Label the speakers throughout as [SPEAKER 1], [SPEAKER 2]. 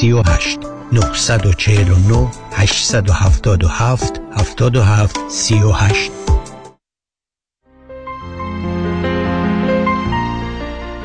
[SPEAKER 1] 38 949 877 77 38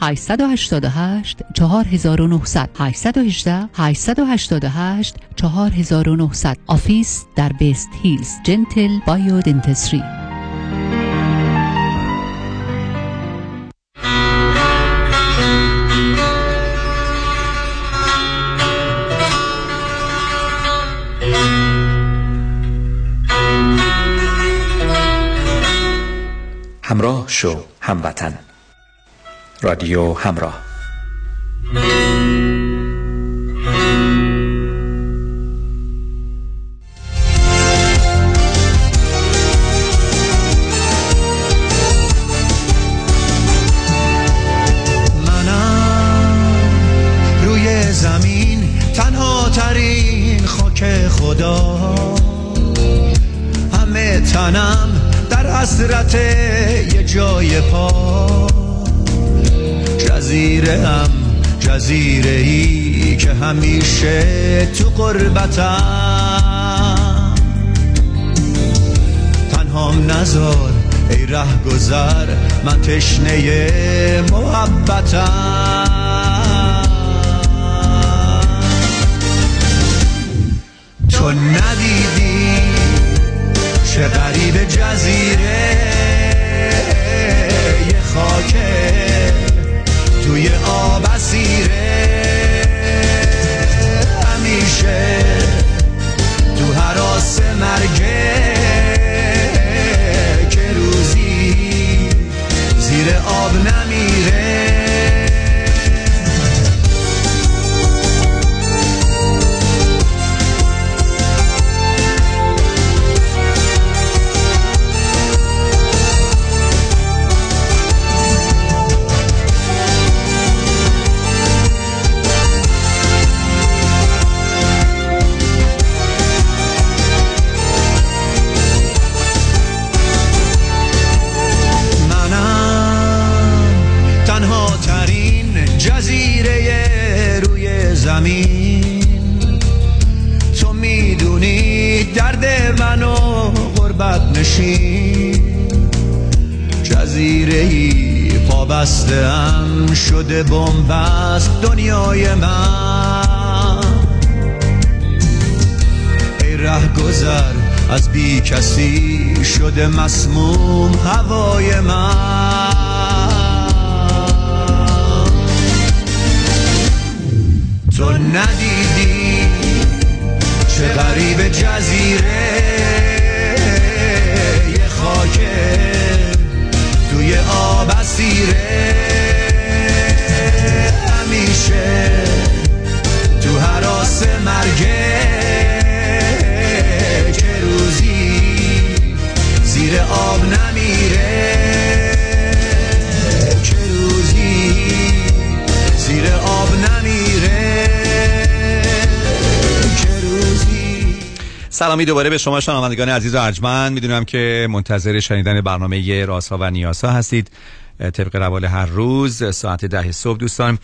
[SPEAKER 2] 888 4900 818 888 4900 office در West Hills Gentle Biodentistry.
[SPEAKER 3] همراه شو هموطن. رادیو همراه.
[SPEAKER 4] خدا. همه تنم در حسرت یه جای پا. جزیره هم جزیره ای که همیشه تو قربتم. تنهام نزار ای ره گذر من تشنه محبتم. تو ندیدی چه غریب جزیره یه خاکه توی آب اسیره. همیشه تو حراس مرگه که روزی زیر آب نمیره. جزیره ای پابسته هم شده بمبست دنیای من. ای ره گذر از بی کسی شده مسموم هوای من. تو ندیدی چه غریب جزیره خاکه توی آب اسیره. همیشه تو حراس مرگه
[SPEAKER 5] سلامی دوباره به شما شنوندگان عزیز و ارجمند. می‌دونم که منتظر شنیدن برنامه راسا و نیاسا هستید. طبق روال هر روز ساعت ده صبح. دوستان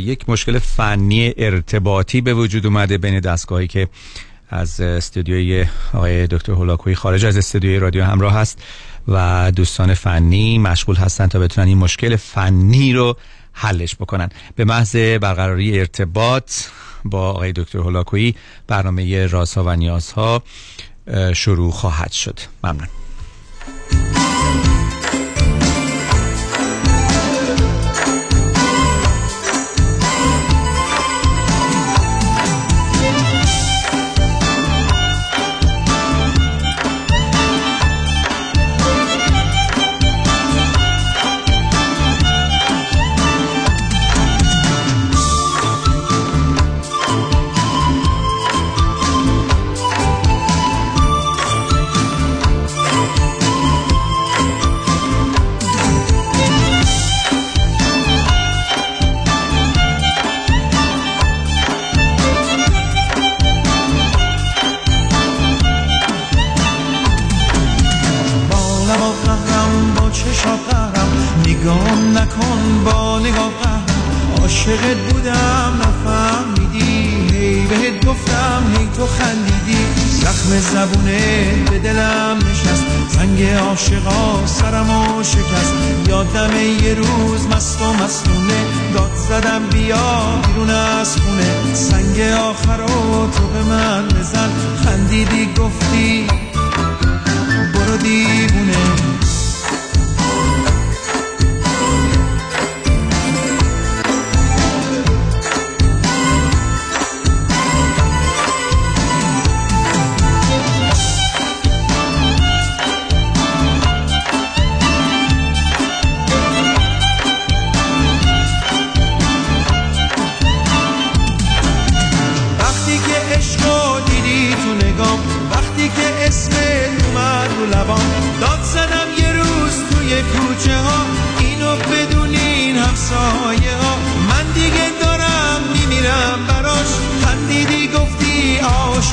[SPEAKER 5] یک مشکل فنی ارتباطی به وجود اومده بین دستگاهی که از استودیوی آقای دکتر هولاکوی خارج از استودیوی رادیو همراه هست و دوستان فنی مشغول هستن تا بتونن این مشکل فنی رو حلش بکنن. به محض برقراری ارتباط با آقای دکتر هولاکویی برنامه رازها و نیازها شروع خواهد شد. ممنون.
[SPEAKER 4] زبونه به دلم نشست. زنگ عاشقا سرمو شکست. یادم یه روز مست و مستونه داد زدم بیا بیرون از خونه. سنگ آخر رو تو به من بزن خندیدی گفتی برو دیوونه.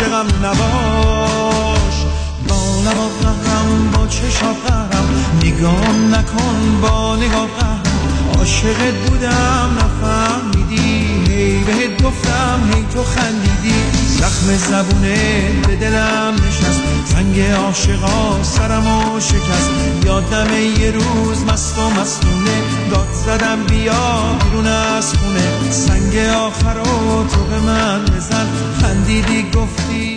[SPEAKER 4] عاشقم نباش. با لبا قهرم با چشا قهرم نگام نکن با نگاه قهرم عاشقت بودم نفهمیدی. هی بهت گفتم هی تو خندیدی. زخم زبونه به دلم نشست. زنگ عاشقا سرمو شکست. یادم یه روز مست و مستونه داد زدم بیا بیرون از خونه. سنگ آخر رو تو به من بزن. خندیدی گفتی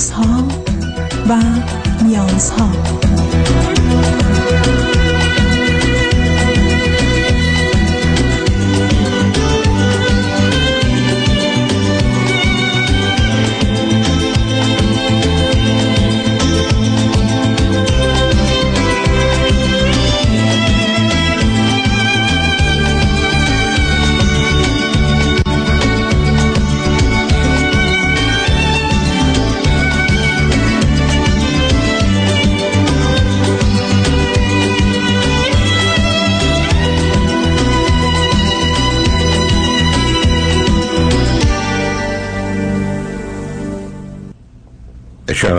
[SPEAKER 6] رازها و نیازها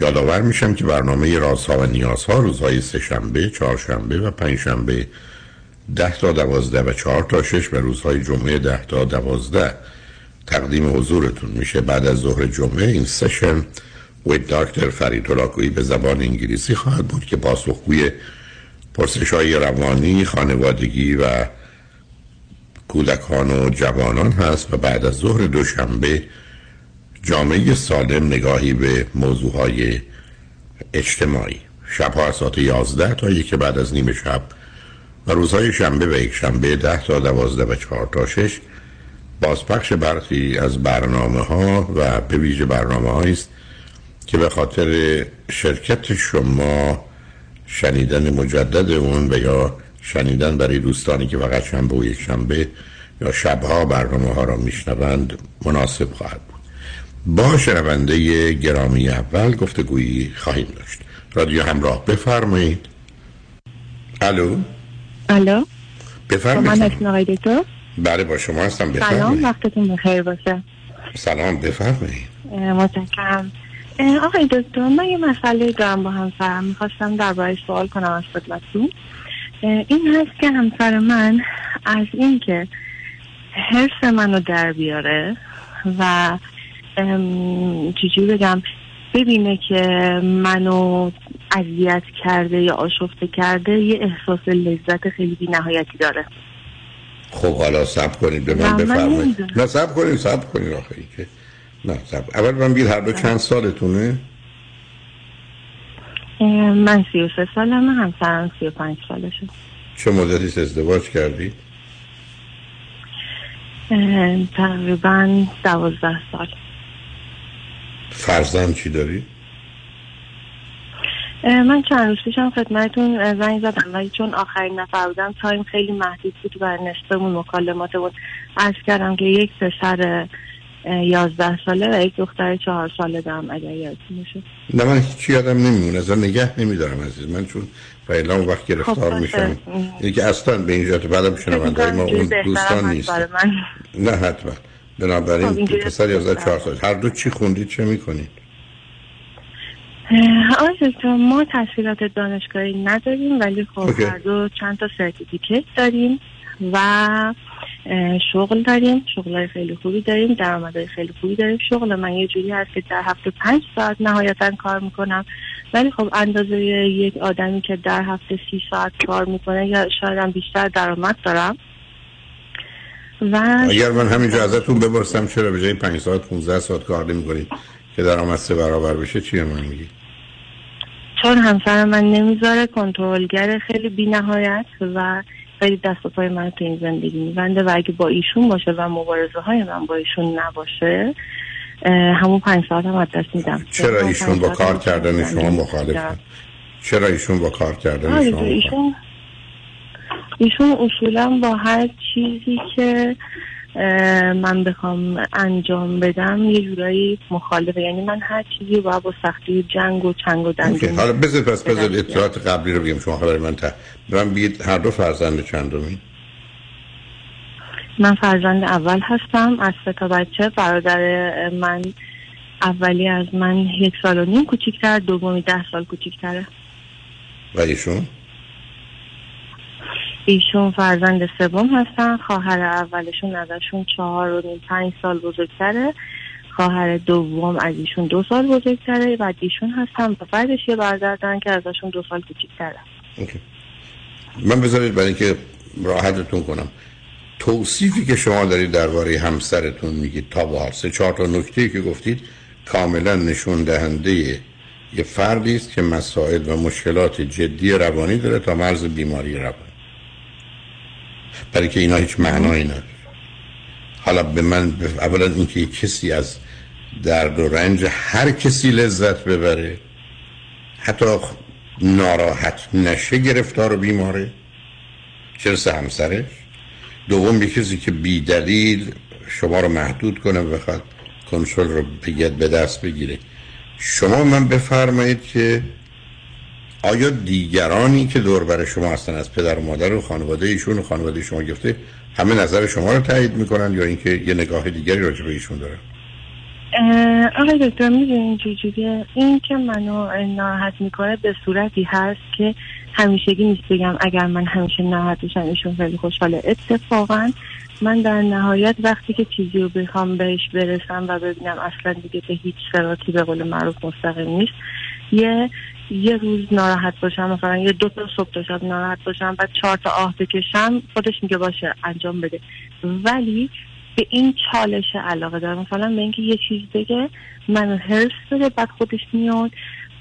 [SPEAKER 7] یادآور میشم که برنامه رازها و نیازها روزهای سهشنبه، چهارشنبه و پنجشنبه ده تا دوازده و چهار تا شش و روزهای جمعه ده تا دوازده تقدیم حضورتون میشه. بعد از ظهر جمعه این سشن و دکتر فرید هلاکویی به زبان انگلیسی خواهد بود که پاسخگوی پرسش های روانی، خانوادگی و کودکان و جوانان هست و بعد از ظهر دوشنبه جامعه سالم نگاهی به موضوع های اجتماعی. شبها از ساعت 11 تا یک بعد از نیمه شب و روزهای شنبه و یک شنبه 10 تا 12 و 4 تا 6 بازپخش برخی از برنامه ها و به ویژه برنامه است که به خاطر شرکت شما شنیدن مجدد اون و یا شنیدن برای دوستانی که فقط شنبه و یک شنبه یا شبها برنامه ها را میشنوند مناسب خواهد بود. با شنونده گرامی اول گفتگویی خواهیم داشت. رادیو همراه بفرمایید. الو؟
[SPEAKER 8] الو؟
[SPEAKER 7] بفرمایید.
[SPEAKER 8] من آقای دکتر؟
[SPEAKER 7] بله با شما هستم.
[SPEAKER 8] سلام
[SPEAKER 7] بفرمایید.
[SPEAKER 8] وقتتون بخیر باشه.
[SPEAKER 7] سلام بفرمایید.
[SPEAKER 8] متشکرم. آقای دکتر من یه مسئله دارم با همسرم. می‌خواستم درباره سوال کنم از خدمتتون. این هست که همسر من از اینکه حرس منو در بیاره و چجوری بگم ببینه که منو اذیت کرده یا آشفته کرده یه احساس لذت خیلی بی نهایتی داره.
[SPEAKER 7] خب حالا سب کنید به من بفرمایید. نه سب کنید سب کنید آخه که نه سب اول من بگید هر دو چند سالتونه؟
[SPEAKER 8] من سی و سه سالمه همسرم سی و پنج سالشه.
[SPEAKER 7] چه مدتی ازدواج کردید
[SPEAKER 8] تقریبا دوازده سال.
[SPEAKER 7] فرزند چی داری؟
[SPEAKER 8] من چند روز پیشم خدمتتون زنگ زدم ولی چون آخرین نفر بودم تایم خیلی محدود بود و نصفمون مکالماتمون عرض کردم که یک پسر یازده ساله و یک دختر چهار ساله دارم اگر یادتون
[SPEAKER 7] نه من هیچی یادم نمیمونه. از نگه نمیدارم عزیز. من چون فعلا اون وقت گرفتار
[SPEAKER 8] خب،
[SPEAKER 7] میشم. که اصلا به اینجا تو بعدم شنوندهای ما اون دوستان نیست. نه حتما. بنابراین
[SPEAKER 8] خب،
[SPEAKER 7] پسر 11
[SPEAKER 8] بهترم.
[SPEAKER 7] 4 سال هر دو چی خوندید چه می‌کنید؟
[SPEAKER 8] دکتر ما تحصیلات دانشگاهی نداریم ولی خب
[SPEAKER 7] OK.
[SPEAKER 8] هر دو چند تا certificate داریم و شغل داریم شغل خیلی خوبی داریم درآمدهای خیلی خوبی داریم. شغل من یه جوری هست که در هفته پنج ساعت نهایتا کار می‌کنم. ولی خب اندازه یک آدمی که در هفته سی ساعت کار می‌کنه یا شاید هم بیشتر درآمد دارم. و
[SPEAKER 7] اگر من همینجا ازتون بپرسم چرا به جای 5 ساعت 15 ساعت کار نمی‌کنید که درآمد سه برابر بشه چی من میگی؟
[SPEAKER 8] چون همسر من نمی‌ذاره کنترلگر خیلی بی نهایت و خیلی دست و پای من تو این زندگی میبنده و اگه با ایشون باشه و مبارزه های من با ایشون نباشه همون پنج ساعت هم از دست میدم.
[SPEAKER 7] چرا ایشون با کار کردن
[SPEAKER 8] زندگی
[SPEAKER 7] شما. مخالفن چرا ایشون با کار کردن
[SPEAKER 8] آره،
[SPEAKER 7] شما؟
[SPEAKER 8] ایشون ایشون اصولا با هر چیزی که من بخوام انجام بدم یه جورایی مخالفه. یعنی من هر چیزی باید با سختی جنگ و چنگ و. دندون
[SPEAKER 7] حالا بذار پس بذار. اطلاعات قبلی رو بگم شما برای من به من بگید هر دو فرزند چندمی
[SPEAKER 8] من فرزند اول هستم از سه تا بچه. برادر من اولی از من یک سال و نیم کوچیکتر دومی ده سال کوچیکتره.
[SPEAKER 7] و ایشون؟
[SPEAKER 8] ایشون فرزند سوم هستن. خواهر اولشون ازشون چهار و نیم پنج سال بزرگتره. خواهر دوم از ایشون دو سال بزرگتره بعد ایشون هستن و بعدش یه برادر که ازشون دو سال کوچیکتره.
[SPEAKER 7] من بذارید برای اینکه راحتتون کنم. توصیفی که شما دارید درباره همسرتون میگید تا به سه چهار تا نکته که گفتید کاملا نشون دهنده یه فردی است که مسائل و مشکلات جدی روانی داره تا مرز بیماری روانی. برای که اینا هیچ معنایی نداره. حالا به من اولا اینکه کسی از درد و رنج هر کسی لذت ببره حتی ناراحت نشه گرفتار و بیماره. چرا سه همسرش؟ دوم یه کسی که بی دلیل شما رو محدود کنه و بخواد کنترل رو بگید به دست بگیره. شما من بفرمایید که آیا دیگرانی که دور بر شما هستن از پدر و مادر و خانواده ایشون و خانواده شما گفته همه نظر شما رو تایید می‌کنن یا اینکه یه نگاه دیگری راجع به ایشون دارن
[SPEAKER 8] آقای دکتر می‌دونین چجوریه این که منو ناراحت می‌کنه به صورتی هست که همیشگی نیست بگم اگر من همیشه ناراحت بشم ایشون خیلی خوشحاله. اتفاقا من در نهایت وقتی که چیزی رو بخوام بهش برسم و ببینم اصلا دیگه به هیچ سراتی به قول معروف مستقیم نیست یه یه روز ناراحت باشم مثلا یه دو تا صبح تا شب ناراحت باشم بعد چهار تا آه بکشم خودش میگه باشه انجام بده. ولی به این چالش علاقه دارم. مثلا به اینکه یه چیز بگه منو هرس بده بعد خودش میاد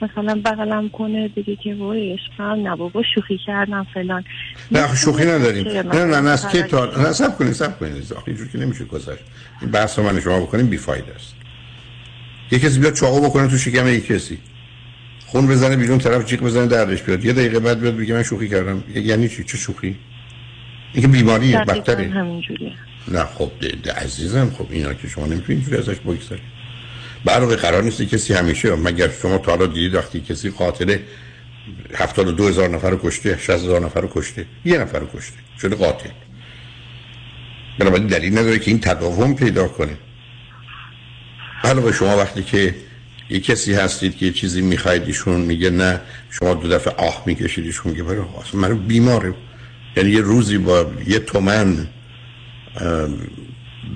[SPEAKER 8] مثلا بغلم کنه بگه که وای عشقم نه بابا شوخی کردم فلان.
[SPEAKER 7] نه شوخی نداریم. نه نه نه از که تا نه سب کنید سب کنید آخه اینجور که نمیشه گذشت. این بحث رو من شما بکنیم بیفایده است. یه کسی بیاد چاقو بکنه تو شکم یک کسی. خون بزنه بیرون طرف جیغ بزنه دردش بیاد. یه دقیقه بعد بیاد بگه من شوخی کردم. یعنی چی؟ چه شوخی؟ این که بیماریه
[SPEAKER 8] دقیقاً
[SPEAKER 7] بدتره.
[SPEAKER 8] همینجوریه.
[SPEAKER 7] نه خب ده- ده عزیزم خب اینا که شما نمی‌تونید اینجوری ازش بگذارید. برای قرار نیست کسی همیشه مگر شما تا حالا دیدید وقتی کسی قاتل 72 هزار نفر رو کشته 60 هزار نفر رو کشته؟ یه نفر رو کشته. شده قاتل. بنابراین دلیل نداره که این تداوم پیدا کنه. علاوه شما وقتی که یه کسی هستید که یه چیزی می‌خواید ایشون میگه نه شما دو دفعه آه می‌کشید ایشون میگه برای اصلا من بیماره. یعنی یه روزی با یه تومن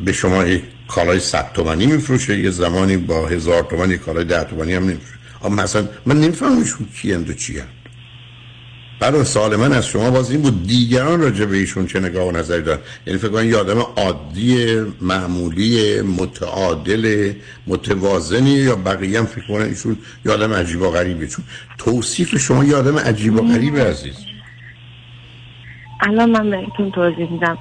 [SPEAKER 7] به شما یک کالای صد تومنی میفروشه یه زمانی با هزار تومن کالای ده تومنی هم نمیفروشه. اما مثلا من نمی‌فهمم ایشون کی و هست برای سوال من از شما باز این بود. دیگران راجع به ایشون چه نگاه و نظری دارن؟ یعنی فکر کنم یه آدم عادی معمولی متعادل متوازنی یا بقیه هم فکر کنن ایشون یه آدم عجیب و غریبه؟ چون توصیف شما یه آدم عجیب و غریبه عزیز.
[SPEAKER 8] الان من بهتون توضیح میدم.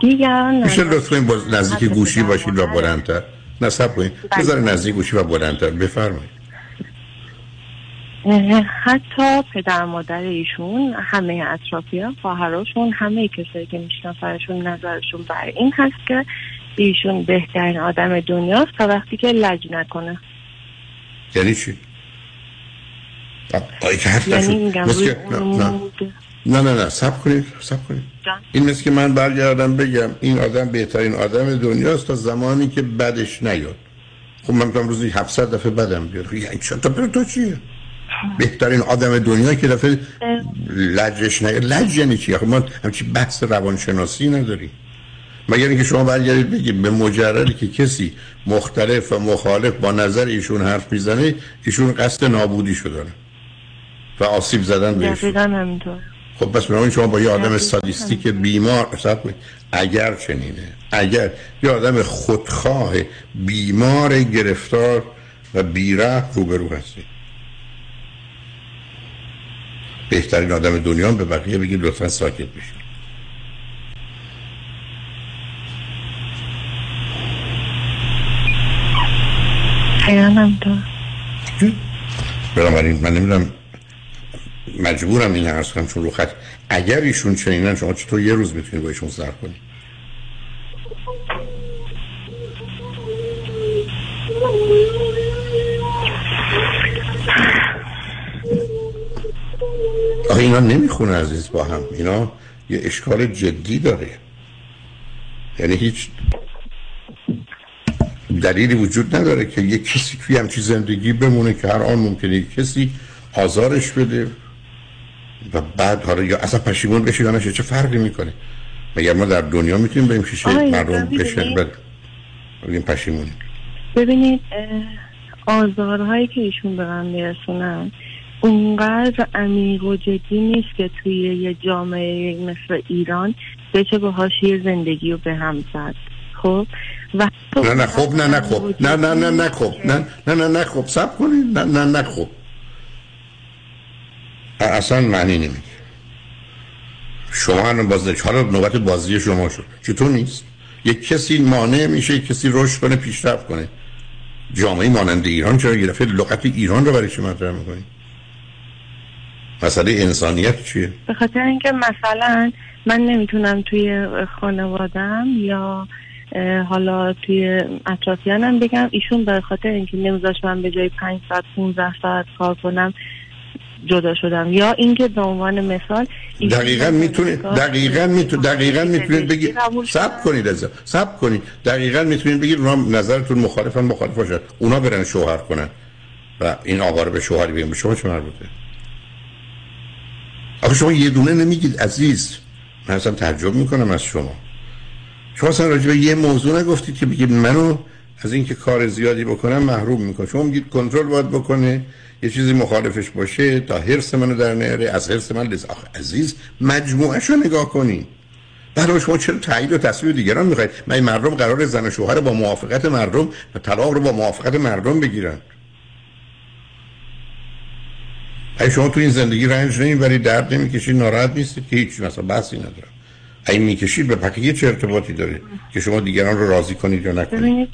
[SPEAKER 8] دیگران
[SPEAKER 7] میشه لطفا نزدیک گوشی باشید و بلندتر. نصب کنید
[SPEAKER 8] بله.
[SPEAKER 7] بذار نزدیک گوشی و بلندتر. بفرمایید.
[SPEAKER 8] حتی پدر مادر ایشون همه اطرافی ها خواهراشون همه کسایی که میشناسنشون نظرشون بر این هست که ایشون بهترین آدم دنیاست تا وقتی که لج نکنه.
[SPEAKER 7] یعنی چی؟ که حرف
[SPEAKER 8] یعنی
[SPEAKER 7] نه, نه. نه سب کنید سب کنید. این مثل که من برگردم بگم این آدم بهترین آدم دنیاست تا زمانی که بدش نیاد. خب من می‌تونم روزی 700 دفعه بدم بیاد. خب یعنی تا تو چیه؟ بهترین آدم دنیا که دفعه لجش نیاد لج یعنی خب ما همچی بحث روانشناسی نداریم. مگر اینکه شما برگردید بگید به مجردی که کسی مختلف و مخالف با نظر ایشون حرف می‌زنه ایشون قصد نابودی داره و آسیب زدن بهش.
[SPEAKER 8] همینطور.
[SPEAKER 7] خب پس بنابراین شما با یه آدم. سادیستیک بیمار. اگر چنینه اگر یه آدم خودخواه بیمار گرفتار و بیره روبرو هستی. بهترین آدم دنیا به بقیه بگید لطفا ساکت بشید بنابراین من نمی‌دونم مجبورم این عرض کنم چون رو خط. اگر ایشون چنینن شما چطور یه روز می‌تونید با ایشون سر کنید؟ آخه اینا نمی‌خونه عزیز با هم. اینا یه اشکال جدی داره. یعنی هیچ دلیلی وجود نداره که یه کسی توی همچی زندگی بمونه که هر آن ممکنه کسی آزارش بده و بعد حالا یا اصلا پشیمون بشه یا نشه. چه فرقی می‌کنه؟ مگر ما در دنیا می‌تونیم بریم شیشه مردم. بشن بعد بگیم پشیمونی
[SPEAKER 8] ببینید اه، آزارهایی که ایشون به من میرسونن اونقدر عمیق و جدی نیست که توی یه جامعه مثل ایران بچه باهاش یه زندگی رو به هم زد خب و
[SPEAKER 7] نه نه خب نه نه خب نه نه نه نه خب نه نه نه نه خب سب کنید نه نه نه خب اصلا معنی نمیده شما الان باز حالا نوبت بازی شما شد چطور نیست یک کسی مانع میشه یک کسی رشد کنه پیشرفت کنه جامعه مانند ایران چرا دفعه لغت ایران رو برای چی مطرح می‌کنید مسئله انسانیت چیه؟
[SPEAKER 8] به خاطر اینکه مثلا من نمی‌تونم توی خانوادم یا حالا توی اطرافیانم بگم ایشون به خاطر اینکه نمیذاش من به جای 5 ساعت 15 ساعت کار کنم جدا شدم. یا اینکه به عنوان مثال
[SPEAKER 7] دقیقا می‌تونید دقیقا می‌تونید دقیقا می‌تونید بگید
[SPEAKER 8] قبول
[SPEAKER 7] سب. کنید از سب کنید. دقیقا می‌تونید بگید اونا نظرتون مخالفن مخالف باشن. اونا برن شوهر کنن. و این آقا رو به شوهری بگیم به شما چه مربوطه؟ آخه شما یه دونه نمیگید عزیز. من اصلا تعجب می‌کنم از شما. شما اصلا راجع به یه موضوع نگفتید که بگید منو از اینکه کار زیادی بکنم محروم می‌کنه. شما میگید کنترل باید بکنه یه چیزی مخالفش باشه تا حرس منو در نیاره از حرس من لذت آخه عزیز مجموعش رو نگاه کنین. برای شما چرا تایید و تصویر دیگران می‌خواید؟ من مردم قرار زن و شوهر با موافقت مردم و طلاق رو با موافقت مردم بگیرن. اگه شما تو این زندگی رنج نمی‌برید درد نمی‌کشید ناراحت نیستید که هیچ مثلا بحثی ندارم. اگه می‌کشید به پکیه چه ارتباطی داره که شما دیگران رو راضی کنید یا نکنید؟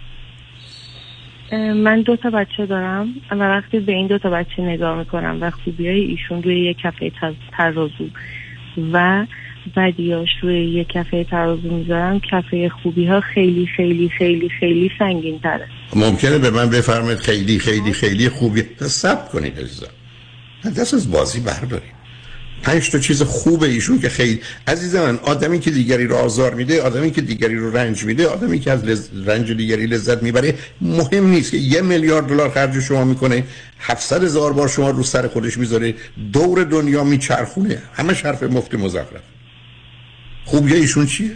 [SPEAKER 8] من دو تا بچه دارم و وقتی به این دو تا بچه نگاه می‌کنم و خوبیای ایشون روی یک کفه ترازو و بدیاش روی یک کفه ترازو می‌ذارم کفه خوبی ها خیلی خیلی خیلی خیلی سنگین تره
[SPEAKER 7] ممکنه به من بفرمایید خیلی خیلی خیلی خوبی. سب کنید عزیزم. دست از بازی بردارید پنج تا چیز خوب ایشون که خیلی عزیز من آدمی که دیگری رو آزار میده آدمی که دیگری رو رنج میده آدمی که از لز... رنج دیگری لذت می‌بره مهم نیست که یه میلیارد دلار خرج شما می‌کنه 700 هزار بار شما رو سر خودش می‌ذاره دور دنیا میچرخونه. همش حرف مفت مزخرف. خوبی ایشون چیه؟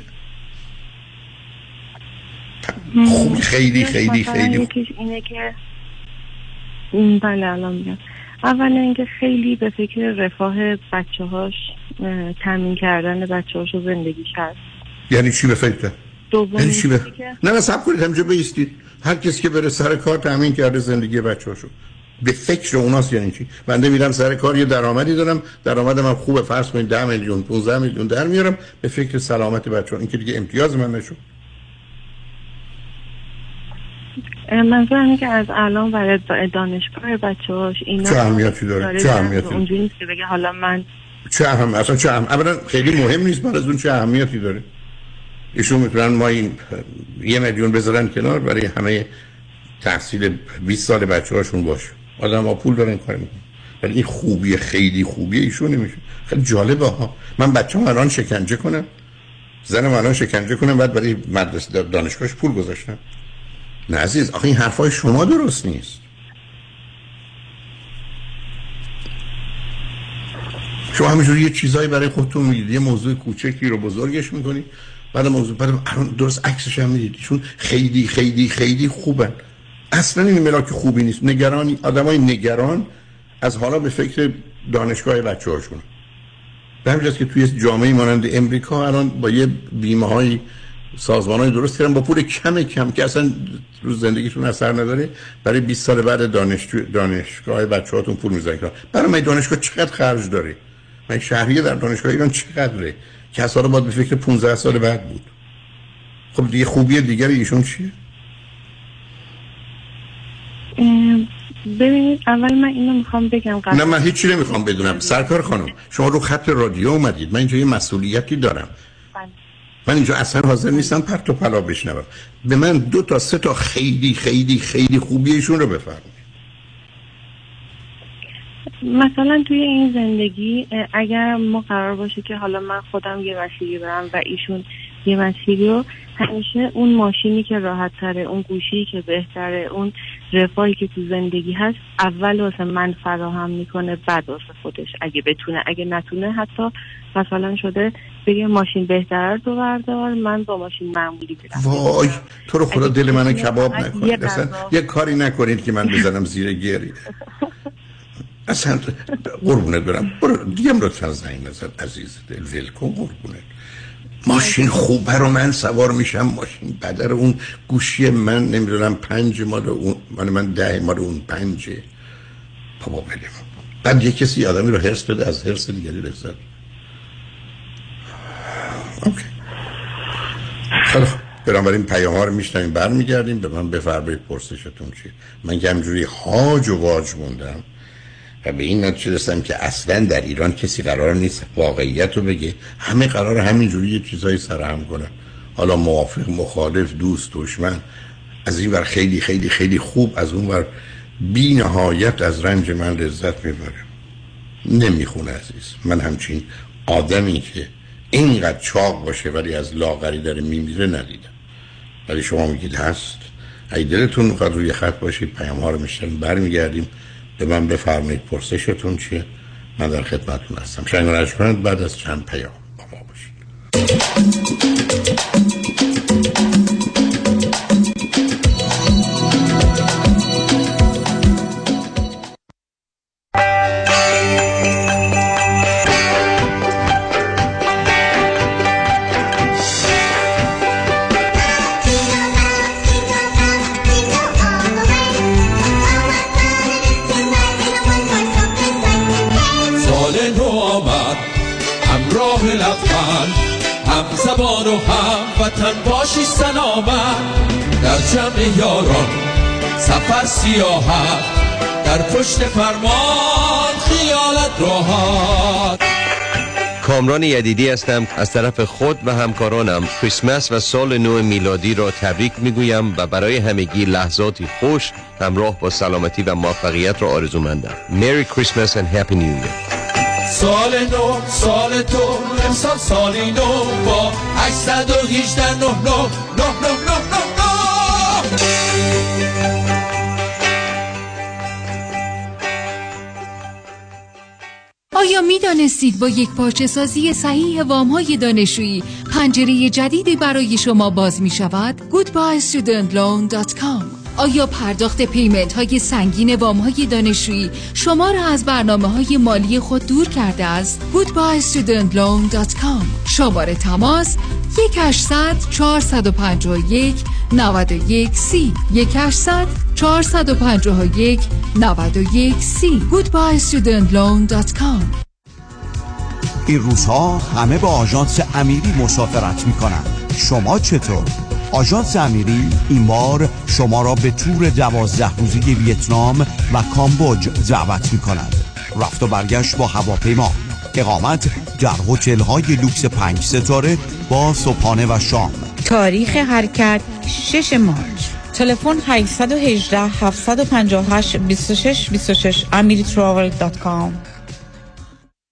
[SPEAKER 7] خوب خیلی خیلی خیلی
[SPEAKER 8] اینه که بله الان میگم اول اینکه خیلی به فکر رفاه بچه هاش تامین کردن بچه هاش و زندگیش هست.
[SPEAKER 7] یعنی چی به فکر؟ یعنی چی به نه نه سب کنید همجا بیستید. هر کسی که بره سر کار تامین کرده زندگی بچه هاشو به فکر اوناست یعنی چی. بنده میرم سر کار یه درآمدی دارم. درآمدم هم خوبه فرض کنید 10 میلیون 15 میلیون در میارم. به فکر سلامت بچه‌ها. این که دیگه امتیاز من نشد.
[SPEAKER 8] منظور اینه که از الان برای دانشگاه بچه هاش اینا
[SPEAKER 7] چه اهمیتی داره؟ چه اهمیتی؟
[SPEAKER 8] اونجوری نیست که بگه حالا من
[SPEAKER 7] چه اهم اصلا چه اهم اولا خیلی مهم نیست بعد از اون چه اهمیتی داره. ایشون می‌تونن ما این یه میلیون بذارن کنار برای همه تحصیل 20 سال بچه هاشون باشه. آدم ها پول دارن کار می‌کنن. ولی این خوبی خیلی خوبی ایشون نمیشه. خیلی جالبه ها. من بچه الان شکنجه کنم. زنم الان شکنجه کنم. بعد برای مدرسه دانشگاهش پول گذاشتم. نه عزیز آخه این حرفای شما درست نیست. شما همینجوری یه چیزایی برای خودتون میگید یه موضوع کوچکی رو بزرگش می‌کنید. بعد موضوع بعد درست عکسش هم می‌دید. چون خیلی خیلی خیلی خوبن. اصلا این ملاک خوبی نیست. نگرانی آدمای نگران از حالا به فکر دانشگاه بچه هاشون به که توی جامعه مانند امریکا الان با یه بیمه های سازمان های درست کردن. با پول کم کم که اصلا رو زندگیتون اثر نداره برای 20 سال بعد دانشجو دانشگاه بچه هاتون پول می‌زنید برای من دانشگاه چقدر خرج داره؟ من شهریه در دانشگاه ایران چقدره؟ که از باید به فکر 15 سال بعد بود. خب دیگه خوبی دیگر ایشون چیه؟
[SPEAKER 8] ببینید اول من اینو می‌خوام بگم
[SPEAKER 7] قبل نه من هیچی نمی‌خوام بدونم. سرکار خانم شما رو خط رادیو اومدید. من اینجا یه مسئولیتی دارم. من اینجا اصلا حاضر نیستم پرت و پلا بشنوم. به من دو تا سه تا خیلی خیلی خیلی خوبی ایشون رو بفرمایید.
[SPEAKER 8] مثلا توی این زندگی اگر ما قرار باشه که حالا من خودم یه مسیری برم و ایشون یه مسیری رو همیشه اون ماشینی که راحت تره اون گوشی که بهتره اون رفاهی که تو زندگی هست اول واسه من فراهم می‌کنه بعد واسه خودش. اگه بتونه اگه نتونه حتی مثلا شده بگه ماشین بهتره تو بردار من با ماشین معمولی برم.
[SPEAKER 7] وای تو رو خدا دل منو کباب نکنید یه کاری نکنید که من بزنم زیر گیری اصلا قربونت برم. برو دیگه لطفا زنگ نزد عزیز دل. ول کن قربونت. ماشین خوبه رو من سوار میشم. ماشین بدر اون گوشی من نمی‌دونم پنج مال اون من ده مال اون پنجه. بابا بلیم بعد یه کسی آدمی رو هرس بده از هرس دیگری لذت اوکی. خوب. بنابراین پیام ها رو میشنیم برمیگردیم. به من بفرمایید پرسشتون چی من که همجوری هاج و واج موندم و به این نتیجه رسیدم که اصلا در ایران کسی قرار نیست واقعیت رو بگه. همه قرار همینجوری یه چیزایی سرهم کنن. حالا موافق مخالف دوست دشمن. از این ور خیلی خیلی خیلی خوب از اون ور بی نهایت از رنج من لذت می‌بره نمی‌خونه عزیز. من همچین آدمی که اینقدر چاق باشه ولی از لاغری داره میمیره ندیدم. ولی شما میگید هست. اگه دلتون می‌خواد روی خط باشید پیام ها رو میشتن برمیگردیم. به من بفرمایید پرسشتون چیه؟ من در خدمتتون هستم. شنگ بعد از چند پیام با ما باشید.
[SPEAKER 4] جمع یاران. سفر سیاحت در پشت فرمان خیالت راحت.
[SPEAKER 9] کامران یدیدی هستم. از طرف خود و همکارانم کریسمس و سال نو میلادی را تبریک می‌گویم و برای همگی لحظاتی خوش همراه با سلامتی و موفقیت را آرزومندم. Merry Christmas and Happy New Year.
[SPEAKER 4] سال نو سال تو امسال سالی نو با 818 نه نه نه نه نه نه
[SPEAKER 2] آیا می دانستید با یک پارچه سازی صحیح وام های دانشویی پنجره جدیدی برای شما باز می شود؟ goodbyestudentloan.com
[SPEAKER 10] آیا پرداخت پیمنت های سنگین وام های دانشجویی شما را از برنامه های مالی خود دور کرده است؟ goodbyestudentloan.com شماره تماس 1800 451 91 سی. 1800 451 91 سی. goodbyestudentloan.com
[SPEAKER 11] این روزها همه با آژانس امیری مسافرت می کنند شما چطور؟ آژانس امیری این بار شما را به تور دوازده روزی ویتنام و کامبوج دعوت می کند رفت و برگشت با هواپیما. اقامت در هتل های لوکس پنج ستاره با صبحانه و شام.
[SPEAKER 12] تاریخ حرکت 6 March. تلفن 818 758 26 26 amiritravel.com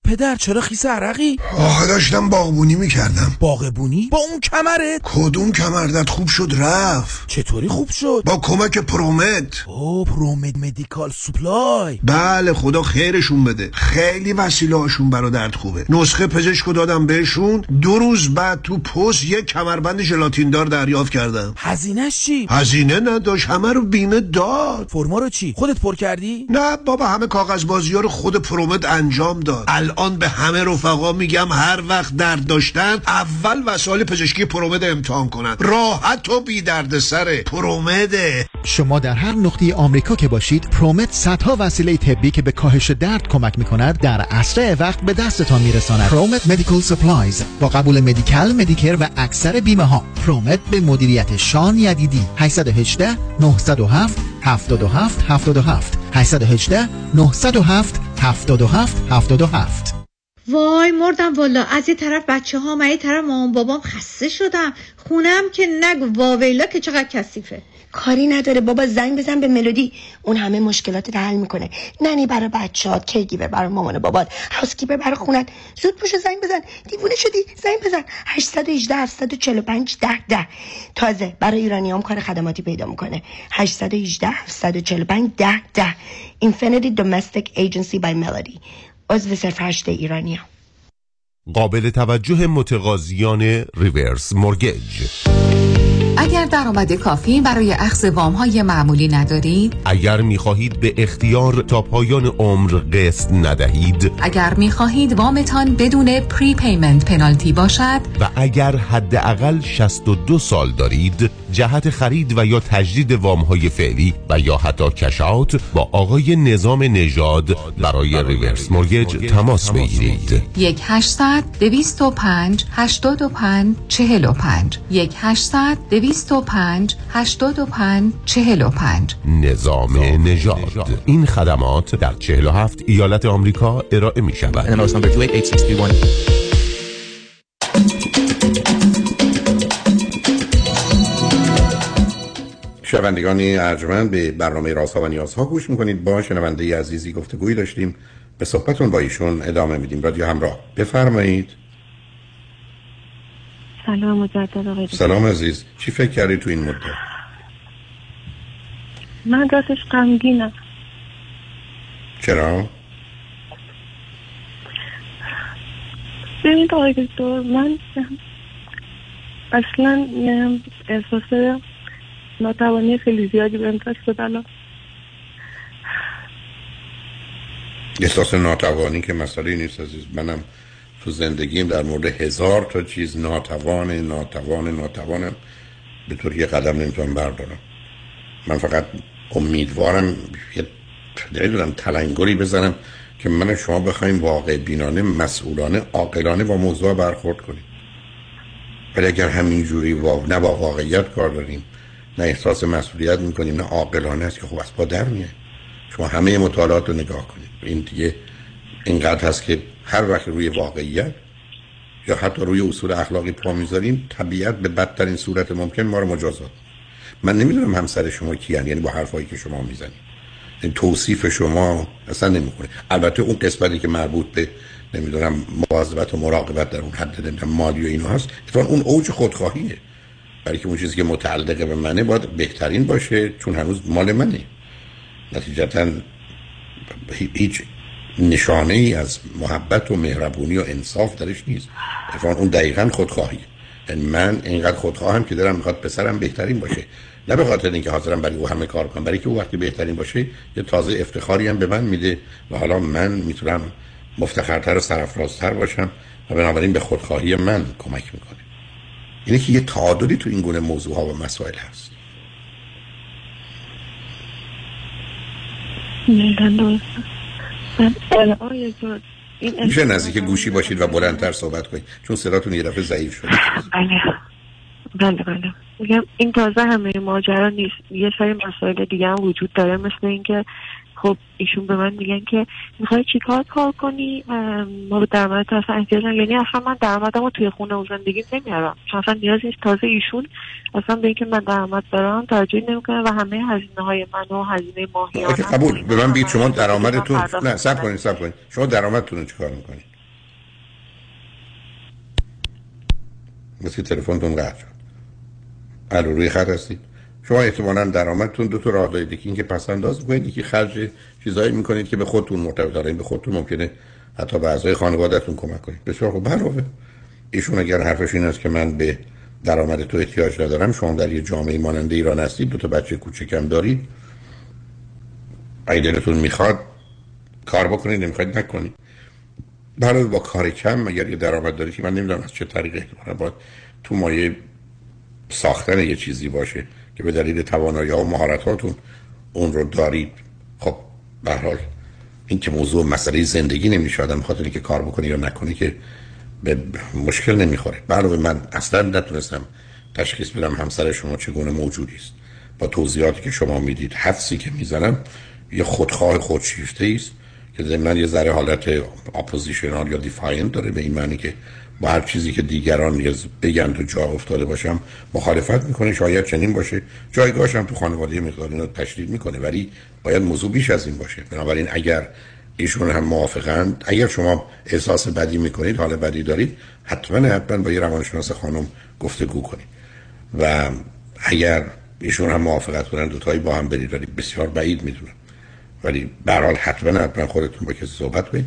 [SPEAKER 13] پدر چرا خیس عرقی؟
[SPEAKER 14] آخه داشتم باغبونی می‌کردم
[SPEAKER 13] باغبونی؟ با اون کمرت؟
[SPEAKER 14] کدوم کمردت خوب شد رفت
[SPEAKER 13] چطوری خوب شد؟
[SPEAKER 14] با کمک ProMed
[SPEAKER 13] او ProMed Medical Supply
[SPEAKER 14] بله خدا خیرشون بده خیلی وسیله هاشون برا درد خوبه نسخه پزشکو دادم بهشون دو روز بعد تو پست یک کمربند ژلاتین دار دریافت کردم
[SPEAKER 13] هزینهش چی؟
[SPEAKER 14] هزینه نداشت همه رو بیمه داد
[SPEAKER 13] فرما رو چی؟ خودت پر کردی؟
[SPEAKER 14] نه بابا همه کاغذ بازی رو خود پرومت انجام داد الان به همه رفقا میگم هر وقت درد داشتن اول وسایل پزشکی پرومد امتحان کنن. راحت و بی درد سره. پرومده
[SPEAKER 15] شما در هر نقطه آمریکا که باشید ProMed صدها وسیله طبی که به کاهش درد کمک می‌کند در اسرع وقت به دستتان میرساند. ProMed Medical Supplies با قبول Medi-Cal Medicare و اکثر بیمه ها ProMed به مدیریت شان یدیدی. 818 907 77 77 818 907 77 77
[SPEAKER 16] وای مردم والا از یه طرف بچه ها و یه طرف مامان بابام خسته شدم. خونم که نگو واویلا که چقدر کثیفه.
[SPEAKER 17] کاری نداره. بابا زنگ بزن به ملودی. اون همه مشکلات حل می‌کنه. ننی برای بچهات کیگیور برای مامان بابات هاوسکیپر برای خونت. زود پوشو زنگ بزن. دیوونه شدی. زنگ بزن. 818 745 10 10 تازه برای ایرانیام کار خدماتی پیدا می‌کنه. 818 745 10 10 Infinity Domestic Agency by Melody. عضو صرف هشت ایرانی
[SPEAKER 18] قابل توجه متقاضیان reverse mortgage
[SPEAKER 19] اگر درآمد کافی برای اخذ وام های معمولی ندارید
[SPEAKER 18] اگر می خواهید به اختیار تا پایان عمر قسط ندهید
[SPEAKER 19] اگر می خواهید وامتان بدون prepayment penalty باشد
[SPEAKER 18] و اگر حداقل 62 سال دارید جهت خرید و یا تجدید وام های فعلی و یا حتی cash out با آقای نظام نژاد برای reverse mortgage تماس بگیرید.
[SPEAKER 19] یک 800 205 85 45 یک 800 205 85 45
[SPEAKER 18] نظام نژاد. این خدمات در 47 ایالت آمریکا ارائه می شود
[SPEAKER 7] شنوندگان ارجمند به برنامه رازها و نیازها گوش می‌کنید. با شنونده عزیزی گفتگویی داشتیم. به صحبتون با ایشون ادامه میدیم. رادیو همراه. بفرمایید.
[SPEAKER 8] سلام مجدد آقای
[SPEAKER 7] سلام عزیز. چی فکر کردی تو این مدت؟
[SPEAKER 8] من راستش غمگینم.
[SPEAKER 7] چرا؟
[SPEAKER 8] ببینید آقای دکتر من اصلا احساس ناتوانی خیلی زیادی بهم دست الان
[SPEAKER 7] احساس ناتوانی که مسئله نیست عزیز. منم تو زندگیم در مورد هزار تا چیز ناتوان ناتوان ناتوانم به طور یه قدم نمی‌تونم بردارم. من فقط امیدوارم یه نمی‌دونم تلنگری بزنم که من شما بخوایم واقع بینانه مسئولانه عاقلانه با موضوع برخورد کنیم. ولی اگر همینجوری وا... نه با واقعیت کار داریم نه احساس مسئولیت می‌کنیم نه عاقلانه است که خب از پا در میه شما همه مطالعات رو نگاه کنید. این دیگه اینقدر هست که هر وقت روی واقعیت یا حتی روی اصول اخلاقی پا می‌ذاریم طبیعت به بدترین صورت ممکن ما رو مجازات. من نمی‌دونم همسر شما کیان یعنی با حرفایی که شما می‌زنید. این توصیف شما اصلا نمی‌کنه. البته اون قسمتی که مربوط به نمی‌دونم مواظبت و مراقبت در اون حد مالی و اینو هست اتفاقا اون اوج خودخواهیه. برای که اون چیزی که متعلق به منه باید بهترین باشه چون هنوز مال منه. نتیجتا هیچ نشانه ای از محبت و مهربونی و انصاف درش نیست. اتفاقا اون دقیقا خودخواهی. یعنی من اینقدر خودخواهم که دارم می‌خواد پسرم بهترین باشه. نه به خاطر اینکه حاضرم برای او همه کار کنم برای که او وقتی بهترین باشه یه تازه افتخاری هم به من میده و حالا من می‌تونم مفتخرتر و سرفرازتر باشم و بنابراین به خودخواهی من کمک می‌کنه. اینه که یه تعادلی تو این گونه موضوع ها و مسائل هست. میشه نزدیک گوشی باشید و بلندتر صحبت کنید چون صداتون یه دفعه ضعیف شده.
[SPEAKER 20] بله. بله بله. میگم این تازه همه ماجرا نیست. یه سری مسائل دیگه هم وجود داره مثل اینکه خب ایشون به من میگن که می‌خوای چیکار کار کنی؟ ما به درآمد اصلا احتیاج یعنی اصلا من درآمدم رو توی خونه و زندگی نمیارم چون اصلا نیاز نیست. تازه ایشون اصلا به اینکه من درآمد دارم توجه نمی‌کنه و همه هزینه های من و هزینه ماهیانه
[SPEAKER 7] قبول. به من بگید شما درآمدتون نه صبر کنید صبر کنید. شما درآمدتون رو چیکار می‌کنید؟ مثل تلفنتون قطع شد. الو روی خط هستید شما احتمالا درآمدتون دو تا راه دارید. یکی اینکه پس انداز می‌کنید یکی خرج چیزایی می‌کنید که به خودتون مرتبط داره به خودتون ممکنه حتی به اعضای خانوادهتون کمک کنید. بسیار خوب. علاوه ایشون اگر حرفش این است که من به درآمد تو احتیاج ندارم شما در یه جامعه مانند ایران هستید دو تا بچه کوچکم دارید. اگه دلتون می‌خواد کار بکنید نمی‌خواید نکنید. برای با کار کم اگر یه درآمد دارید که من نمی‌دونم از چه طریقی باید تو مایه ساختن یه چیزی باشه. که به دلیل توانایی و مهارتاتون اون رو دارید. خب به حال این که موضوع مسئله زندگی نمیشه آدم خاطر که کار بکنی یا نکنی که به مشکل نمی‌خوره. علاوه من اصلا نتونستم تشخیص بدم همسر شما چگونه موجودی است. با توضیحاتی که شما می‌دید حدسی که می‌زنم یه خودخواه خودشیفته است که من یه ذره حالت oppositional یا defiant داره به این معنی که با هر چیزی که دیگران بگن تو جا افتاده باشم مخالفت می‌کنه شاید چنین باشه. جایگاهش هم تو خانواده مقدار اینو تشدید می‌کنه ولی باید موضوع بیش از این باشه. بنابراین اگر ایشون هم موافقند اگر شما احساس بدی می‌کنید حال بدی دارید حتما حتما با یه روانشناس خانم گفتگو کنید. و اگر ایشون هم موافقت کنن دوتایی با هم برید ولی بسیار بعید می‌دونم. ولی به حتما حتما خودتون با کسی صحبت کنید.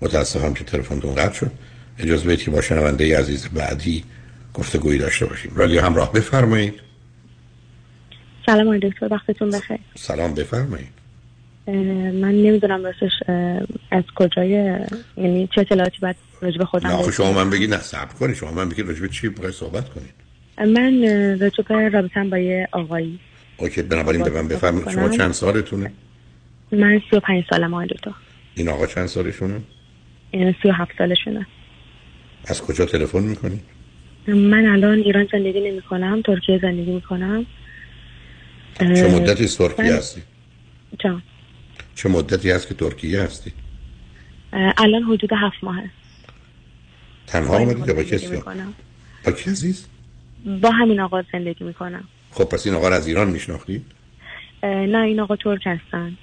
[SPEAKER 7] متاسفم که تلفنتون قطع شد. اجازه بدید که با شنونده عزیز بعدی گفتگویی داشته باشیم. رادیو همراه بفرمایید.
[SPEAKER 20] سلام آقای دکتر وقتتون بخیر.
[SPEAKER 7] سلام بفرمایید.
[SPEAKER 20] من نمی‌دونم راستش از کجای یعنی چه اطلاعاتی باید راجب خودم
[SPEAKER 7] نه شما من بگید نه صبر کنید. شما من بگید راجب چی بخواید صحبت کنید؟
[SPEAKER 20] من راجب رابطم با یه آقایی.
[SPEAKER 7] اوکی بنابراین به من بفرمایید. شما چند سالتونه؟
[SPEAKER 20] من 35 سالم آقای دکتر.
[SPEAKER 7] این آقا چند سالشونه؟
[SPEAKER 20] این 37 سالشونه.
[SPEAKER 7] از کجا تلفن می‌کنی؟
[SPEAKER 20] من الان ایران زندگی نمی کنم ترکیه زندگی می کنم
[SPEAKER 7] چه مدتی از ترکیه هستی؟
[SPEAKER 20] جان
[SPEAKER 7] چه مدتی هست که ترکیه هستی؟
[SPEAKER 20] الان حدود هفت ماه هست
[SPEAKER 7] تنها آمدید یا با کسی؟ با کی عزیز؟
[SPEAKER 20] با همین آقا زندگی می کنم
[SPEAKER 7] خب پس این آقا از ایران میشناختید؟
[SPEAKER 20] نه این آقا ترک هستن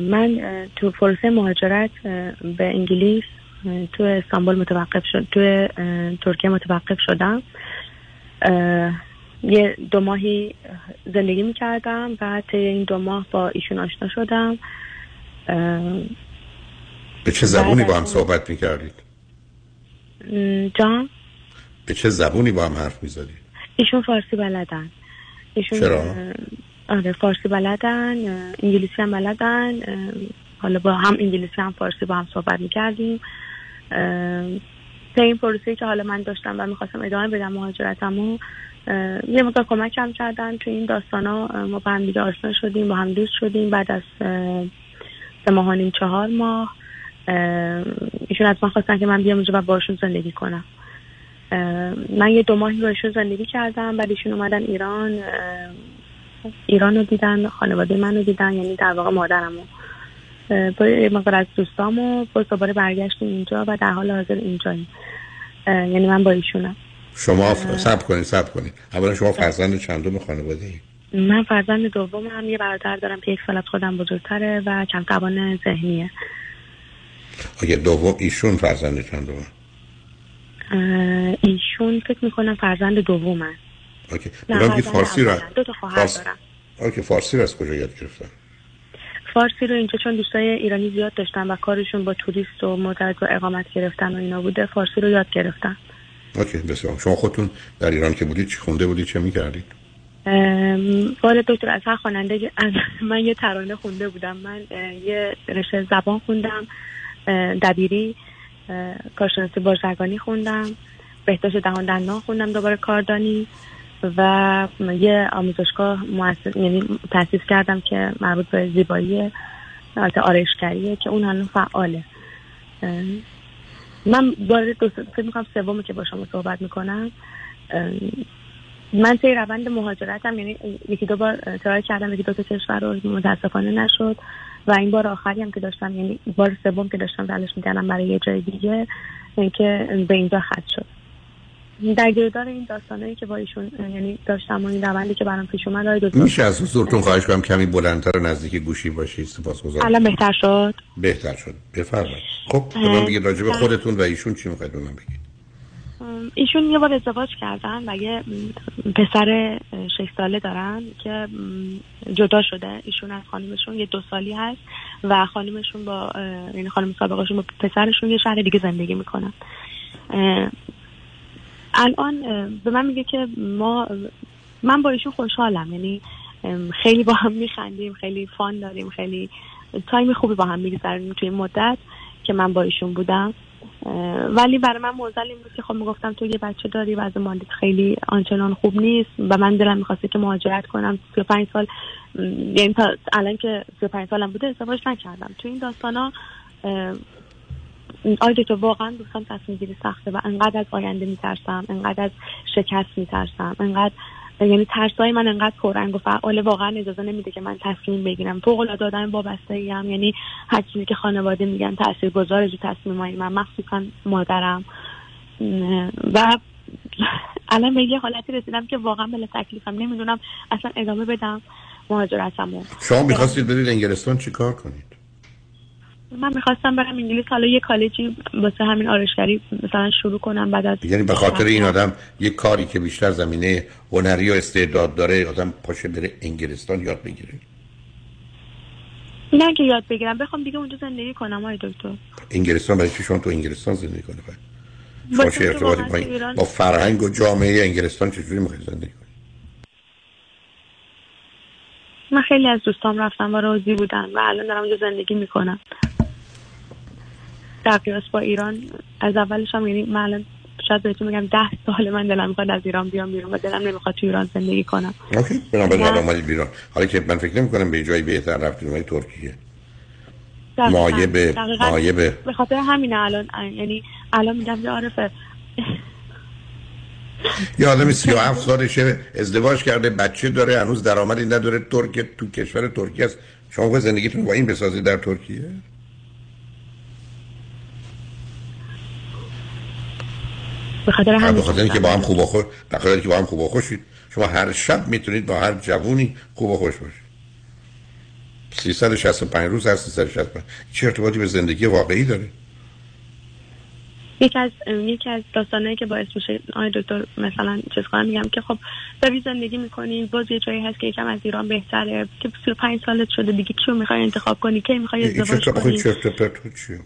[SPEAKER 20] من تو فرصه مهاجرت به انگلیس تو استانبول متوقف شد تو ترکیه متوقف شدم یه دو ماهی زندگی می‌کردم بعد طی این دو ماه با ایشون آشنا شدم
[SPEAKER 7] به چه زبونی با هم صحبت می‌کردید؟
[SPEAKER 20] جان؟
[SPEAKER 7] به چه زبونی با هم حرف می‌زدید؟
[SPEAKER 20] ایشون فارسی بلدن ایشون
[SPEAKER 7] چرا؟
[SPEAKER 20] آره فارسی بلدن انگلیسی هم بلدن حالا با هم انگلیسی هم فارسی با هم صحبت می‌کردیم. به این پروسه که حالا من داشتم و می‌خواستم ادامه بدم مهاجرتمو یه مقدار کمک هم کردن تو این داستان ها ما با هم دیگه آشنا شدیم با هم دوست شدیم بعد از سه ماه چهار ماه. ایشون از من خواستن که من بیام اونجا و باشون زندگی کنم. من یه دو ماهی باشون زندگی کردم بعد ایشون اومدن ایران. ایران رو دیدن خانواده من رو دیدن یعنی در واقع مادرمو. با مقدار از دوستامو باز دوباره برگشتیم اینجا و در حال حاضر اینجاییم. یعنی من با ایشونم.
[SPEAKER 7] شما سب کنید سب کنید. اولا شما فرزند چندم خانواده ای؟
[SPEAKER 20] من فرزند دوم هم یه برادر دارم که یک سال از خودم بزرگتره و کم توان ذهنیه.
[SPEAKER 7] آگه دوم ایشون فرزند چندم
[SPEAKER 20] ایشون فکر می‌کنم فرزند دوم هست
[SPEAKER 7] اوکی. نه فارسی را
[SPEAKER 20] دو تا خواهر
[SPEAKER 7] فارس...
[SPEAKER 20] دارم.
[SPEAKER 7] OK فارسی را از کجا یاد گرفتن؟
[SPEAKER 20] فارسی رو اینجا چون دوستای ایرانی زیاد داشتن و کارشون با توریست و مرتبط با اقامت گرفتن و اینا بوده فارسی رو یاد گرفتن.
[SPEAKER 7] OK بسیار. شما خودتون در ایران که بودید چی خونده بودید چه می‌کردید؟
[SPEAKER 20] والا دکتر از هر خواننده من یه ترانه خونده بودم. من یه رشته زبان خوندم دبیری کارشناسی بازرگانی خوندم بهداشت دهان دندان خوندم دوباره کاردانی. و یه آموزشگاه مؤسس یعنی تاسیس کردم که مربوط به زیبایی البته آرایشگریه که اون هنوز فعاله. من وارد دو فکر می‌کنم سومی که با شما صحبت می‌کنم. من طی روند مهاجرتم یعنی یکی دو بار ترای کردم یکی دو تا کشور رو متاسفانه نشد. و این بار آخری هم که داشتم یعنی بار سوم که داشتم تلاش می‌کردم برای یه جای دیگه که به اینجا خط شد. در گردار این داستانایی که با ایشون یعنی داشتم و این روندی که برام پیش اومد آقای دکتر.
[SPEAKER 7] میشه از حضورتون خواهش کنم کمی بلندتر و نزدیک گوشی باشید سپاسگزارم.
[SPEAKER 20] الان بهتر شد؟
[SPEAKER 7] بهتر شد. بفرمایید. خب به من بگید راجع به خودتون و ایشون چی می‌خواید به من بگید؟
[SPEAKER 20] ایشون یه بار ازدواج کردن و یه پسر اه، شش ساله دارن که جدا شده. ایشون از خانمشون یه دو سالی هست و خانمشون با یعنی خانم سابقشون با پسرشون یه شهر دیگه زندگی می‌کنن. الان به من میگه که ما من با ایشون خوشحالم. یعنی خیلی با هم میخندیم خیلی فان داریم خیلی تایم خوبی با هم میگذرونیم توی این مدت که من با ایشون بودم. ولی برای من موزل این بود که خب می‌گفتم تو یه بچه داری و از مالیت خیلی آنچنان خوب نیست. و من دلم می‌خواسته که مهاجرت کنم. 35 سال یعنی تا الان که 35 سالم بوده ازدواج نکردم. تو این داستانا آیا دکتر واقعا دوستان تصمیم گیری سخته و انقدر از آینده میترسم انقدر از شکست میترسم انقدر یعنی ترسای من انقدر پررنگ و فعال واقعا اجازه نمیده که من تصمیم بگیرم. فوق العاده آدم وابسته ام یعنی هر چیزی که خانواده میگن تاثیرگذاره تو تصمیمای من مخصوصا مادرم. و الان به یه حالتی رسیدم که واقعا بلا تکلیفم. نمی‌دونم اصلا ادامه بدم مهاجرتمو.
[SPEAKER 7] شما می‌خواستید برید انگلستان چی کار کنید؟
[SPEAKER 20] من می‌خواستم برم انگلیس حالا یه کالجی واسه همین آرایشگری مثلا شروع کنم بعد از
[SPEAKER 7] یعنی به خاطر این آدم یه کاری که بیشتر زمینه هنری و استعداد داره آدم پاشه بره انگلستان یاد بگیره؟
[SPEAKER 20] نه که یاد بگیرم بخوام دیگه اونجا زندگی کنم آقای دکتر.
[SPEAKER 7] انگلستان برای چی شما تو انگلستان زندگی کنه باید شما چه ارتباطی؟ با,
[SPEAKER 20] ایران-
[SPEAKER 7] با فرهنگ و جامعه انگلستان چجوری می‌خواید زندگی کنید
[SPEAKER 20] من خیلی از دوستام رفتم و راضی بودن و الان دارم اونجا زندگی می‌کنم. در قیاس با ایران از اولش هم یعنی من شاید بهتون میگم ده سال من دلم می‌خواد از ایران بیام بیرون و دلم نمی‌خواد تو ایران زندگی کنم.
[SPEAKER 7] اوکی بنابراین بیرون. حالا که من فکر نمی کنم به جایی بهتر رفتید اومدید ترکیه. مایه به-
[SPEAKER 20] دقیقاً.
[SPEAKER 7] مایه به-
[SPEAKER 20] به خاطر همینه الان یعنی الان میگم که عارفه.
[SPEAKER 7] یه آدم 37 سالشه ازدواج کرده بچه داره هنوز درآمدی نداره ترک تو کشور ترکیه است. شما زندگیتون با این بسازید در ترکیه؟
[SPEAKER 20] به خاطر همین
[SPEAKER 7] اینکه با هم خوب و خوش به خاطر اینکه با هم خوب و خوشید شما هر شب می‌تونید با هر جوونی خوب و خوش باشید 365 روز هر 365 چه ارتباطی به زندگی واقعی داره
[SPEAKER 20] یکی از یکی از داستانایی که باعث میشه آقای دکتر مثلا چیز کنم میگم که خب داری زندگی می‌کنی باز یه جایی هست که یکم از ایران بهتره که 35 سالت شده دیگه چیو می‌خوای انتخاب کنی کی می‌خوای ازدواج کنی
[SPEAKER 7] چرت و پرت چیه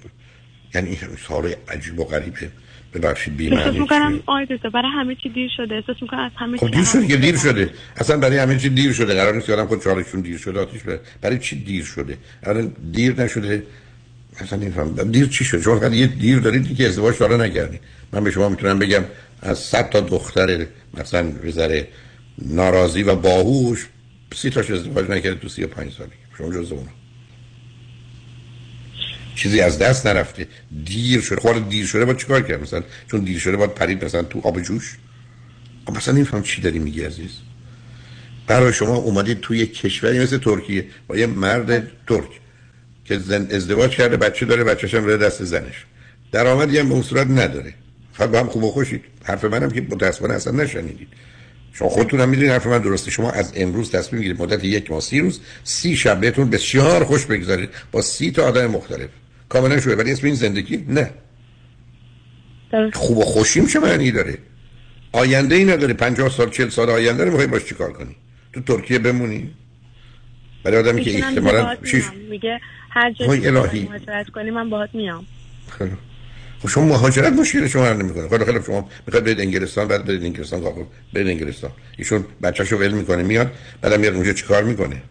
[SPEAKER 7] یعنی این سوال عجیب و غریبه ببخشید بی
[SPEAKER 20] احساس
[SPEAKER 7] معنی
[SPEAKER 20] می‌کنم آقای دکتر برای همه چی دیر شده. احساس می‌کنم از همه
[SPEAKER 7] خب دیر شده که دیر. شده. اصلا برای همه چی دیر شده. قرار نیست آدم خود چالشون دیر شده آتیش بره. برای چی دیر شده؟ الان دیر نشده. اصلا نمیفهم دیر چی شده؟ شما یه دیر دارید که ازدواج حالا نکردید من به شما می‌تونم بگم از 100 تا دختر مثلا بذاره ناراضی و باهوش سی تاش ازدواج نکرده تو 35 سالگی. شما جز اون چیزی از دست نرفته. دیر شده. خود دیر شده باید چیکار کرد؟ مثلا چون دیر شده باید پرید مثلا تو آب جوش؟ خب مثلا نمیفهم چی داری میگی عزیز. برای شما اومدید توی کشوری مثل ترکیه با یه مرد ترک که زن ازدواج کرده بچه داره بچه‌ش هم دست زنش. درآمدی هم به اون صورت نداره. فقط با هم خوب و خوشید حرف منم که متأسفانه اصلا نشنیدید. شما خودتون هم می‌دونید حرف من درسته. شما از امروز تصمیم می‌گیرید. مدت یک ماه سی روز سی شب بهتون بسیار خوش بگذارید. با سی تا آدم مختلف. کاملا شده ولی اسم این زندگی؟ نه. خوب و خوشیم چه معنی داره؟ آینده ای نداره. 50 سال 40 سال آینده رو می‌خوای باش چیکار کنی تو ترکیه بمونی؟ برای آدمی که احتمالاً شیش.
[SPEAKER 20] میگه هر جایی
[SPEAKER 7] الهی.
[SPEAKER 20] مهاجرت کنی من باهات میام.
[SPEAKER 7] خیلی. خب شما مهاجرت مشکل شما حل نمی‌کنه. خیلی خیلی شما می‌خواد برید انگلستان بعد برید انگلستان خب برید انگلستان. ایشون بچه‌شو ول می‌کنه. میاد بعدم میاد اونجا چیکار می‌کنه؟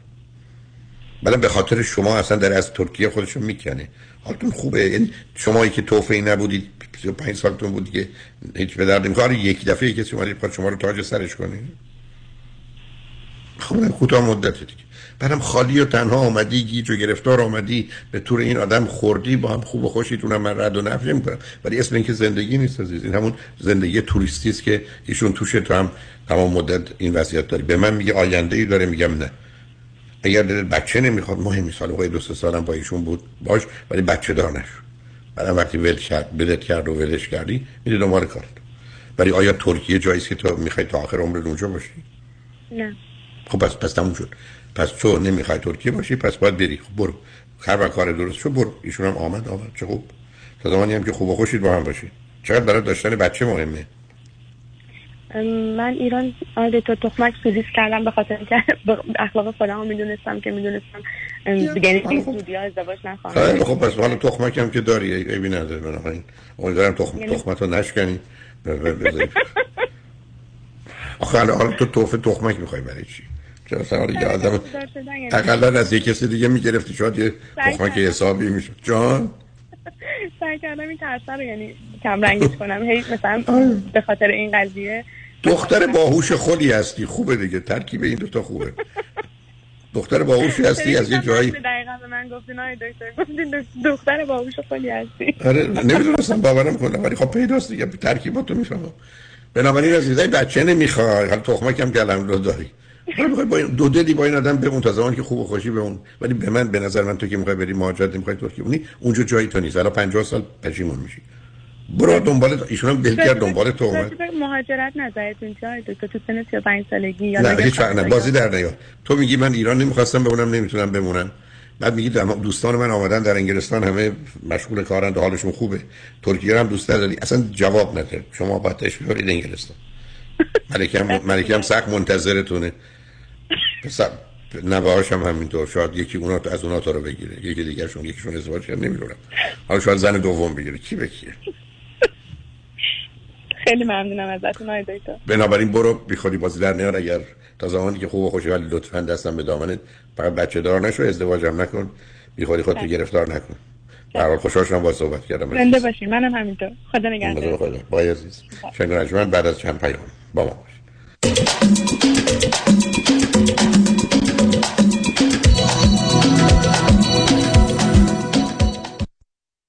[SPEAKER 7] بعدم به خاطر شما اصلا در از ترکیه خودشون می‌کنه. حالتون خوبه؟ این شمایی که توفی نبودید 35 سالتون بود که هیچ به درد نمی‌خوره. یک دفعه کسی اومد بخواد شما رو تاج سرش کنه خب کوتاه مدته دیگه. بعدم خالی و تنها آمدی گیج و گرفتار آمدی به طور این آدم خوردی با هم خوب و خوشیتون من رد و نفی می‌کنم ولی اسم اینکه زندگی نیست عزیز. این همون زندگی توریستی است که ایشون توشه تو هم تمام مدت این وضعیت داری به من میگه آینده ای داره میگم نه. اگر دلت بچه نمی‌خواد مهم سال وقتی دو سه سالم با ایشون بود باش ولی بچه دار نشو. بعدم وقتی ول کرد بلت کرد و ولش کردی میری دنبال کارت. ولی آیا ترکیه جایی که تو می‌خوای تا آخر عمرت اونجا باشی؟
[SPEAKER 8] نه.
[SPEAKER 7] خب پس پس تموم شد. پس تو نمی‌خوای ترکیه باشی پس باید بری. خب برو. هر وقت کار درست شو برو. ایشون هم آمد آمد. چه خوب. تا زمانی هم که خوب و خوشید با هم باشید. چقدر برای داشتن بچه مهمه.
[SPEAKER 8] من ایران آره تو تخمک سوزیس کردم به خاطر که اخلاق خودم می‌دونستم که می‌دونستم. دیگه این زودی ها ازدواج نخواهم
[SPEAKER 7] خب پس حالا تخمک هم که داری عیبی نداره بنابراین. امیدوارم تخم تخمتو نشکنی. آخه حالا تو توفه تخمک می‌خوای برای چی؟ چرا سوال یه آدم اقلا از یه کسی دیگه می‌گرفتی شاید یه تخمک حسابی میشه جان؟
[SPEAKER 8] سعی کردم این ترسه رو یعنی کم رنگش کنم. هی مثلا به خاطر این قضیه
[SPEAKER 7] دختر باهوش خودی هستی. خوبه دیگه. ترکیب این دوتا خوبه. دختر باهوشی هستی از یه جایی.
[SPEAKER 8] دقیقا به من گفتین آقای دکتر گفتین دختر باهوش خودی هستی.
[SPEAKER 7] آره نمی‌دونستم باورم کنم ولی خب پیداست دیگه. ترکیباتو می‌فهمم. بنابراین از ایزای بچه نمی‌خوای. حالا تخمک هم کلم رو داری. حالا می‌خوای با این دو دلی با این آدم بمون تا زمانی که خوب و خوشی بمون. ولی به من به نظر من تو که می‌خوای بری مهاجرت می‌خوای ترکیه بونی اونجا جایی تو نیست. حالا 50 سال پشیمون میشی. برو دنبال ایشون هم دلگر دنبال تو اومد.
[SPEAKER 8] مهاجرت چیه دکتر تو سن 35 سالگی یا
[SPEAKER 7] نه هیچ نه بازی در نیار. تو میگی من ایران نمی‌خواستم بمونم نمی‌تونم بمونم. بعد میگی دوستان من آمدن در انگلستان همه مشغول کارند و حالشون خوبه. ترکیه هم دوست داری اصلا جواب نده. شما باید برید انگلستان. ملکم ملکم سخت منتظرتونه. پسر نوهاش هم همینطور. شاید یکی اونا از اونا تا رو بگیره. یکی دیگرشون یکیشون ازدواج کرد نمی‌دونم. حالا شاید زن دوم بگیره. کی بکیه
[SPEAKER 8] خیلی ممنونم ازتون دکتر.
[SPEAKER 7] بنابراین برو بیخودی بازی در نیار. اگر تا زمانی که خوب و خوشی ولی لطفا دستم به دامنت فقط بچه دار نشو ازدواج هم نکن. بیخودی خودتو گرفتار نکن. به حال خوشحال شدم با صحبت کردم.
[SPEAKER 8] زنده باشین منم همینطور. خدا نگهدار.
[SPEAKER 7] با عزیز. شنگ بعد از چند پیام. با ما باش.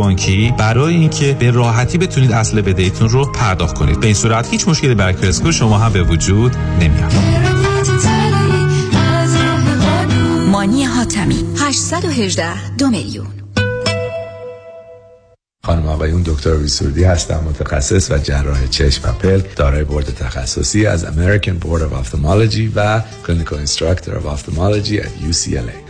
[SPEAKER 21] بانکی برای اینکه به راحتی بتونید اصل بدهیتون رو پرداخت کنید. به این صورت هیچ مشکلی برای credit score شما هم به وجود نمیاد.
[SPEAKER 22] مانی حاتمی 818 دو میلیون.
[SPEAKER 23] خانم آقایون دکتر وی سرودی هستم متخصص و جراح چشم و پلک دارای بورد تخصصی از American Board of Ophthalmology و Clinical Instructor of Ophthalmology at UCLA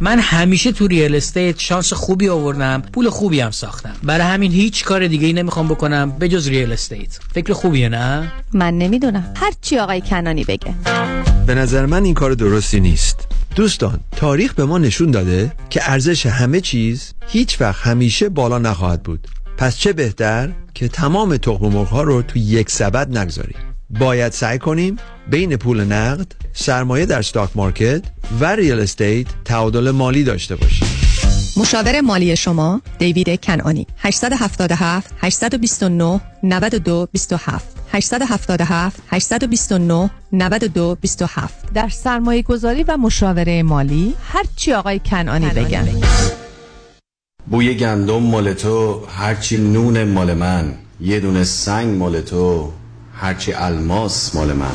[SPEAKER 24] من همیشه تو real estate شانس خوبی آوردم پول خوبی هم ساختم. برای همین هیچ کار دیگه ای نمی‌خوام بکنم به جز real estate فکر خوبیه نه؟
[SPEAKER 25] من نمی‌دونم. هر چی آقای کنانی بگه.
[SPEAKER 13] به نظر من این کار درستی نیست. دوستان تاریخ به ما نشون داده که ارزش همه چیز هیچ وقت همیشه بالا نخواهد بود. پس چه بهتر که تمام تخم مرغ ها رو تو یک سبد نگذاریم. باید سعی کنیم بین پول نقد سرمایه در stock market و real estate تعادل مالی داشته باشیم.
[SPEAKER 25] مشاور مالی شما دیوید کنانی 877 829 92 27 877 829 92 27 در سرمایه گذاری و مشاوره مالی هر چی آقای کنانی بگن.
[SPEAKER 26] بوی گندم مال تو هرچی نون مال من. یه دونه سنگ مال تو. هرچی الماس مال من.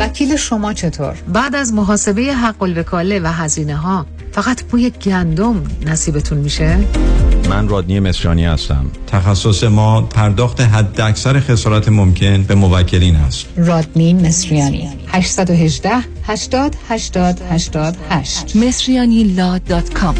[SPEAKER 2] وکیل شما چطور؟ بعد از محاسبه حق الوکاله و هزینه ها فقط بوی گندم نصیبتون میشه؟
[SPEAKER 27] من رادنی مصریانی هستم. تخصص ما پرداخت حد اکثر خسارت ممکن به موکلین است.
[SPEAKER 2] رادنی مصریانی. 818 80 80 88 مصریانی لا دات کام.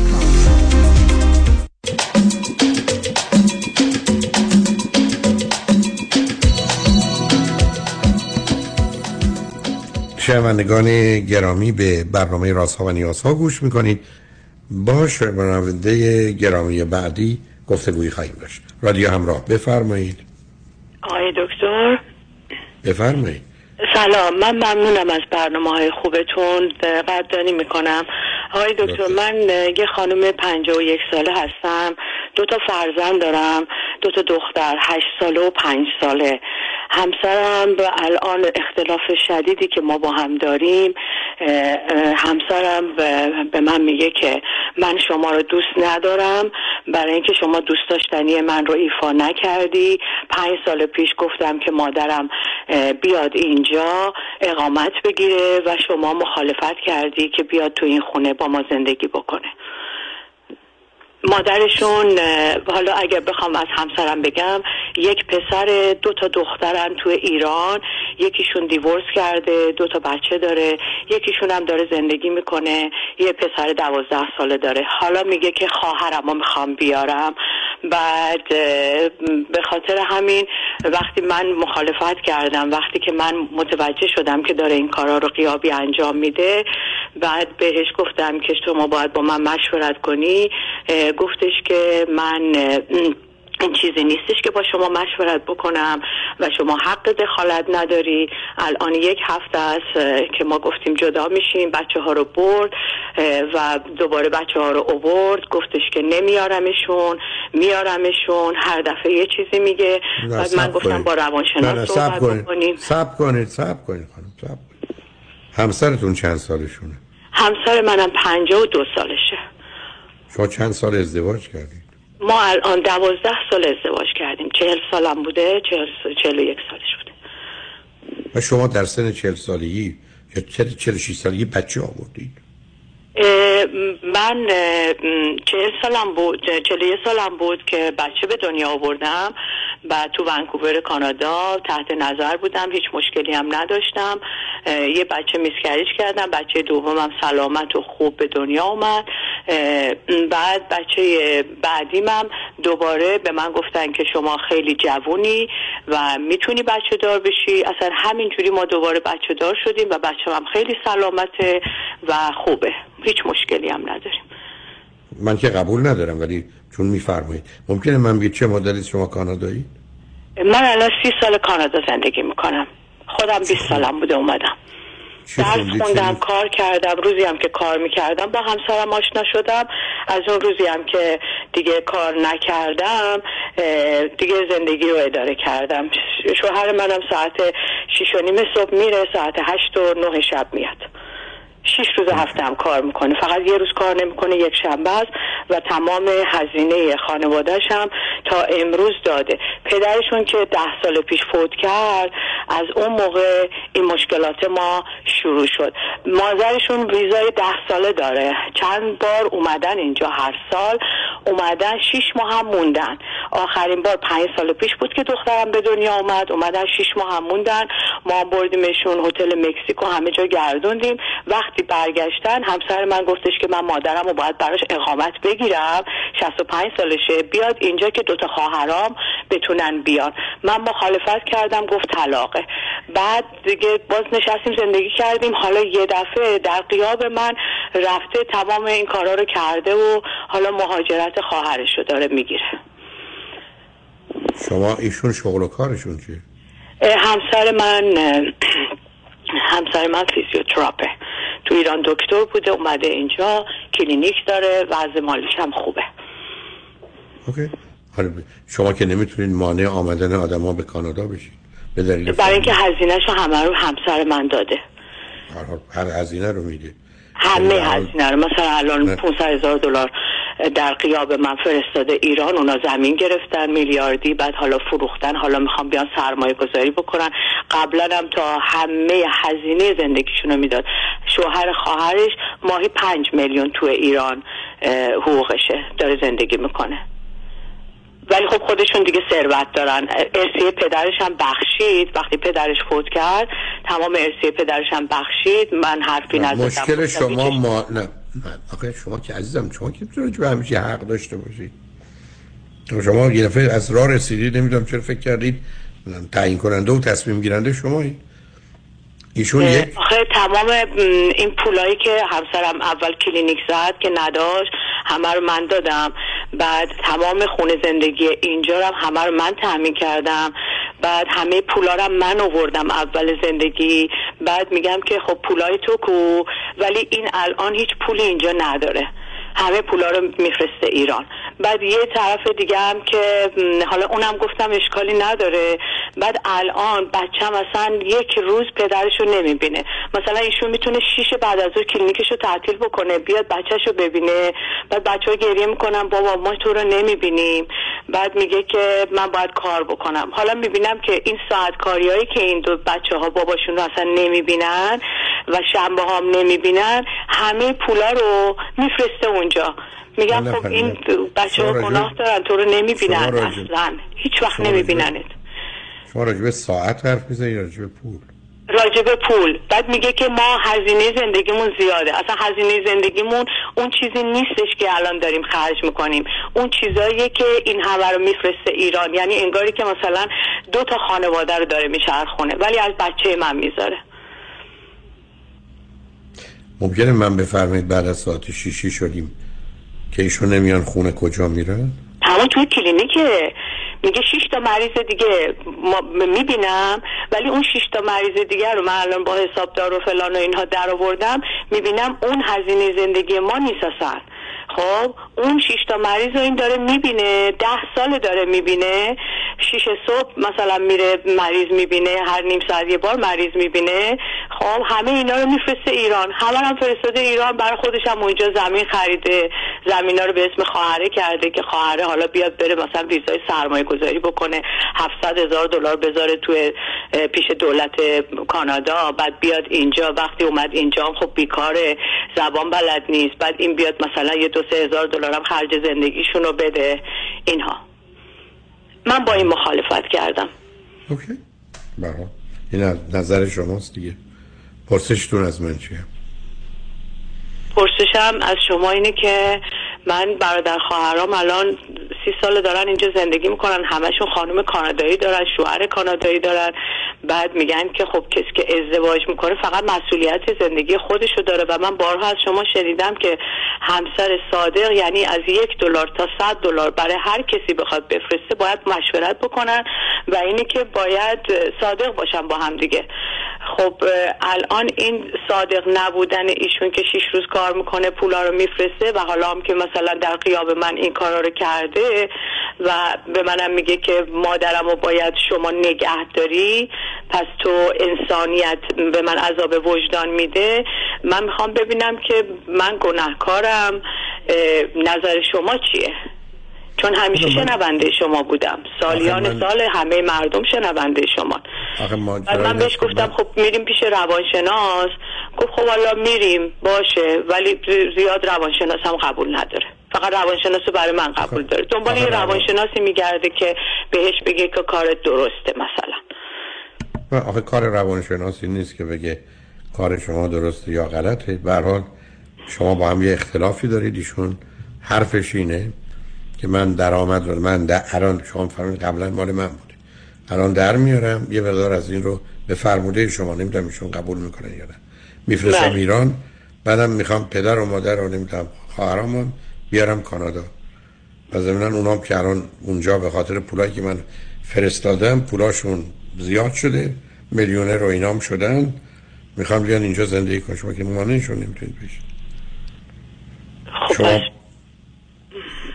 [SPEAKER 7] شنوندگان گرامی به برنامه رازها و نیازها گوش می‌کنید. با شنونده گرامی بعدی گفتگویی خواهیم داشت. رادیو همراه بفرمایید.
[SPEAKER 28] آقای دکتر.
[SPEAKER 7] بفرمایید.
[SPEAKER 28] سلام من ممنونم از برنامه های خوبتون قدردانی می‌کنم. آقای دکتر من یه خانم پنجاه و یک ساله هستم. دو تا فرزند دارم. دو تا دختر هشت ساله و پنج ساله. همسرم به الان اختلاف شدیدی که ما با هم داریم همسرم به من میگه که من شما رو دوست ندارم برای اینکه شما دوست داشتنی من رو ایفا نکردی. پنج سال پیش گفتم که مادرم بیاد اینجا اقامت بگیره و شما مخالفت کردی که بیاد تو این خونه با ما زندگی بکنه. مادرشون حالا اگر بخوام از همسرم بگم یک پسر دو تا دخترن تو ایران. یکیشون دیورس کرده دو تا بچه داره. یکیشون هم داره زندگی می‌کنه. یه پسر دوازده ساله داره. حالا میگه که خواهرم می‌خوام بیارم. بعد به خاطر همین وقتی من مخالفت کردم وقتی که من متوجه شدم که داره این کارا رو قیابی انجام میده بعد بهش گفتم که شما باید با من مشورت کنی. گفتش که من این چیزی نیستش که با شما مشورت بکنم و شما حق دخالت نداری. الان یک هفته است که ما گفتیم جدا میشیم بچه ها رو برد و دوباره بچه ها رو اوورد. گفتش که نمیارمشون میارمشون. هر دفعه یه چیزی میگه. بعد من گفتم با روانشناس صحبت بکنیم.
[SPEAKER 7] سب کنید سب کنید خانم سب کنید. همسرتون چند سالشونه؟
[SPEAKER 28] همسر منم پنجاه و دو سالشه.
[SPEAKER 7] شما چند سال ازدواج کردید
[SPEAKER 28] ما الان دوازده سال ازدواج کردیم. چهل سالم بوده چهل و یک سالش بوده.
[SPEAKER 7] و شما در سن چهل سالگی یا چهل شیش سالگی بچه آوردید؟
[SPEAKER 28] من چهل سالم بود چهل یک سالم بود که بچه به دنیا آوردم. و تو ونکوور کانادا تحت نظر بودم هیچ مشکلی هم نداشتم. یه بچه میسکریش کردم بچه دومم سلامت و خوب به دنیا اومد. بعد بچه بعدیمم دوباره به من گفتن که شما خیلی جوونی و می‌تونی بچه دار بشی. اصلا همینجوری ما دوباره بچه دار شدیم و بچه هم خیلی سلامته و خوبه. هیچ مشکلی هم نداریم.
[SPEAKER 7] من که قبول ندارم ولی چون میفرمایید. ممکنه من بگید چه مدلی شما کانادایی؟
[SPEAKER 28] من الان سی سال کانادا زندگی می‌کنم. خودم 20 سالم بوده اومدم. درس خوندم کار کردم روزی هم که کار می‌کردم با همسرم آشنا شدم. از اون روزی هم که دیگه کار نکردم دیگه زندگی رو اداره کردم. شوهر منم ساعت شیش و نیم صبح میره ساعت هشت و نه شب میاد. شش روز هفته هم کار می‌کنه. فقط یه روز کار نمی‌کنه یک شنبه است و تمام هزینه خانوادهش هم تا امروز داده. پدرشون که ده سال پیش فوت کرد از اون موقع این مشکلات ما شروع شد. مادرشون ویزای ده ساله داره. چند بار اومدن اینجا هر سال. اومدن شیش ماه هم موندن. آخرین بار پنج سال پیش بود که دخترم به دنیا اومد. اومدن شیش ماه هم موندن. ما بردیمشون هتل مکزیکو همه جا گردوندیم. وقتی برگشتن همسر من گفتش که من مادرم رو باید براش اقامت بگیرم. 65 سالشه بیاد اینجا که دوتا خواهرام بتونن بیان. من مخالفت کردم گفت طلاقه. بعد دیگه باز نشستیم زندگی کردیم. حالا یه دفعه در قیاب من رفته تمام این کارا رو کرده و حالا مهاجرت خواهرش رو داره می‌گیره.
[SPEAKER 7] شما ایشون شغل و کارشون چیه؟
[SPEAKER 28] همسر من همسر من فیزیوتراپه. تو ایران دکتر بوده اومده اینجا کلینیک داره وضع مالیش هم خوبه.
[SPEAKER 7] OK. حالا شما که نمی‌تونین مانع آمدن آدما به کانادا به دلیل
[SPEAKER 28] برای اینکه هزینهش رو همه رو همسر من داده.
[SPEAKER 7] هر, حال هر هزینه رو میده
[SPEAKER 28] همه هزینه رو. مثلا الان 500 هزار دلار. در قیاب من فرستاده ایران اونا زمین گرفتن میلیاردی بعد حالا فروختن. حالا می‌خوام بیان سرمایه گذاری بکنن. قبلا هم تا همه هزینه زندگیشون رو می‌داد. شوهر خواهرش ماهی پنج میلیون تو ایران حقوقشه. داره زندگی می‌کنه. ولی خب خودشون دیگه ثروت دارن. ارسیه پدرش هم بخشید. وقتی پدرش فوت کرد تمام ارسیه پدرش هم بخشید. من حرفی نزدم.
[SPEAKER 7] مشکل شما ما نه. آخه شما که عزیزم شما که می‌تونید به همیشه حق داشته باشید؟ شما یه دفعه از راه رسیدید نمی‌دونم چرا فکر کردید تعیین کننده و تصمیم گیرنده شمایید ایشون یک
[SPEAKER 28] آخه تمام این پولایی که همسرم اول کلینیک زد که نداشت همه رو من دادم. بعد تمام خونه زندگی اینجا رو همه رو من تأمین کردم. بعد همه پولا رو من آوردم اول زندگی. بعد میگم که خب پولای تو کو. ولی این الان هیچ پولی اینجا نداره. همه پولا رو میفرسته ایران. بعد یه طرف دیگه هم که حالا اونم گفتم اشکالی نداره. بعد الان بچم اصلا یک روز پدرش نمی‌بینه. مثلا ایشون می‌تونه شیش بعد از اون کلینیکش تعطیل بکنه بیاد بچهش ببینه. بعد بچه ها گریه می‌کنن بابا ما تو رو نمی‌بینیم. بعد میگه که من باید کار بکنم. حالا می‌بینم که این ساعت کاریایی که این دو بچه ها باباشون رو اصلا نمی‌بینن و شنبه هم نمی‌بینن همه پولا رو میفرسته اونجا. میگم خب این بچه ها گناه دارن تو رو نمی‌بینن اصلا. هیچ وقت نمیبیننت.
[SPEAKER 7] شما راجب ساعت حرف می‌زنی راجب پول؟
[SPEAKER 28] راجب پول. بعد میگه که ما هزینه زندگیمون زیاده. اصلا هزینه زندگیمون اون چیزی نیستش که الان داریم خرج می‌کنیم. اون چیزاییه که این همه رو میفرسته ایران. یعنی انگاری که مثلا دو تا خانواده رو داره میچرخونه ولی از بچه من می‌ذاره.
[SPEAKER 7] ممکنه من بفرمایید بعد از ساعت شیشی شدیم که ایشون نمیان خونه کجا میرن؟
[SPEAKER 28] همون توی کلینیکه میگه شش تا مریض دیگه می‌بینم ولی اون شش تا مریض دیگه رو من الان با حسابدار و فلان و اینها در آوردم می‌بینم اون هزینه زندگی ما نیست اصلا خب اون شش تا مریض رو این داره می‌بینه ده سال داره می‌بینه. شیش صبح مثلا میره مریض می‌بینه هر نیم ساعت یه بار مریض می‌بینه. خب همه اینا رو میفرسته ایران. همه هم فرستاده ایران برای خودش هم اونجا زمین خریده. زمینا رو به اسم خواهره کرده که خواهره حالا بیاد بره مثلا ویزای سرمایه گذاری بکنه. 700 هزار دلار بذاره توی پیش دولت کانادا. بعد بیاد اینجا. وقتی اومد اینجا خب بیکاره. زبان بلد نیست. بعد این بیاد مثلا یه دو سه هزار دلار هم خرج زندگیشون رو بده. اینها. من با این مخالفت کردم.
[SPEAKER 7] اوکی. برای این نظر شماست دیگه. پرسشتون از من چیه؟
[SPEAKER 28] پرسشم از شما اینه که من برادر خواهرام الان سی سال دارن اینجا زندگی می‌کنن. همشون خانم کانادایی دارن شوهر کانادایی دارن. بعد میگن که خب کسی که ازدواج می‌کنه فقط مسئولیت زندگی خودشو داره و من بارها از شما شنیدم که همسر صادق یعنی از یک دلار تا صد دلار برای هر کسی بخواد بفرسته باید مشورت بکنن و اینه که باید صادق باشن با هم دیگه. خب الان این صادق نبودن ایشون که شیش روز کار می‌کنه پولا رو میفرسته و حالا هم که مثلا در قیاب من این کارا رو کرده و به منم میگه که مادرم رو باید شما نگه داری پس تو انسانیت به من عذاب وجدان میده. من می‌خوام ببینم که من گناهکارم نظر شما چیه؟ چون همیشه شنونده شما بودم. سالیان
[SPEAKER 7] من...
[SPEAKER 28] سال همه مردم شنونده شما بعد من بهش گفتم خب میریم پیش روانشناس. گفت خب حالا میریم. باشه. ولی زیاد روانشناس هم قبول نداره. فقط روانشناس رو برای من قبول داره. دنبال یه روانشناسی میگرده که بهش بگه که کارت درسته مثلا.
[SPEAKER 7] آخه کار روانشناسی نیست که بگه کار شما درسته یا غلطه. به حال شما با هم یه اختلافی دارید. ایشون حرفش اینه. که من درآمد رو من در الان شما فرمودید قبلا مال من بوده. الان در میارم یه مقدار از این رو به فرموده شما نمی‌دونم ایشون قبول می‌کنن یا نه. میفرستم ایران بعدم می‌خوام پدر و مادر رو نمی‌دونم خواهرامون بیارم کانادا. و ضمن اونام که الان اونجا به خاطر پولایی که من فرستادم پولاشون زیاد شده میلیونر رو اینام شدن. می‌خوام بیان اینجا زندگی کنم شما که مانعشون نمی‌تونید بشید شما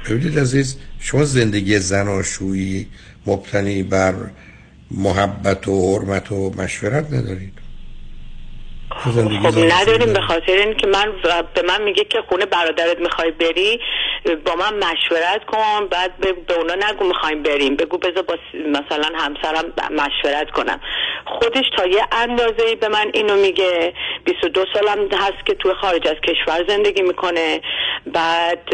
[SPEAKER 7] ببینید عزیز شما زندگی زناشویی مبتنی بر محبت و حرمت و مشورت ندارید.
[SPEAKER 28] خب نداریم به خاطر اینکه من به من میگه که خونه برادرت می‌خوای بری با من مشورت کن بعد به اونا نگو می‌خوایم بریم. بگو بذار با مثلا همسرم مشورت کنم. خودش تا یه اندازه به من اینو میگه. 22 سالم هست که تو خارج از کشور زندگی می‌کنه. بعد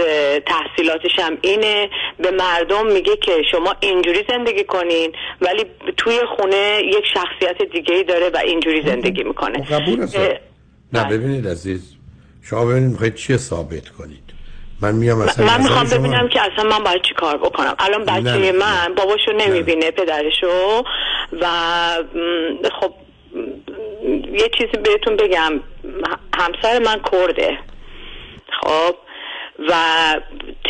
[SPEAKER 28] تحصیلاتش هم اینه. به مردم میگه که شما اینجوری زندگی کنین ولی توی خونه یک شخصیت دیگه ای داره و اینجوری زندگی می‌کنه.
[SPEAKER 7] قبول نه ببینید عزیز شما ببینید می‌خواید چیه ثابت کنید. من میام
[SPEAKER 28] من می‌خوام ببینم که اصلا من باید چی کار بکنم. الان بچه من باباشو نمی‌بینه پدرشو. و خب یه چیزی بهتون بگم. همسر من کرده. خب و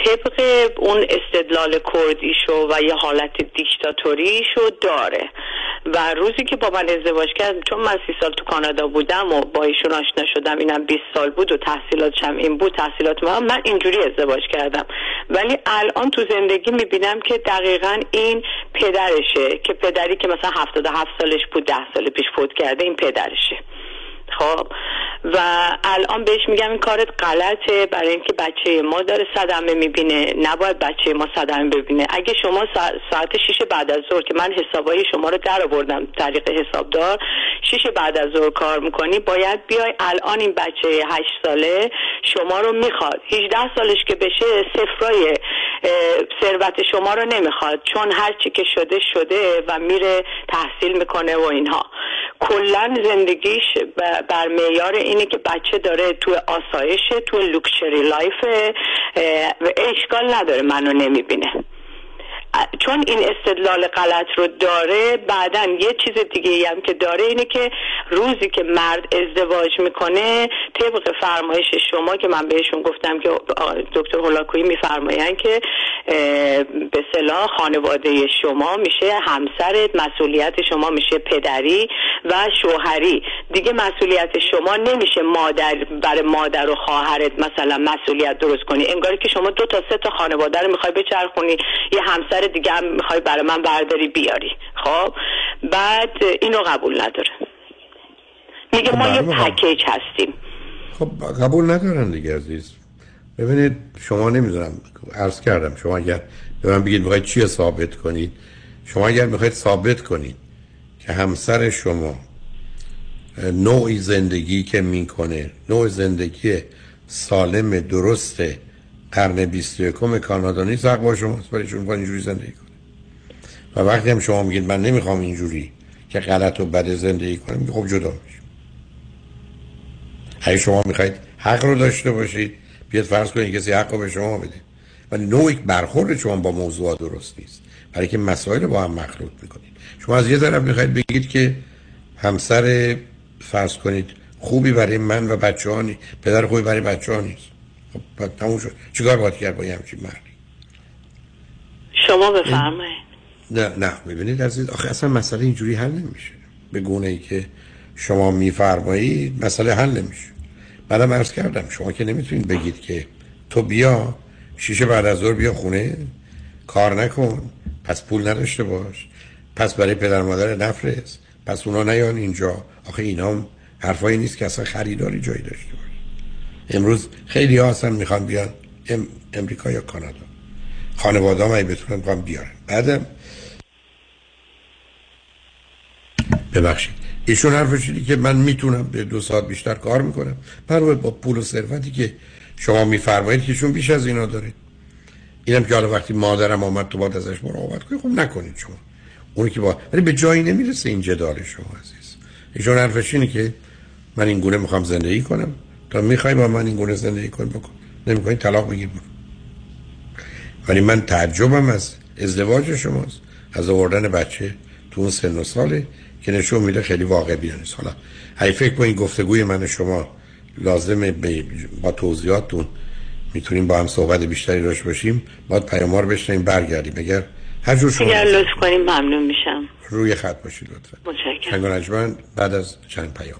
[SPEAKER 28] طبق اون استدلال کردیشو و یه حالت دیکتاتوریشو داره. و روزی که با من ازدواج کردم چون من سی سال تو کانادا بودم و با ایشون آشنا شدم اینم 20 سال بود و تحصیلاتشم این بود تحصیلات من من اینجوری ازدواج کردم. ولی الان تو زندگی می‌بینم که دقیقا این پدرشه که پدری که مثلا 77 سالش بود 10 سال پیش فوت کرده این پدرشه. خب. و الان بهش میگم این کارت غلطه برای اینکه بچه ما داره صدمه می‌بینه. نباید بچه ما صدمه ببینه. اگه شما ساعت شیش بعد از ظهر که من حسابای شما رو در آوردم طریق حسابدار شیش بعد از ظهر کار می‌کنی باید بیای الان این بچه هشت ساله شما رو می‌خواد. 18 سالش که بشه صفرای ثروت شما رو نمی‌خواد. چون هر چی که شده شده و میره تحصیل می‌کنه و اینها. کلا زندگیش بر معیار اینه که بچه داره توی آسایشه توی luxury life اشکال نداره منو نمی‌بینه. چون این استدلال غلط رو داره بعدا یه چیز دیگه هم که داره اینه که روزی که مرد ازدواج می‌کنه طبق فرمایش شما که من بهشون گفتم که دکتر هولاکویی میفرماین که به صلاح خانواده شما میشه همسرت مسئولیت شما میشه پدری و شوهری. دیگه مسئولیت شما نمیشه مادر برای مادر و خواهرت مثلا مسئولیت درست کنی. انگاری که شما دو تا سه تا خانواده رو می‌خوای بچرخونی یه همسر دیگه هم می‌خوای برای من برداری بیاری. خب؟ بعد اینو قبول نداره. میگه ما یه پکیج هستیم.
[SPEAKER 7] خب قبول ندارن دیگه عزیز. ببینید شما نمی‌دونم عرض کردم شما اگر به من بگید می‌خواید چی ثابت کنید؟ شما اگر می‌خواید ثابت کنید که همسر شما نوعی زندگی که می‌کنه نوع زندگی سالم درسته قرن 21 کانادا نیست حق با شماست برای چون اینجوری زندگی کنه و وقتی هم شما میگید من نمی‌خوام اینجوری که غلط و بد زندگی کنم خب جدا میشه اگه شما می‌خواید حق رو داشته باشید بیاد فرض کنید کسی حق رو به شما بده. ولی نوعی برخورد شما با موضوع درست نیست. برای که مسائل با هم مخلوط می‌کنید. شما از یه طرف می‌خواید بگید که همسر فرض کنید خوبی برای من و بچه ها نیست پدر خوبی برای بچه نیست. خب تموم شد. چیکار باید کرد با یه همچین مردی؟
[SPEAKER 28] شما بفرمایید.
[SPEAKER 7] نه نه ببینید عزیز آخه اصلا مسئله اینجوری حل نمیشه. به گونه ای که شما میفرمایید مسئله حل نمیشه. بعدم عرض کردم شما که نمی‌تونید بگید که تو بیا شیشه بعد از ظهر بیا خونه کار نکن پس پول نداشته باش پس برای پدر مادر نفرست پس اونا نیان اینجا. آخه اینا حرفایی نیست که اصلا خریداری جایی داشته باشه. امروز خیلی ها اصلا می‌خوان بیان ام... امریکا یا کانادا. خانواده هم بتونن می‌خوان بیارن. بعدم ببخشید. ایشون حرفش که من می‌تونم به دو ساعت بیشتر کار می‌کنم. برای با پول و ثروتی که شما میفرمایید که ایشون بیش از اینا داره. اینم که حالا وقتی مادرم آمد تو باید ازش مراقبت کنید خب نکنید شما. اونی که با ولی به جایی نمی‌رسه این جدال شما عزیز. ایشون حرفش اینه که من این گونه می‌خوام زندگی کنم. تا می‌خوای با من این گونه زندگی کن بکن. نمی‌خوای طلاق بگیر برو ولی من تعجبم از ازدواج شماست از آوردن بچه تو اون سن و ساله که نشون میده خیلی واقع بیانیست حالا هی فکر با این گفتگوی من شما لازمه با توضیحاتتون می‌تونیم با هم صحبت بیشتری داشت باشیم. باید پیامار بشنیم برگردیم. اگر هر جور شما
[SPEAKER 28] اگر لطف کنیم ممنون میشم.
[SPEAKER 7] روی خط باشید لطفا.
[SPEAKER 28] متشکرم.
[SPEAKER 7] بعد از چند پیام.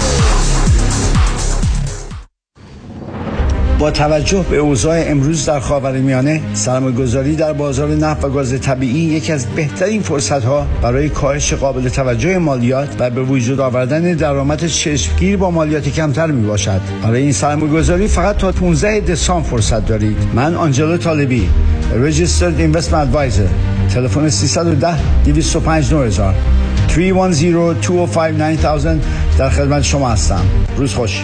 [SPEAKER 29] با توجه به اوضاع امروز در خاورمیانه سرمایه‌گذاری در بازار نفت و گاز طبیعی یکی از بهترین فرصت‌ها برای کاهش قابل توجه مالیات و به وجود آوردن درآمد چشمگیر با مالیات کمتر می باشد برای این سرمایه‌گذاری فقط تا 15 دسامبر فرصت دارید. من آنجلو طالبی Registered Investment Advisor. تلفن 310 205 9000 310 205 9000 در خدمت شما هستم. روز خوش.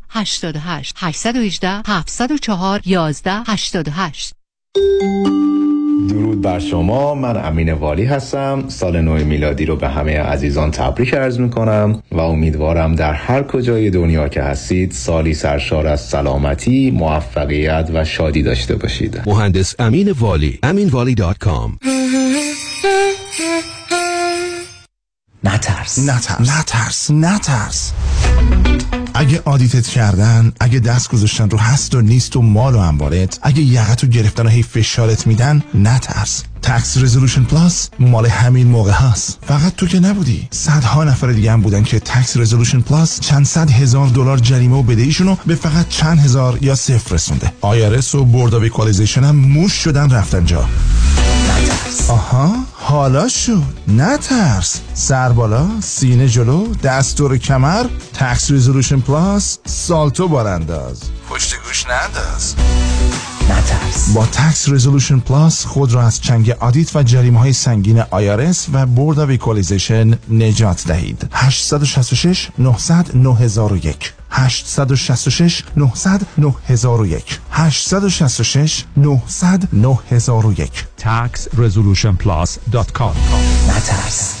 [SPEAKER 2] 88 818 704 11 88
[SPEAKER 23] درود بر شما. من امین والی هستم. سال نو میلادی رو به همه عزیزان تبریک عرض می کنم و امیدوارم در هر کجای دنیا که هستید سالی سرشار از سلامتی موفقیت و شادی داشته باشید.
[SPEAKER 13] مهندس امین والی. aminvali.com
[SPEAKER 30] نترس.
[SPEAKER 31] نترس. نترس. نترس. اگه audit ت کردن اگه دست گذاشتن رو هست و نیست و مال و انبارت اگه یقت رو گرفتن و هی فشارت میدن نترس. Tax Resolution Plus مال همین موقع هست فقط تو که نبودی. صدها نفر دیگه هم بودن که Tax Resolution Plus چند صد هزار دلار جریمه و بدهیشون رو به فقط چند هزار یا صفر رسونده. IRS و Board of هم موش شدن رفتن جا. آها حالا شد نترس. سر بالا سینه جلو دستور کمر Tax Resolution Plus سالتو بارانداز پشت گوش ننداز
[SPEAKER 30] نترس.
[SPEAKER 31] با Tax Resolution Plus خود را از چنگ audit و جریمه های سنگین IRS و Board of Equalization نجات دهید. 866 900 9001 866 900 9001 866 900 9001
[SPEAKER 13] taxresolutionplus.com
[SPEAKER 30] نترس.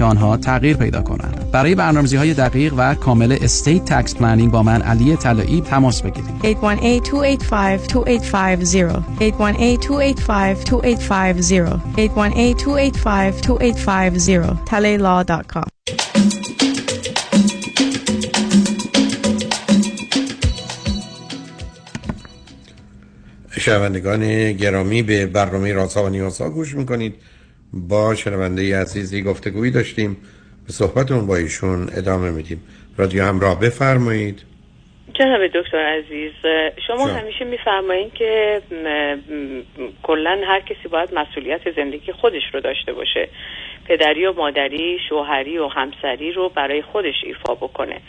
[SPEAKER 32] آنها تغییر پیدا کنند. برای برنامه‌ریزی های دقیق و کامل estate tax planning با من علی طلایی تماس بگیرید.
[SPEAKER 33] 818-285-2850 818-285-2850
[SPEAKER 7] شنوندگان گرامی به برنامه رازها و نیازها گوش می‌کنید. با شنونده عزیزی گفتگویی داشتیم به صحبتمون با ایشون ادامه میدیم. رادیو همراه بفرمایید.
[SPEAKER 28] جناب دکتر عزیز شما جان. همیشه میفرمایید که کلا هر کسی باید مسئولیت زندگی خودش رو داشته باشه. پدری و مادری شوهری و همسری رو برای خودش ایفا بکنه.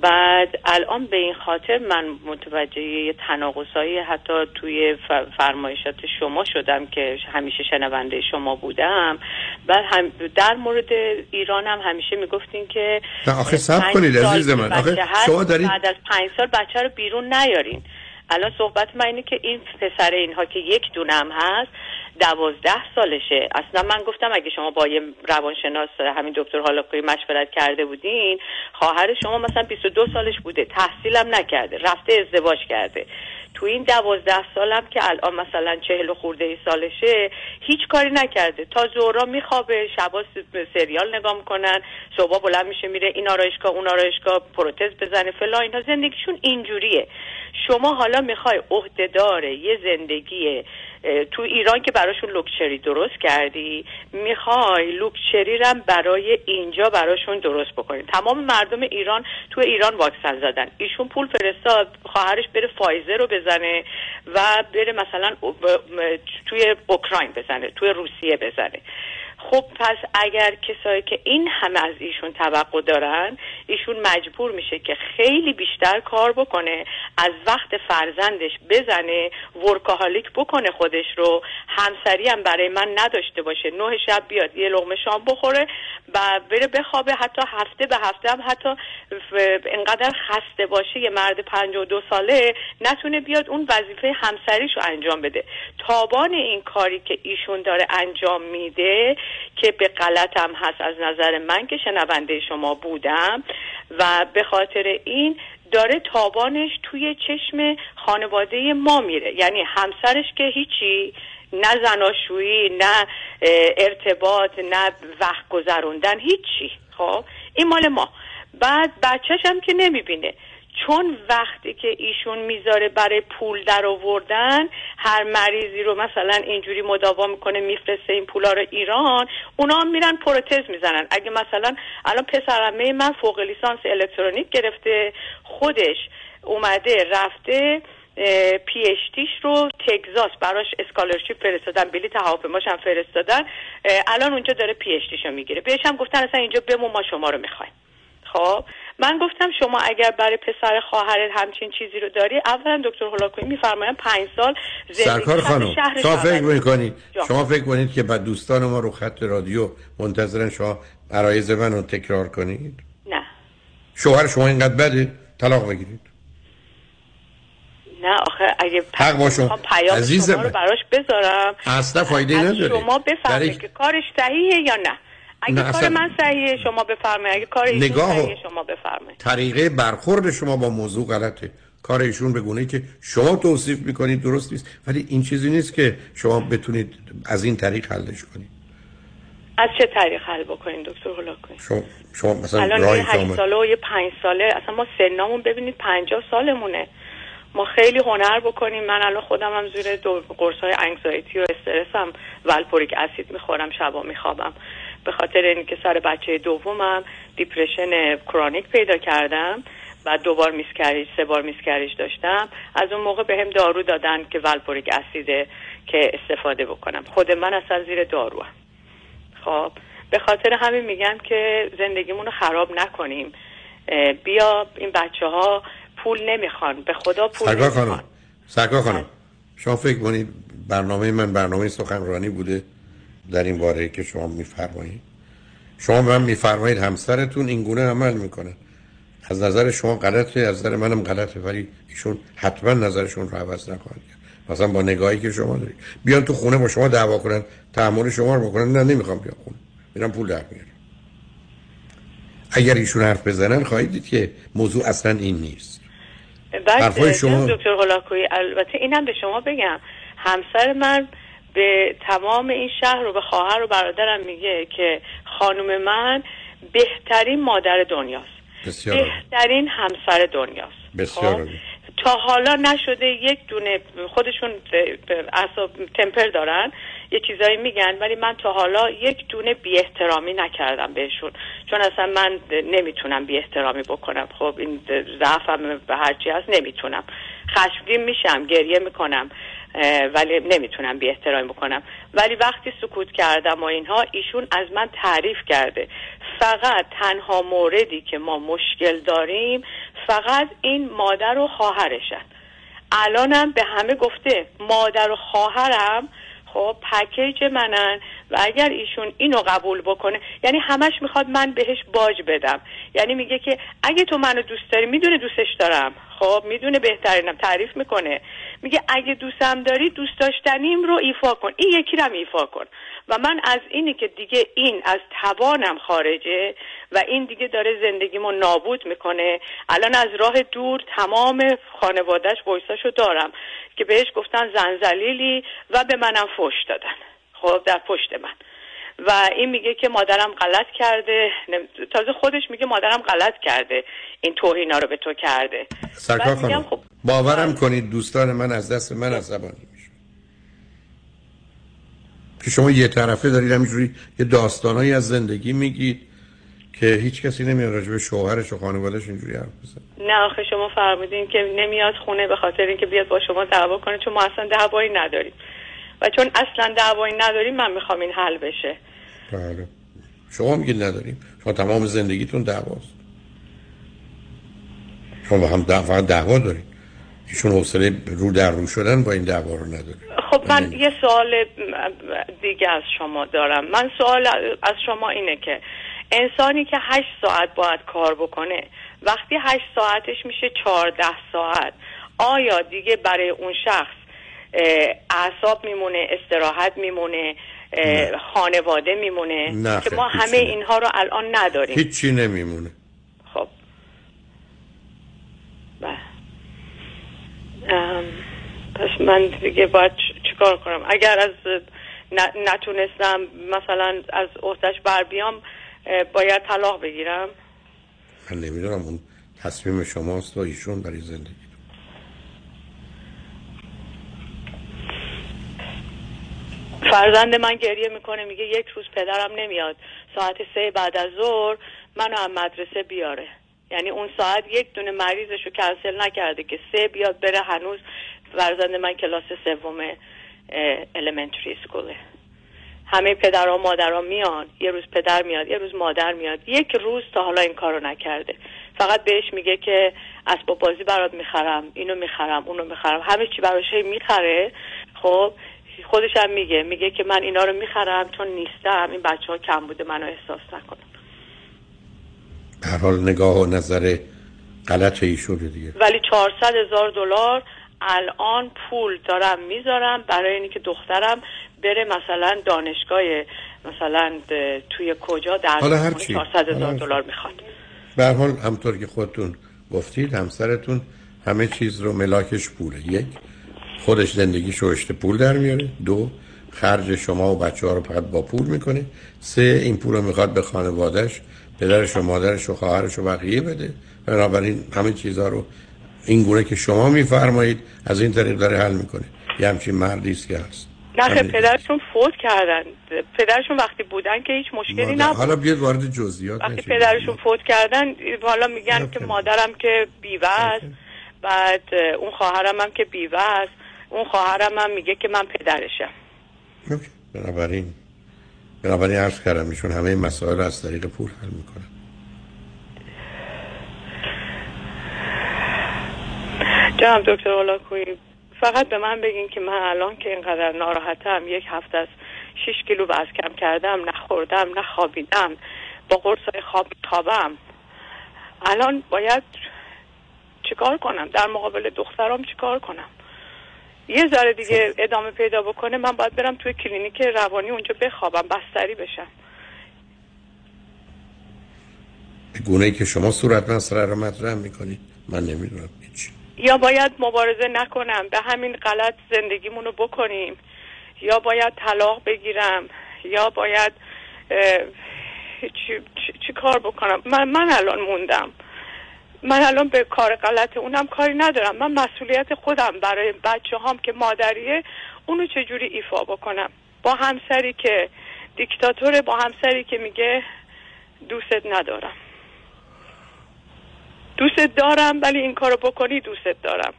[SPEAKER 28] بعد الان به این خاطر من متوجه تناقضایی حتی توی فرمایشات شما شدم که همیشه شنونده شما بودم. بعد هم در مورد ایران هم همیشه می‌گفتین که
[SPEAKER 7] آخه سب کنید عزیز من. آخه شما دارید
[SPEAKER 28] بعد از پنج سال بچه رو بیرون نیارین. الان صحبت من اینه که این پسر اینها که یک دونم هست دوازده سالشه. اصلا من گفتم اگه شما با یه روانشناس همین دکتر هالاکوی مشورت کرده بودین خواهر شما مثلا 22 سالش بوده تحصیلم نکرده رفته ازدواج کرده. تو این دوازده سالم که الان مثلا چهل و خورده ای سالشه هیچ کاری نکرده. تا ظهرا میخوابه شبا سریال نگاه می‌کنن صبح بلند میشه میره این آرایشگاه اون آرایشگاه پروتز بزنه فلان اینا. زندگیشون اینجوریه. شما حالا می‌خوای عهدهدار یه زندگی تو ایران که براشون لوکچری درست کردی می‌خوای لوکچری رم برای اینجا براشون درست بکنی. تمام مردم ایران تو ایران واکسن زدن. ایشون پول فرستاد خواهرش بره فایزر رو بزنه و بره مثلا توی اوکراین بزنه توی روسیه بزنه. خب پس اگر کسایی که این همه از ایشون توقع دارن ایشون مجبور میشه که خیلی بیشتر کار بکنه از وقت فرزندش بزنه ورکاهالیک بکنه خودش رو. همسری هم برای من نداشته باشه. نه شب بیاد یه لغمه شام بخوره و بره بخوابه. حتی هفته به هفته هم حتی انقدر خسته باشه یه مرد دو ساله نتونه بیاد اون وظیفه همسریش رو انجام بده. تابان این کاری که ایشون داره انجام میده که به غلطم هست از نظر من که شنونده شما بودم. و به خاطر این داره تابانش توی چشم خانواده ما میره. یعنی همسرش که هیچی نه زناشویی نه ارتباط نه وقت گذروندن هیچی. خب این مال ما. بعد بچهش هم که نمی‌بینه. چون وقتی که ایشون می‌ذاره برای پول در آوردن هر مریضی رو مثلا اینجوری مداوا می‌کنه میفرسته این پولا رو ایران اونا میرن پروتز می‌زنن. اگه مثلا الان پسرمه من فوق لیسانس الکترونیک گرفته خودش اومده رفته PhD ش رو تگزاس براش scholarship فرستادن بلیت هواپیماش هم فرستادن الان اونجا داره پی رو می‌گیره. بهش هم گفتن اصلا اینجا بمون ما شما رو می‌خوایم. خب؟ من گفتم شما اگر برای پسر خواهرت همچین چیزی رو داری اولا دکتر هولاکوی میفرمایند پنج سال
[SPEAKER 7] سرکار خانم شما فکر می‌کنید شما فکر کنید که بعد دوستان ما رو خط رادیو منتظرن شما عرایز من رو تکرار کنید؟
[SPEAKER 28] نه.
[SPEAKER 7] شوهر شما اینقدر بده طلاق بگیرید.
[SPEAKER 28] نه آخه اگه
[SPEAKER 7] حق باشم
[SPEAKER 28] پیام شما رو براش بذارم.
[SPEAKER 7] اصلا فایده نداره.
[SPEAKER 28] شما بفرمایید که کارش صحیحه یا نه. اگه کار من صحیحه شما بفرمایید. اگه کار ایشون صحیحه شما بفرمایید.
[SPEAKER 7] طریقه برخورد شما با موضوع غلطه. کار ایشون به گونه که شما توصیف می‌کنید درست نیست. ولی این چیزی نیست که شما بتونید از این طریق حلش کنید.
[SPEAKER 28] از چه طریق حل بکنید دکتر هولاکوی
[SPEAKER 7] شما شما مثلا
[SPEAKER 28] الان یه 8 ساله و یه 5 ساله. اصلا ما سنامون ببینید 50 سالمونه. ما خیلی هنر بکنیم. من الان خودم هم زیر قرص های انگزایتی و استرس هم valproic acid می‌خورم شبا میخوابم. به خاطر اینکه سر بچه دومم depression chronic پیدا کردم و دوبار miscarriage سه بار miscarriage داشتم. از اون موقع به هم دارو دادن که valproic acid ه که استفاده بکنم. خود من اصلا زیر دارو هم. خب به خاطر همین میگم که زندگیمون رو خراب نکنیم. بیا این بچه ها پول نمی‌خوان. به خدا پول
[SPEAKER 7] سرکار
[SPEAKER 28] نمی‌خوان.
[SPEAKER 7] خانم سرکار خانم. شما فکر کنید برنامه من برنامه سخنرانی بوده. در این باره که شما میفرمایید. شما به من میفرمایید همسرتون این گونه عمل می‌کنه. از نظر شما غلطه از نظر منم غلطه ولی ایشون حتما نظرشون رو عوض نخواهند کرد مثلا با نگاهی که شما دارید. بیان تو خونه با شما دعوا کنن تحمل شما رو بکنن. نه نمی‌خوام بیام خونه. میرم پول در میارم. اگر ایشون حرف بزنن خواهید دید که موضوع اصلا این نیست.
[SPEAKER 28] بعد
[SPEAKER 7] حرفای شما-
[SPEAKER 28] دکتر هولاکویی البته اینم به شما بگم. همسر من به تمام این شهر رو به خواهر و برادرم میگه که خانم من بهترین مادر دنیاست.
[SPEAKER 7] بسیار.
[SPEAKER 28] بهترین همسر دنیاست.
[SPEAKER 7] بسیار
[SPEAKER 28] خب؟ تا حالا نشده یک دونه خودشون اعصاب تمپر دارن یه چیزایی میگن ولی من تا حالا یک دونه بی احترامی نکردم بهشون. چون اصلا من نمی‌تونم بی احترامی بکنم. خب این ضعفم به هرچی هست نمی‌تونم. خشمگین میشم گریه می‌کنم. ولی نمی‌تونم بی احترامی بکنم. ولی وقتی سکوت کردم و اینها ایشون از من تعریف کرده. فقط تنها موردی که ما مشکل داریم فقط این مادر و خواهرشن. الانم به همه گفته مادر و خواهرم خب پکیج منن و اگر ایشون اینو قبول بکنه یعنی همش می‌خواد من بهش باج بدم. یعنی میگه که اگه تو منو دوست داری می‌دونه دوستش دارم. خب می‌دونه بهترینم تعریف می‌کنه. میگه اگه دوستم داری دوست داشتنیم رو ایفا کن. این یکی رو ایفا کن. و من از اینی که دیگه این از توانم خارجه و این دیگه داره زندگیمو نابود می‌کنه. الان از راه دور تمام خانوادهش ویساشو دارم که بهش گفتن زنزلیلی و به منم فش دادن. خب در پشت من. و این میگه که مادرم غلط کرده. تازه خودش میگه مادرم غلط کرده. این توهینا رو به تو کرده.
[SPEAKER 7] سرکار خانم
[SPEAKER 28] خب
[SPEAKER 7] باورم کنید دوستان من از دست من عصبانی. که شما یه طرفه دارید همینجوری یه داستانایی از زندگی میگید که هیچ کسی نمیاد راجع به شوهرش و خانوادهش اینجوری حرف بزنه.
[SPEAKER 28] نه آخه شما فرمودین که نمیاد خونه به خاطر اینکه بیاد با شما دعوا کنه چون ما اصلا دعوایی نداریم. و چون اصلا دعوایی نداریم من می‌خوام این حل بشه.
[SPEAKER 7] بله. شما میگید نداریم. شما تمام زندگیتون دعواست. شما با هم دعوا فقط دعوا دارید. ایشون حوصله رو در رو شدن با این دعوا رو نداره
[SPEAKER 28] خب من یه سوال دیگه از شما دارم. من سوال از شما اینه که انسانی که هشت ساعت باید کار بکنه وقتی هشت ساعتش میشه چهارده ساعت آیا دیگه برای اون شخص اعصاب میمونه استراحت میمونه خانواده میمونه؟
[SPEAKER 7] نه
[SPEAKER 28] که ما همه
[SPEAKER 7] نه.
[SPEAKER 28] اینها رو الان نداریم.
[SPEAKER 7] هیچی نمیمونه.
[SPEAKER 28] خب. بله. پس من دیگه باید چیکار کنم؟ اگر از نتونستم مثلا از عهدهش بر بیام باید طلاق بگیرم.
[SPEAKER 7] من نمی‌دونم اون تصمیم شماست و ایشون برای زندگی.
[SPEAKER 28] فرزند من گریه می‌کنه میگه یک روز پدرم نمیاد. ساعت سه بعد از ظهر منو از مدرسه بیاره. یعنی اون ساعت یک دونه مریضش رو کنسل نکرده که سه بیاد بره هنوز فرزند من کلاس سوم elementary اسکوله همه پدر و مادرها میان یه روز پدر میاد یه روز مادر میاد. یک روز تا حالا این کارو نکرده. فقط بهش میگه که اسباب بازی برات می‌خرم اینو می‌خرم اونو می‌خرم. همه چی براش می‌خره. خب خودش هم میگه میگه که من اینا رو می‌خرم چون نیستم این بچه ها کم بوده منو احساس نکنم
[SPEAKER 7] هر حال نگاه و نظر غلط ایشون دیگه.
[SPEAKER 28] ولی 400 هزار دلار الان پول دارم می‌ذارم برای اینکه دخترم بره مثلا دانشگاه مثلا توی کجا در
[SPEAKER 7] حالا هر چی.
[SPEAKER 28] 400
[SPEAKER 7] حالا
[SPEAKER 28] هزار. دلار می‌خواد.
[SPEAKER 7] به هر حال همطور که خودتون گفتید همسرتون همه چیز رو ملاکش پوله. یک خودش زندگیش رو اشته پول در میاره. دو خرج شما و بچه ها رو فقط با پول می‌کنه. سه این پول رو می‌خواد به خانوادهش پدرش و مادرش و خواهرش و بقیه بده. بنابراین همه چیزها رو این گونه که شما میفرمایید از این طریق داره حل می‌کنه. یه همچین مردی است که هست.
[SPEAKER 28] نه
[SPEAKER 7] همین.
[SPEAKER 28] پدرشون فوت کردن. پدرشون وقتی بودن که هیچ مشکلی نبود.
[SPEAKER 7] حالا بیاد وارد جزئیات
[SPEAKER 28] وقتی. پدرشون فوت کردن حالا میگن که مادرم که بیوه است. بعد اون خواهرم هم که بیوه است. اون خواهرم هم میگه که من پدرشم.
[SPEAKER 7] بنابراین بنابراین عرض کردم ایشون همه مسائل از طریق پول حل می‌کنن.
[SPEAKER 28] جناب دکتر اولاکوی فقط به من بگین که من الان که اینقدر ناراحتم یک هفته از 6 کیلو وزن کم کردم نخوردم نخوابیدم با قرص خواب خوابم الان باید چیکار کنم؟ در مقابل دخترام چیکار کنم؟ یه ذره دیگه ادامه پیدا بکنه من باید برم توی کلینیک روانی اونجا بخوابم بستری بشم.
[SPEAKER 7] گونه ای که شما صورت مسئله رو مطرح می‌کنید من نمی‌دونم هیچ.
[SPEAKER 28] یا باید مبارزه نکنم به همین غلط زندگیمونو بکنیم. یا باید طلاق بگیرم یا باید چی, چی, چی کار بکنم؟ من, من الان موندم. من الان به کار غلط اونم کاری ندارم. من مسئولیت خودم برای بچه هام که مادریه اونو چجوری ایفا بکنم؟ با همسری که دیکتاتوره با همسری که میگه دوستت ندارم. دوستت دارم ولی این کارو بکنی دوستت دارم.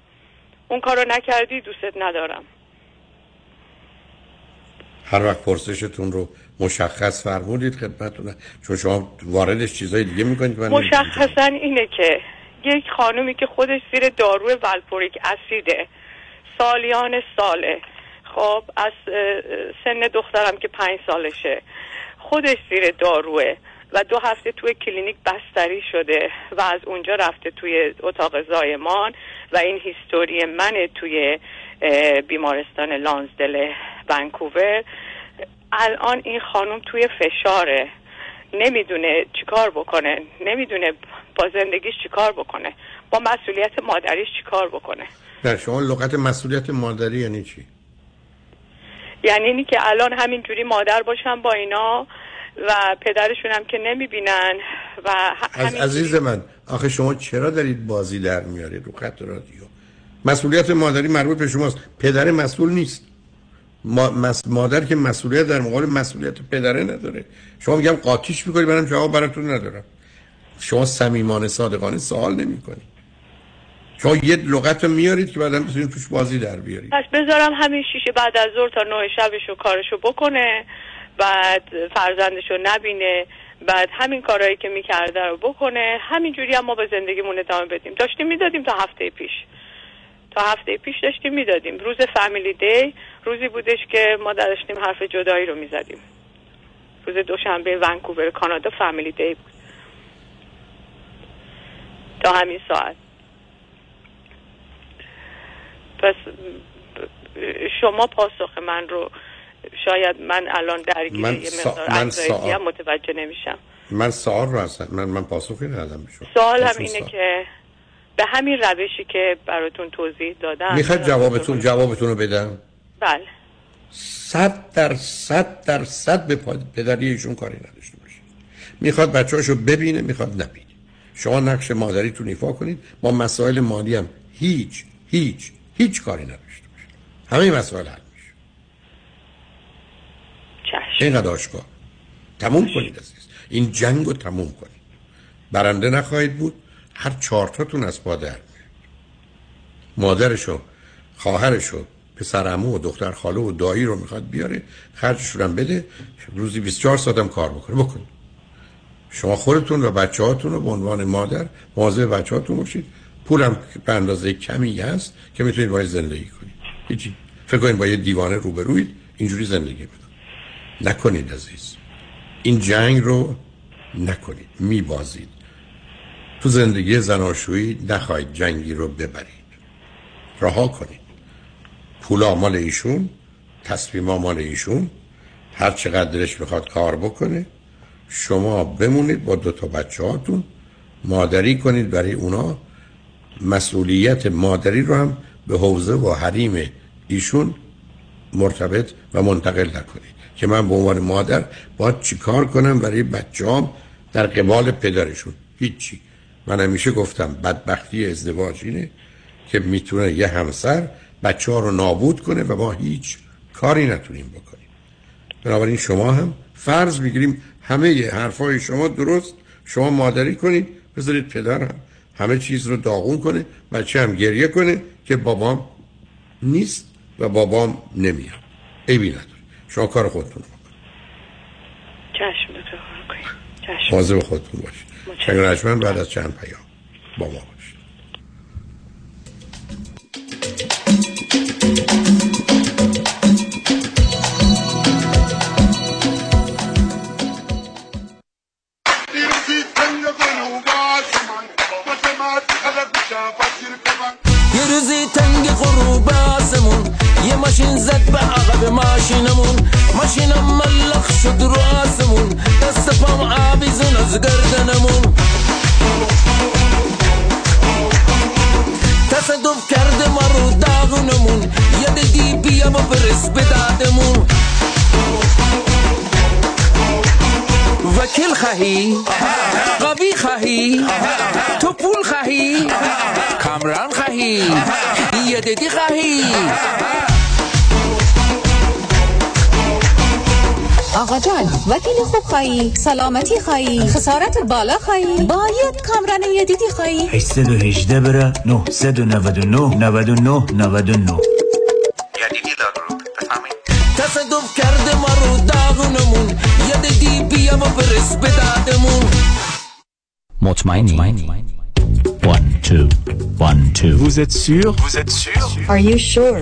[SPEAKER 28] اون کارو نکردی دوستت ندارم.
[SPEAKER 7] هر وقت پرسشتون رو مشخص فرمودید خدمتتون. چون شما واردش چیزای دیگه می‌کنید من.
[SPEAKER 28] مشخصا اینه که یک خانومی که خودش زیر داروی ولپوریک اسیده. سالیان ساله. خب از سن دخترم که پنج سالشه. خودش زیر داروه و دو هفته توی کلینیک بستری شده و از اونجا رفته توی اتاق زایمان و این هیستوری منه توی بیمارستان لانزدل ونکوور. الان این خانم توی فشاره. نمی‌دونه چیکار بکنه نمی‌دونه با زندگیش چیکار بکنه با مسئولیت مادریش چیکار بکنه.
[SPEAKER 7] در شما لغت مسئولیت مادری یعنی چی؟
[SPEAKER 28] یعنی اینی که الان همینجوری مادر باشم با اینا و پدرشون هم که نمی‌بینن و
[SPEAKER 7] از عزیز من آخه شما چرا دارید بازی در میارید رو خط رادیو؟ مسئولیت مادری مربوط به شماست پدر مسئول نیست. مادر که مسئولیت در مقابل مسئولیت پدره نداره. شما میگم قاطیش می‌کنی برام جواب براتون ندارم. شما صمیمانه صادقانه سوال نمی‌کنید شما یه لغت رو میارید که بعدا بتونید توش بازی در بیارید.
[SPEAKER 28] پس بذارم همین شیشه بعد از ظهر تا نه شبشو کارشو بکنه بعد فرزندشو نبینه بعد همین کارهایی که می‌کرده رو بکنه. همینجوری هم ما به زندگیمون ادامه بدیم. داشتیم می‌دادیم تا هفته پیش. تا هفته پیش داشتیم می‌دادیم. روز فامیلی دی روزی بودش که ما داشتیم حرف جدایی رو می‌زدیم. روز دوشنبه ونکوور کانادا فامیلی دی بود. تا همین ساعت. پس شما پاسخ من رو شاید من الان درگیر
[SPEAKER 7] من
[SPEAKER 28] یه
[SPEAKER 7] سا-
[SPEAKER 28] مقدار
[SPEAKER 7] من سا-
[SPEAKER 28] هم متوجه نمیشم.
[SPEAKER 7] من سوال رو اصلا من من پاسخی ندادم شما.
[SPEAKER 28] سوالم
[SPEAKER 7] ایشون
[SPEAKER 28] اینه
[SPEAKER 7] سوال.
[SPEAKER 28] که به همین روشی که براتون توضیح دادم.
[SPEAKER 7] می‌خواد جوابتون جوابتون رو بدم؟
[SPEAKER 28] بله.
[SPEAKER 7] صد در صد در صد به پا- پدری ایشون کاری نداشته باشید. می‌خواد بچه‌هاشو ببینه می‌خواد نبینه. شما نقش مادریتون ایفا کنید. با مسائل مالی هم هیچ هیچ هیچ کاری نداشته باشید همه مسائل حل میشه. اینقدر آشکار. تموم کنید عزیز. این جنگ رو تموم کنید. برنده نخواهید بود. هر چهارتاتون از پا. مادرشو خواهرشو پسر عمو و دختر خاله و دایی رو می‌خواد بیاره خرجشون هم بده روزی 24 ساعت هم کار بکنه. بکن. شما خودتون و بچه هاتون رو به عنوان مادر مواظب بچه هاتون باشید. پولم به اندازه کمی هست که می‌تونید باید زندگی کنید. هیچی. فکر کنید با یه دیوانه روبروید اینجوری زندگی کنید نکنید عزیز. این جنگ رو نکنید. میبازید. تو زندگی زناشویی نخواهید جنگی رو ببرید. رها کنید. پولا مال ایشون تصمیما مال ایشون هر چقدر دلش می‌خواد کار بکنه شما بمونید با دو تا بچه هاتون مادری کنید برای اونا. مسئولیت مادری رو هم به حوزه و حریم ایشون مرتبط و منتقل نکنید. که من به عنوان مادر باید چیکار کنم برای بچه‌هام در قبال پدرشون؟ هیچی. من همیشه گفتم بدبختی ازدواج اینه که می‌تونه یه همسر بچه ها رو نابود کنه و ما هیچ کاری نتونیم بکنیم. بنابراین شما هم فرض می‌گیریم همه حرفای شما درست شما مادری کنید بذارید پدر هم همه چیز رو داغون کنه بچه هم گریه کنه که بابام نیست و بابام نمیاد. عیبی نداره. شما کار خودتون رو بکنید. مواظب خودتون باشید. شنگ بعد از چند پیام با ما باشید.
[SPEAKER 34] یه روزی تنگ غروب آسمون یه ماشین زد به عقب ماشینمون. ماشینم ملخ شد رو آسمون. دست پام آویزون از گردنمون. تصدف کرده ما رو داغونمون. یه دیگی بیا و برس به دادمون. وکیل خواهی؟ قوی خواهی؟ تو پول خواهی؟ کامران خواهی؟ یه دیدی خواهی؟
[SPEAKER 10] آقا جان وکیل خوب خواهی سلامتی خواهی خسارت بالا خواهی. باید کامران یه دیدی خواهی.
[SPEAKER 30] 818 بره 999 99 99
[SPEAKER 34] تصدف کرده ما رو داغونمون. de DB, am pe
[SPEAKER 30] mu One, two, one, two.
[SPEAKER 35] Vous êtes sûr? Vous êtes sûr?
[SPEAKER 10] Are you sure?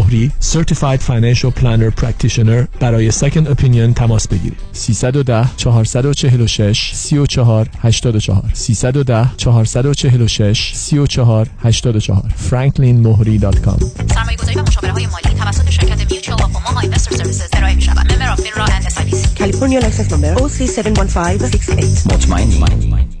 [SPEAKER 35] مهری Certified Financial Planner Practitioner برای Second Opinion تماس بگیرید. 310 446 34 84 310 446 34 84 franklinmohri.com
[SPEAKER 10] سرمایه گذاری و مشاوره های مالی توسط شرکت Mutual of Omaha Investor Services ارائه می شود member of FINRA and SI
[SPEAKER 36] California license number OC71568
[SPEAKER 30] مطمئنی.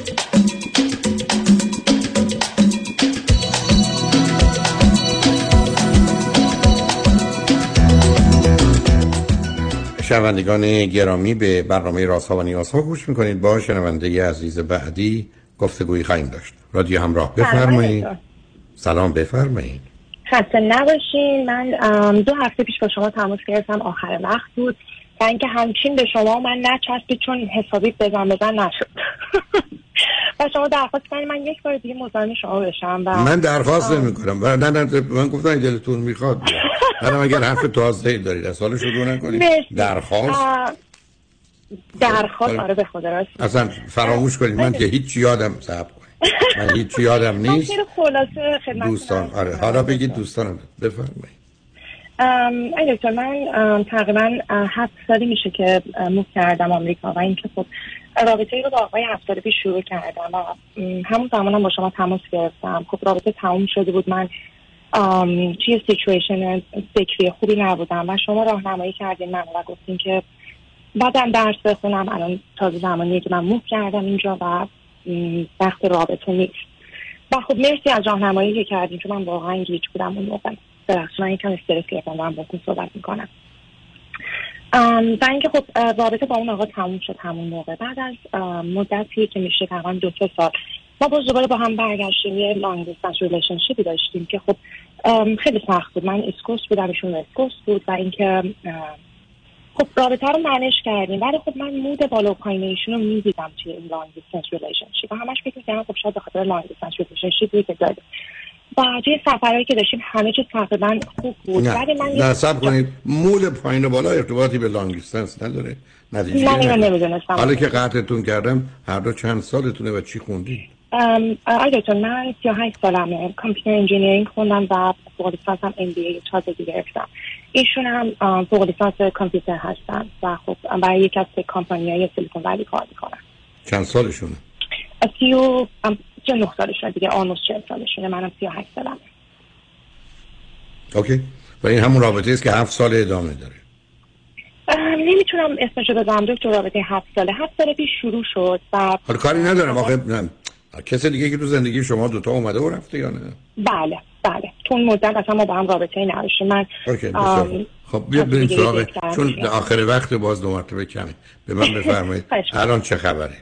[SPEAKER 7] شنوندگان گرامی به برنامه راست ها و نیاز ها گوش می‌کنید. با شنونده عزیز بعدی گفتگویی خواهیم داشت. رادیو همراه. بفرمایید. سلام بفرمایید.
[SPEAKER 37] خسته نباشین. من دو هفته پیش با شما تماس گرفتم. آخر وقت بود. و اینکه همچین به شما من نچسبید چون حسابی بزن بزن نشد. و شما درخواست کنید من یک بار دیگه مزاحم شما بشم و
[SPEAKER 7] من درخواست
[SPEAKER 37] آم،
[SPEAKER 7] نمی کنم نه نه من گفتم دلتون می‌خواد منم اگر حرف تازه دارید از حال شروع نکنید. درخواست؟
[SPEAKER 37] درخواست
[SPEAKER 7] خب،
[SPEAKER 37] آره به خدا راست.
[SPEAKER 7] اصلا فراموش کنید من که هیچ یادم صاحب کنید. من هیچ یادم نیست.
[SPEAKER 37] خیلی خلاصه خدمت
[SPEAKER 7] دوستان آره. حالا بگید دوستانم. بفرمایید.
[SPEAKER 37] ای دکتر من تقریبا هفت سالی میشه که موو کردم آمریکا و اینکه خب رابطه ای رو با آقای سال پیش شروع کردم و همون زمانم با شما تماس گرفتم. خب رابطه تموم شده بود. من توی سیچویشن فکری خوبی نبودم و شما راهنمایی کردین من و گفتین که بعدم درس بخونم. الان تازه زمانیه که من موو کردم اینجا و وقت رابطه نیست. و خب مرسی از راهنمایی که کردین چون من واقعا گیج بودم اون موقع. ببخشید من یکم استرس گرفتم. دارم باهاتون صحبت می‌کنم. و اینکه خب رابطه با اون آقا تموم شد همون موقع. بعد از مدتی که میشه تقریبا دو سه سال ما باز دوباره با هم برگشتیم یه long distance relationship ی داشتیم که خب خیلی سخت بود. من East Coast بودم ایشون West بود و اینکه خب رابطه رو manage کردیم. ولی خب من mood بالا و پایین ایشون رو می‌دیدم توی این long distance relationship و همش فکر می‌کردم خب شاید به خاطر long distance relationship ی که داریم. و توی سفرهایی که داشتیم همه چیز تقریبا خوب بود.
[SPEAKER 7] نه
[SPEAKER 37] من
[SPEAKER 7] نه صبر کنید. mood پایین و بالا ارتباطی به long distance نداره. نتیجه
[SPEAKER 37] من اینو. نمی‌دونستم.
[SPEAKER 7] حالا که قطعتون کردم هر دو چند سالتونه و چی خوندی
[SPEAKER 37] ام، آقای دکتر من 38 سالمه. computer engineering خوندم و فوق لیسانس هم MBA تازگی گرفتم. ایشون هم فوق لیسانس کامپیوتر هستن و خب برای یکی از کمپانی های سیلیکون ولی کار می‌کنن.
[SPEAKER 7] چند سالشونه؟
[SPEAKER 37] سی و ام، سی و نه سالشونه دیگه آنوس چهل سالشونه منم 38 سالمه.
[SPEAKER 7] OK. و این همون رابطه است که هفت سال ادامه داره.
[SPEAKER 37] نمی‌تونم اسمشو بذارم دکتر رابطه هفت ساله. هفت سال پیش شروع شد و
[SPEAKER 7] حالا کاری ندارم آخه نه. کسی دیگه که تو زندگی شما دوتا اومده و رفته یا نه؟
[SPEAKER 37] بله بله. تو اون مدت اصلا ما با هم رابطه ای نداشتیم. من.
[SPEAKER 7] خب بیا بریم سراغ چون. آخر وقت باز دو مرتبه کمه. به من بفرمایید. الان چه خبره؟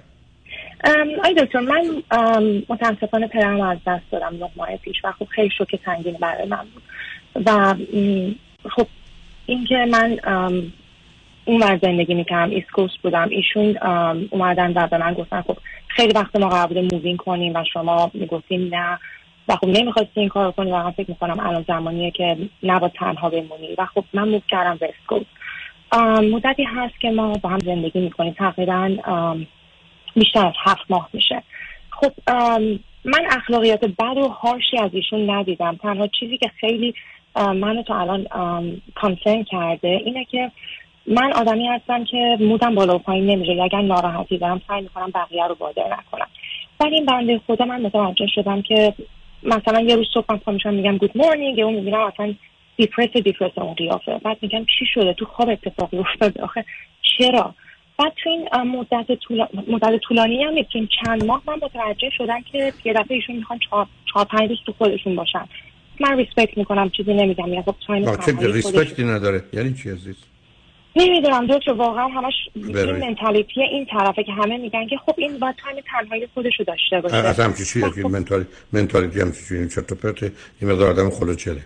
[SPEAKER 37] آی دکتر من متاسفانه پدرم از دست دادم. نه ماه پیش. و خب خیلی شوک سنگین برای من بود. و خب اینکه من اون ور زندگی می‌کردم East Coast بودم. ایشون اومدن و به من گفتن خب خیلی وقت ما قرار بوده move in کنیم و شما می‌گفتیم نه. و خب نمی‌خواستی این کار کنی. و من فکر می‌کنم الان زمانیه که نباید تنها بمونی. و خب من move کردم به ام، مدتی هست که ما با هم زندگی می‌کنیم. تقریبا بیشتر از هفت ماه میشه. خب من اخلاقیات بد و هارشی از ایشون ندیدم. تنها چیزی که خیلی منو تا الان کانسرن کرده اینه که من آدمی هستم که مودم بالا و پایین نمیشه. یا اگر ناراحتی دارم سعی می‌کنم بقیه رو بادر نکنم. ولی این بنده خدا من متوجه شدم که مثلا یه روز صبح من پا میشم میگم گود مورنینگ اون می‌بینم اصلا دیپرس دیپرس اون قیافه. بعد میگم چی شده؟ تو خواب اتفاقی افتاده آخه. چرا؟ بعد تو این مدت, طول... مدت طولانی هم این چند ماه من متوجه شدم که یه دفعه ایشون می‌خوان چهار, پنج روز تو خودشون باشن. من respect می‌کنم چیزی نمیگم یا خب time respect
[SPEAKER 7] ی نداره. یعنی چی عزیز؟
[SPEAKER 37] نمی‌دونم دکتر واقعا همش. این mentality این طرفه که همه میگن که خب این باید time تنهایی خودشو داشته باشه.
[SPEAKER 7] اصلا همچی چیه که mentality mentality همچی چیه این چرت و پرته این مقدار آدم خلوچله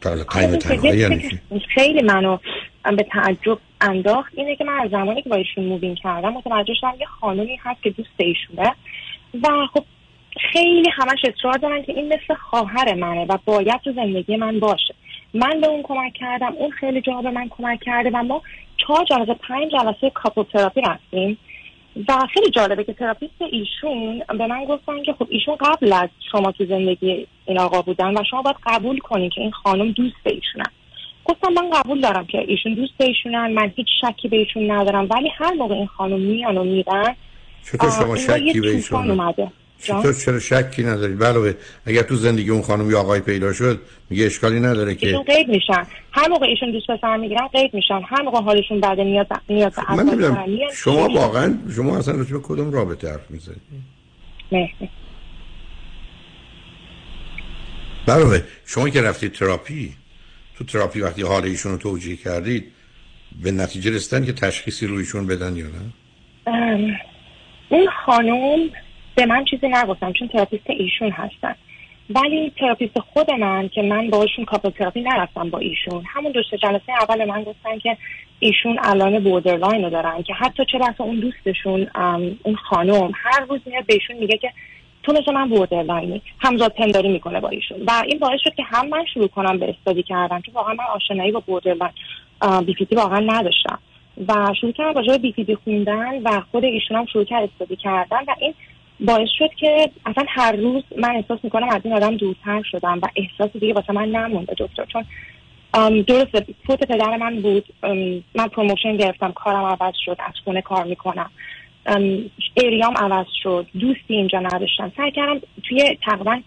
[SPEAKER 7] time
[SPEAKER 37] آره،
[SPEAKER 7] تنهایی یعنی
[SPEAKER 37] خیلی منو به تعجب انداخت اینه که من از زمانی که با ایشون کردم متوجه شدم یه خانومی هست که دوست ایشونه. و خب خیلی همش اصرار دارن که این مثل خواهر منه و باید تو زندگی من باشه. من به اون کمک کردم اون خیلی جا به من کمک کرده و ما چهار جلسه پنج جلسه couple therapy رفتیم. و خیلی جالبه که therapist ایشون به من گفتن که خب ایشون قبل از شما تو زندگی این آقا بودن و شما باید قبول کنین که این خانم دوست ایشونن گفتم من قبول دارم که ایشون دوست ایشونن من هیچ شکی به ایشون ندارم ولی هر موقع این خانم میان و میرن
[SPEAKER 7] چطور شما شکی به ایشون؟
[SPEAKER 37] اومده؟
[SPEAKER 7] چطور چرا شکی ندارید علاوه اگر تو زندگی اون خانم یا آقای پیدا شد میگه اشکالی نداره که.
[SPEAKER 37] ایشون قید میشن. هر موقع ایشون دوست پسر می‌گیرن قید میشن. هر موقع حالشون بده نیاز نیاز به
[SPEAKER 7] من شما. واقعا شما اصلا راجع به کدوم رابطه حرف می‌زنید. علاوه شما که رفتید تراپی. تو تراپی وقتی حال ایشون رو توجیه کردید به نتیجه رسیدن که تشخیصی رویشون بدن یا نه؟
[SPEAKER 37] اون خانم به من چیزی نگفتم چون therapist ایشون هستن. ولی therapist خود من که من باشون couple therapy نرفتم با ایشون. همون دو سه جلسه اول من گفتن که ایشون علائم borderline رو دارن که حتی چه اون دوستشون اون خانم هر روز میاد بهشون میگه که تو مثل من borderline ی همزاد پنداری می‌کنه با ایشون. و این باعث شد که هم من شروع کنم به study کردن چون واقعا من آشنایی با borderline BPD واقعا نداشتم. و شروع کردم راجع تی خوندن و خود ایشون هم شروع کرد study کردن و این باعث شد که اصلا هر روز من احساس می‌کنم از این آدم دورتر شدم و احساس دیگه واسه من نمونده دکتر. چون درسته فوت پدر من بود من promotion گرفتم کارم عوض شد از خونه کار می‌کنم. ام، area م عوض شد. دوستی اینجا نداشتم. سعی کردم توی تقریبا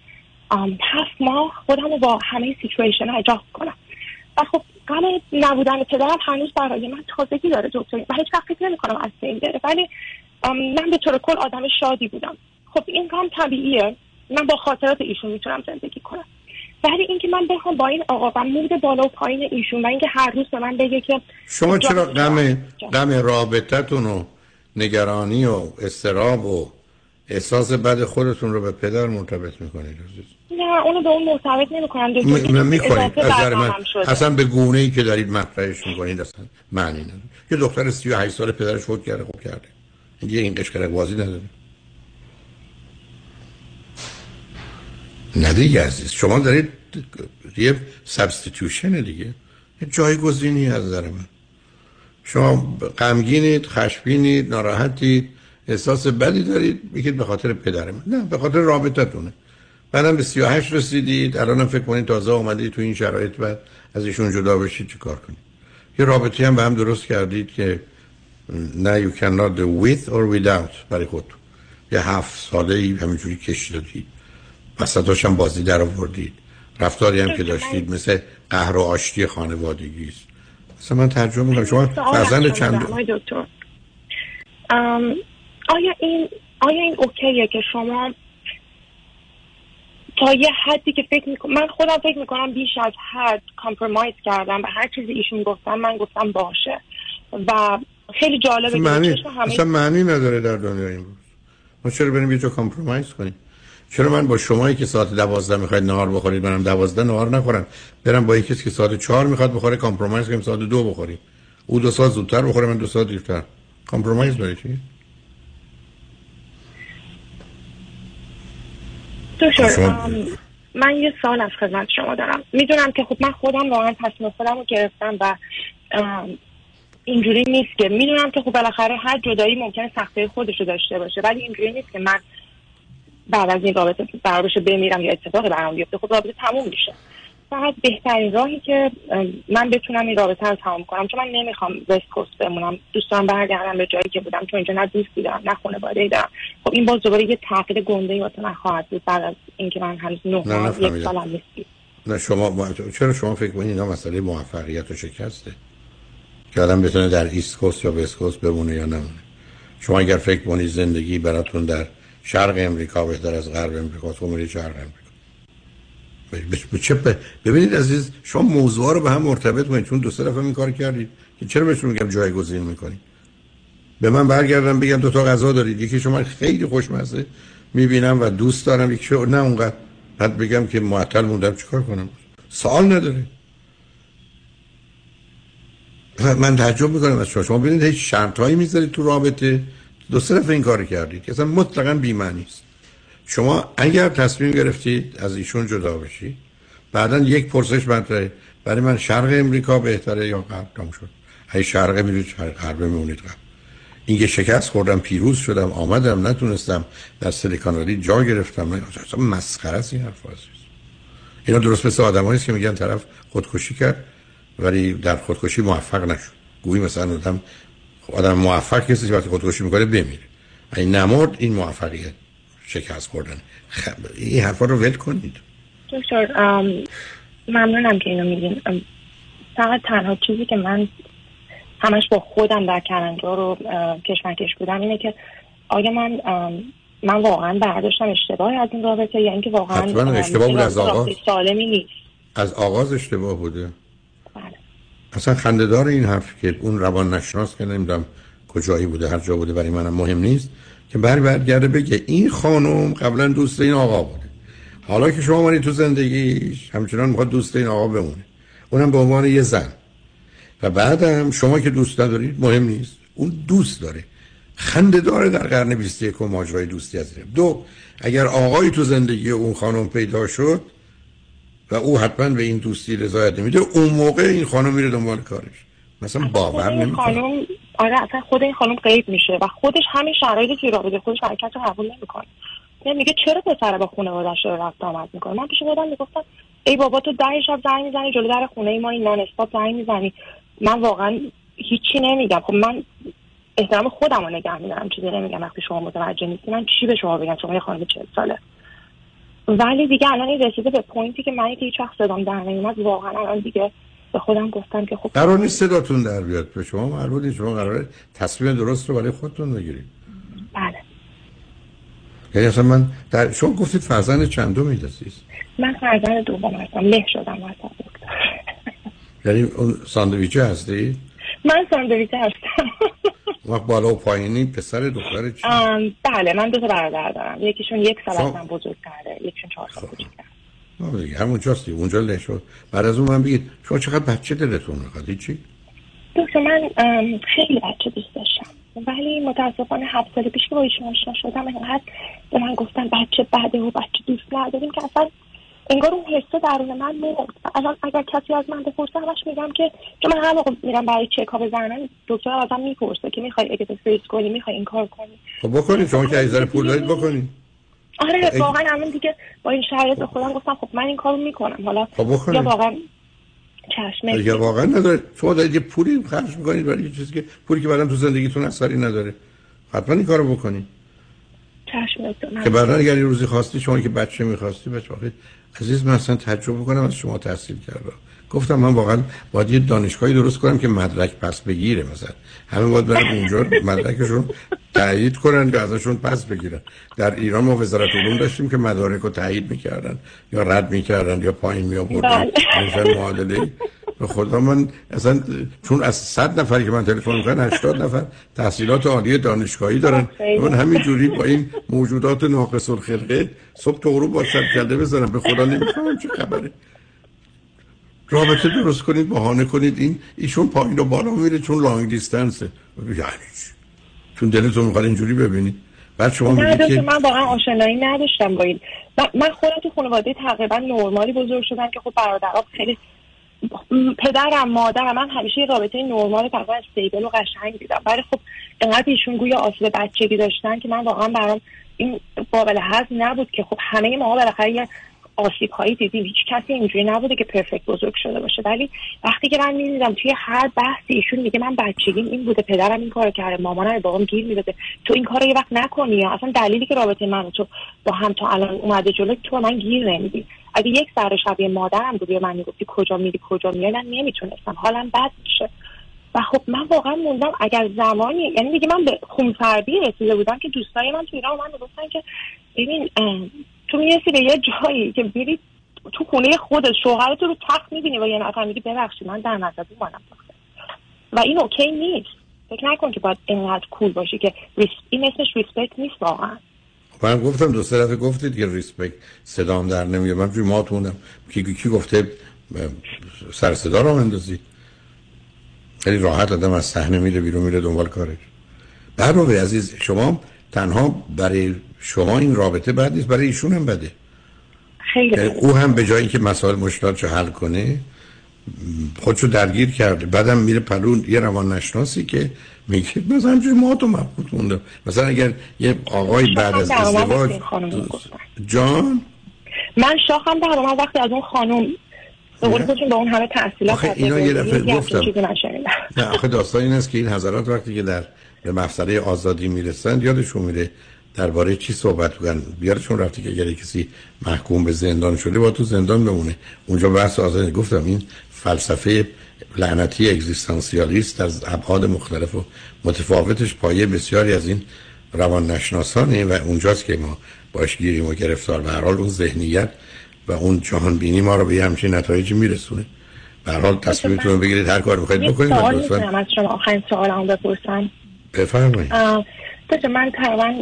[SPEAKER 37] هفت ماه خودم رو با همه سیچویشن ها اجاق کنم. و خب غم نبودن پدرم هنوز برای من تازگی داره دکتر. و هیچ وقت فکر نمی‌کنم از بین بره. ولی من به طور کل آدم شادی بودم. خب این کام طبیعیه. من با خاطرات ایشون می‌تونم زندگی کنم. ولی اینکه من بخوام با این آقا و مود بالا و پایین ایشون و اینکه هر روز به من بگه که
[SPEAKER 7] شما چرا غم غم رابطتون و نگرانی و استراب و احساس بد خودتون رو به پدر مرتبط می‌کنید
[SPEAKER 37] نه اونو به اون مرتبط نمی‌کنم.
[SPEAKER 7] م- می‌کنید از نظر من اصلا به گونه ای که دارید مطرحش می‌کنید اصلا معنی نداره. یه دختر 38 ساله پدرش فوت کرده خوب کرده. دیگه این قشقرق بازی نداره. نه دیگه عزیز. شما دارید یه سبستیتوشن دیگه. یه جایگزینی از نظر من. شما غمگینید خشمگینید ناراحتید احساس بدی دارید میگید به خاطر پدر من. نه به خاطر رابطتونه. بعدم به 38 رسیدید الانم فکر کنید تازه اومدید تو این شرایط بعد از ایشون جدا بشید چی کار کنید؟ یه رابطه هم به هم درست کردید که نه you cannot do with or without برای خود یه هفت ساله ای همینجوری کش دادید وسطاش هم بازی در آوردید. رفتاری هم که داشتید مثل قهر و آشتی خانوادگی است مثلا من ترجمه می‌کنم. شما فرزند چند
[SPEAKER 37] دکتر. آیا این آیا این okay ه که شما تا یه حدی که فکر می‌کنم من خودم فکر می‌کنم بیش از حد compromise کردم و هر چیزی ایشون گفتم من گفتم باشه. و خیلی جالبه
[SPEAKER 7] معنی اصلا معنی نداره در دنیای امروز. ما چرا بریم یه جا compromise کنیم؟ چرا من با شمایی که ساعت دوازده می‌خواید نهار بخورید منم دوازده نهار نخورم؟ برم با یکی که ساعت چهار می‌خواد بخوره compromise کنیم ساعت دو بخوریم. او دو ساعت زودتر بخوره من دو ساعت دیرتر. compromise برای چی؟ شما-
[SPEAKER 37] من یه سال از خدمت شما دارم. می‌دونم که خب من خودم واقعا تصمیم خودم رو گرفتم و اینجوری نیست که می‌دونم که خب بالاخره هر جدایی ممکنه سخته خودش رو داشته باشه ولی اینجوری نیست که من بعد از این رابطه قرار بشه بمیرم یا اتفاقی برام بیفته خب رابطه تموم میشه. فقط بهترین راهی که من بتونم این رابطه رو تمام کنم چون من نمی‌خوام وست کوست بمونم. دوستان برگردم به جایی که بودم چون اینجا نه دوستی دارم نه خانواده دارم. خب این باز دوباره یه تغییر گنده ای واسه من خواهد بود بعد از اینکه من هنوز نه
[SPEAKER 7] نه،
[SPEAKER 37] ماه یک
[SPEAKER 7] نفهمیدم.
[SPEAKER 37] سالم نیستی
[SPEAKER 7] نه شما ما- چرا شما فکر کنید اینا مسئله موفقیت و شکسته؟ که آدم بتونه در ایست کوست یا وست کوست بمونه یا نمونه. شما اگر فکر کنید زندگی براتون در شرق امریکا بهتر از غرب امریکا تو میرید شرق امریکا. ببینید عزیز شما موضوع رو به هم مرتبط کنید چون دو سه دفعه این کار کردید که چرا بهشون میگم جایگزین می‌کنید؟ به من برگردم بگم دو تا غذا دارید. یکی شما خیلی خوشمزه می‌بینم و دوست دارم یکی شو نه اونقدر. بعد بگم که معطل موندم چیکار کنم؟ سوال نداره. من تعجب می‌کنم از شما. شما ببینید هیچ شرطهایی می‌ذارید تو رابطه. دو سه دفعه این کار کردید که اصلا مطلقا بی‌معنی است. شما اگر تصمیم گرفتید از ایشون جدا بشید بعدا یک پرسش مطرحه برای من شرق امریکا بهتره یا غرب؟ تموم شد. اگه شرق میرید غرب میمونید غرب اینکه شکست خوردم پیروز شدم آمدم نتونستم در سیلیکون ولی جا گرفتم. اصلا مسخره است این حرف اینا درست مثل آدمایی که میگن طرف خودکشی کرد ولی در خودکشی موفق نشد. گویی مثلا آدم آدم موفق کسی که وقتی خودکشی می‌کنه بمیره. این نمرد این موفقیت شکست خوردن. خب این حرفا رو ول کنید.
[SPEAKER 37] دکتر ممنونم که اینو میگین. فقط تنها چیزی که من همش با خودم در کلنجار رو کشمکش بودم اینه که آیا من من واقعا برداشتم اشتباهی از این رابطه یا اینکه واقعا
[SPEAKER 7] اشتباه بود از آغاز.
[SPEAKER 37] سالمی نیست.
[SPEAKER 7] از آغاز اشتباه بوده. اصلا خندهدار این حرف که اون روان نشناس که نمی‌دونم کجایی بوده هر جا بوده برای منم مهم نیست که بر برگرده بگه این خانم قبلا دوست این آقا بوده. حالا که شما مانی تو زندگیش همچنان می‌خواد دوست این آقا بمونه. اونم به عنوان یه زن. و بعدم شما که دوست ندارید مهم نیست. اون دوست داره. خنده داره در قرن 21 و ماجرای دوستی از. دو اگر آقای تو زندگی اون خانم پیدا شد و او حتما به این دوستی رضایت نمیده. اون موقع این خانم میره دنبال کارش. مثلا باور نمی‌کنه.
[SPEAKER 37] خانم آره اصلا خود این خانم قید میشه و خودش همین شرایطی که رابطه خودش حرکت رو قبول نمی‌کنه. یعنی میگه چرا پسر با خانواده‌اش رو رفت آمد می‌کنه؟ من پیش خودم می‌گفتم ای بابا تو ده شب زنگ می‌زنی جلو در خونه ای ما این نان استاپ زنگ می‌زنی. من واقعا هیچی نمیگم. خب من احترام خودم رو نگه میدارم چیزی نمیگم. وقتی شما متوجه نیستی من چی به شما بگم؟ شما یه خانم چهل ساله. ولی دیگه الان این رسیده به پوینتی که من که هیچ وقت صدام در نمیومد واقعا الان دیگه به خودم گفتم که خب
[SPEAKER 7] قرار نیست صداتون در بیاد. به شما مربوط نیست شما قراره تصمیم درست رو برای خودتون بگیرید.
[SPEAKER 37] بله.
[SPEAKER 7] یعنی اصلا من در شما گفتید فرزند چندمی عزیز
[SPEAKER 37] من فرزند دوم هستم. له شدم. وسط
[SPEAKER 7] یعنی اون ساندویچه هستی؟
[SPEAKER 37] من ساندویچه هستم.
[SPEAKER 7] وقت بالا و پایینی پسر دختر چی؟
[SPEAKER 37] بله من دو تا برادر دارم. یکیشون یک سال از
[SPEAKER 7] خب.
[SPEAKER 37] من بزرگتره یکیشون چهار سال بزرگتره
[SPEAKER 7] آه دیگه همونجاست دیگه اونجا له شد بعد از اون من بگید شما چقدر بچه دلتون می‌خواد؟ چی
[SPEAKER 37] دکتر من خیلی بچه دوست داشتم. ولی متاسفانه هفت سال پیش که با ایشون آشنا شدم انقدر به من گفتن بچه بده و بچه دوست نداریم که اصلا انگار اون حسه درون من و الان اگر کسی از من بپرسه همش میگم که چون من هر موقع میرم برای چکاپ زنان دکتر ازم می‌پرسه که می‌خوای اگه فریز کنی می‌خوای این کار کنی.
[SPEAKER 7] خب بکنید شما که عیزر پول دارید بکنید
[SPEAKER 37] آره واقعا الان دیگه با این شرایط به خودم گفتم خب من این کارو می‌کنم. حالا
[SPEAKER 7] خب.
[SPEAKER 37] یا واقعا چشم
[SPEAKER 7] دیگه واقعا نداره. شما دارید یه پولی خرج می‌کنید برای چیزی که پولی که بعدم تو زندگیتون اثری نداره. حتما این کارو بکنید
[SPEAKER 37] چشم
[SPEAKER 7] که بعدا اگر یه روزی خواستی شما که بچه می‌خواستی بچه عزیز من اصلا تجربه کنم از شما تحصیل کردم گفتم من واقعا باید یه دانشگاهی درست کنم که مدرک پس بگیره مثلا. همه باید برن اونجا مدرکشون تایید کنن که ازشون پس بگیرن. در ایران ما وزارت علوم داشتیم که مدارک رو تایید می‌کردن یا رد می‌کردن یا پایین می آوردن مثلا معادله به خدا من اصلا چون از صد نفری که من تلفن می‌کنن 80 نفر تحصیلات عالی دانشگاهی دارن. من همین جوری با این موجودات ناقص الخلقه صبح تا غروب با سر کله بزنم. به خدا نمی‌فهمم چه خبره. رابطه درست کنید بهانه کنید. این ایشون پایین و بالا میره چون لانگ دیستنسه یعنی؟ چون دلتون می‌خواد اینجوری ببینید بعد شما میگید که
[SPEAKER 37] من واقعا آشنایی نداشتم با این. من- خودم تو خانواده تقریبا نرمالی بزرگ شدم که خب برادرام خیلی پدرم مادرم من همیشه رابطه نرمال تقریبا استیبل و قشنگ دیدم ولی خب انقدر ایشون گویا آسیب بچگی داشتن که من واقعا برام این قابل هضم نبود که خب همه ما بالاخره یه آسیب هایی دیدیم. هیچ کسی اینجوری نبوده که پرفکت بزرگ شده باشه. ولی وقتی که من می‌دیدم توی هر بحثی ایشون میگه من بچگیم این بوده پدرم این کارو کرده مامانم بابام گیر می‌داده. تو این کارو یه وقت نکنی یا اصلا دلیلی که رابطه من تو با هم تا الان اومده جلو تو من گیر نمیدی. اگه یک سر شبیه مادرم بودی و من می‌گفتی کجا میری کجا میای من نمی‌تونستم. حالم بد میشه. و خب من واقعا موندم اگر زمانی یعنی دیگه من به خونسردی رسیده بودم که دوستای من تو ایران من گفتن که ببین تو می‌رسی به یه جایی که میری تو خونه خودت شوهرت رو تخت می‌بینی و یه نفر میگی ببخشید من در نزده اومدم و این okay نیست. فکر نکن که باید اینقدر cool باشی که res... این اسمش respect نیست واقعا.
[SPEAKER 7] من گفتم دو دفعه گفتید که ریسپکت صدام در نمیاد. من توی ماتونم. کی کی گفته سر صدا رو اندازی خیلی راحت آدم از صحنه میره بیرون میره دنبال کارش. برنامه عزیز شما تنها برای شما این رابطه بد نیست برای ایشون هم بده
[SPEAKER 37] خیلی
[SPEAKER 7] یعنی او هم به جای اینکه مسائل مشکلاتشو حل کنه خودشو درگیر کرده بعدم میره پلون یه روان نشناسی که میگه مثلا همجوری ما تو مبهوت مونده مثلا اگر یه آقای بعد از ازدواج
[SPEAKER 37] رو.
[SPEAKER 7] جان
[SPEAKER 37] من شاخم در اومد وقتی از اون خانم به قول با اون همه تحصیلات
[SPEAKER 7] اینا یه. دفعه گفتم. نه آخه داستان این است که این حضرات وقتی که در به مفصله آزادی می‌رسند یادشون میره درباره چی صحبت کنن بیارشون رفتی که اگر کسی محکوم به زندان شده با تو زندان بمونه. اونجا بحث آزادی گفتم این فلسفه لعنتی اگزیستانسیالیست از ابعاد مختلف و متفاوتش پایه بسیاری از این روان نشناسانه و اونجاست که ما باش گیریم و گرفتار به هر حال اون ذهنیت و اون جهان بینی ما رو به همچین نتایجی میرسونه. به هر حال تصمیمتون بگیرید هر کار می‌خواید
[SPEAKER 37] یه
[SPEAKER 7] بکنید
[SPEAKER 37] سوال از شما. آخرین سوالمو بپرسم.
[SPEAKER 7] بفرمایید.
[SPEAKER 37] دکتر من تقریبا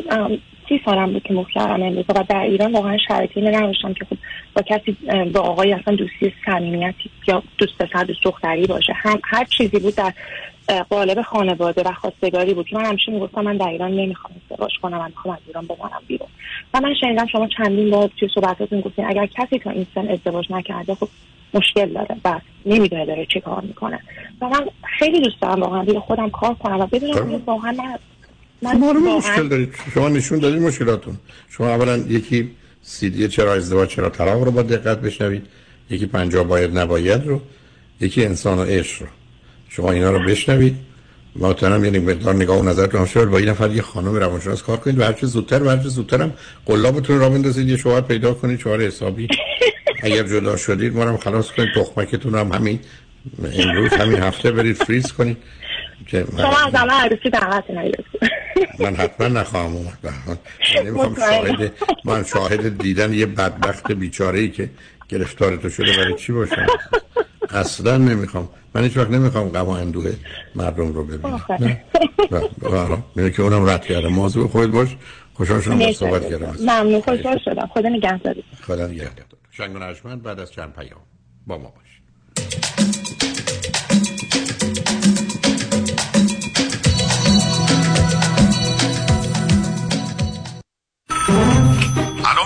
[SPEAKER 37] سی سالم بود که کردم امریکا و در ایران واقعا شرایطی نداشتم که خب با کسی با آقای اصلا دوستی صمیمیتی یا دوست پسر دوست دختری باشه. هم هر چیزی بود در قالب خانواده و خواستگاری بود که من همیشه می‌گفتم من در ایران نمی‌خوام ازدواج کنم من می‌خوام از ایران بزنم بیرون. و من شنیدم شما چندین بار توی صحبتاتون گفتین اگر کسی تا این سن ازدواج نکرده خب مشکل داره و نمی‌دونه داره چه کار می‌کنه. و من خیلی دوست دارم واقعا روی خودم کار کنم و بدونم که واقعا من
[SPEAKER 7] معلومه
[SPEAKER 37] واقعاً-
[SPEAKER 7] مشکل دارید شما نشون دادید مشکلاتون. شما اولا یکی سیدی چرا ازدواج چرا طلاق رو با دقت بشنوید. یکی پنجاه باید نباید رو. یکی انسان و عشق رو. شما اینا رو بشنوید. محترم یعنی مقدار نگاه و نظرتون هم شد با این نفر یه خانم روانشناس کار کنید و هرچه زودتر و هرچه زودتر هم قلابتون را بندازید. یه شوهر پیدا کنید شوهر حسابی. اگر جدا شدید ما رو هم خلاص کنید. تخمکتون رو هم همین امروز همین هفته برید فریز کنید. که
[SPEAKER 37] شما از همه عروسی دعوت
[SPEAKER 7] من حتما نخواهم اومد. نمی‌خوام. شاهد من شاهد دیدن یه بدبخت بیچاره ای که گرفتار تو شده برای چی باشم؟ اصلا نمی‌خوام. من هیچ وقت نمی‌خوام غم و اندوه مردم رو ببینم. نه؟ اینه که اونم رد کردم. موضوع خود باش. خوشحال شدم با. صحبت کردم.
[SPEAKER 37] ممنون. خوشحال شدم. خدا نگهداری.
[SPEAKER 7] خدا نگهدار. شنگ بعد از چند پیام. با ما باش.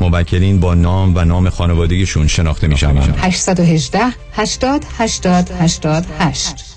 [SPEAKER 38] موکلین با نام و نام خانوادگیشون شناخته می شوند
[SPEAKER 39] 818 80 80 88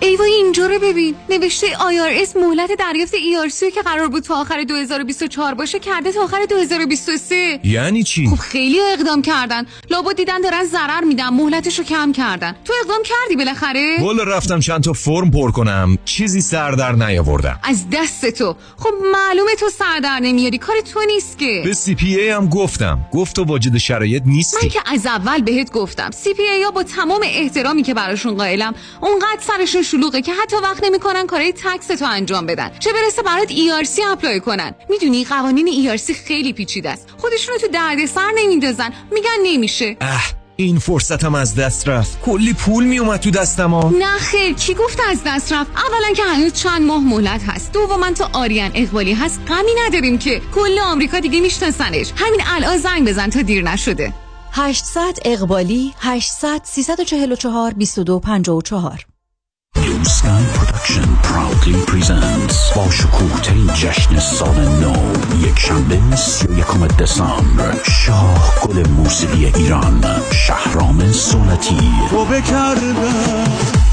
[SPEAKER 10] ای وای اینجا رو ببین. نوشته IRS مهلت دریافت ERC که قرار بود تا آخر 2024 باشه کرده تا آخر 2023
[SPEAKER 35] یعنی چی؟
[SPEAKER 10] خب خیلی اقدام کردن. لابد دیدن دارن ضرر میدن مهلتش رو کم کردن. تو اقدام کردی بالاخره؟
[SPEAKER 35] والا رفتم چند تا فرم پر کنم. چیزی سر در نیاوردم.
[SPEAKER 10] از دست تو. خب معلومه تو سر در نمیاری. کار تو نیست که.
[SPEAKER 35] به CPA هم گفتم. گفت تو واجد شرایط نیستی.
[SPEAKER 10] من که از اول بهت گفتم. CPA ها با تمام احترامی که براشون قائلم اونقدر سرشون شلوغه که حتی وقت نمی‌کنن کارهای tax تو انجام بدن. چه برسه برات ERC apply کنن. می‌دونی قوانین ERC خیلی پیچیده است. خودشونو تو دردسر نمیندازن. میگن نمیشه.
[SPEAKER 35] اه این فرصتم از دست رفت. کلی پول میومد تو دستم ها.
[SPEAKER 10] نه خیر کی گفت از دست رفت؟ اولا که هنوز چند ماه مهلت هست. دوما تا آریان اقبالی هست. غمی نداریم که. کل آمریکا دیگه میشناسنش. همین الان زنگ بزن تا دیر نشده.
[SPEAKER 19] 800 اقبالی 800 344 2254
[SPEAKER 40] Blue Sky Production proudly presents با شکوه ترین جشن سال نو یک شنبه سی و یکم دسامبر شاه گل موسیقی ایران شهرام سولتی
[SPEAKER 34] توبه کردم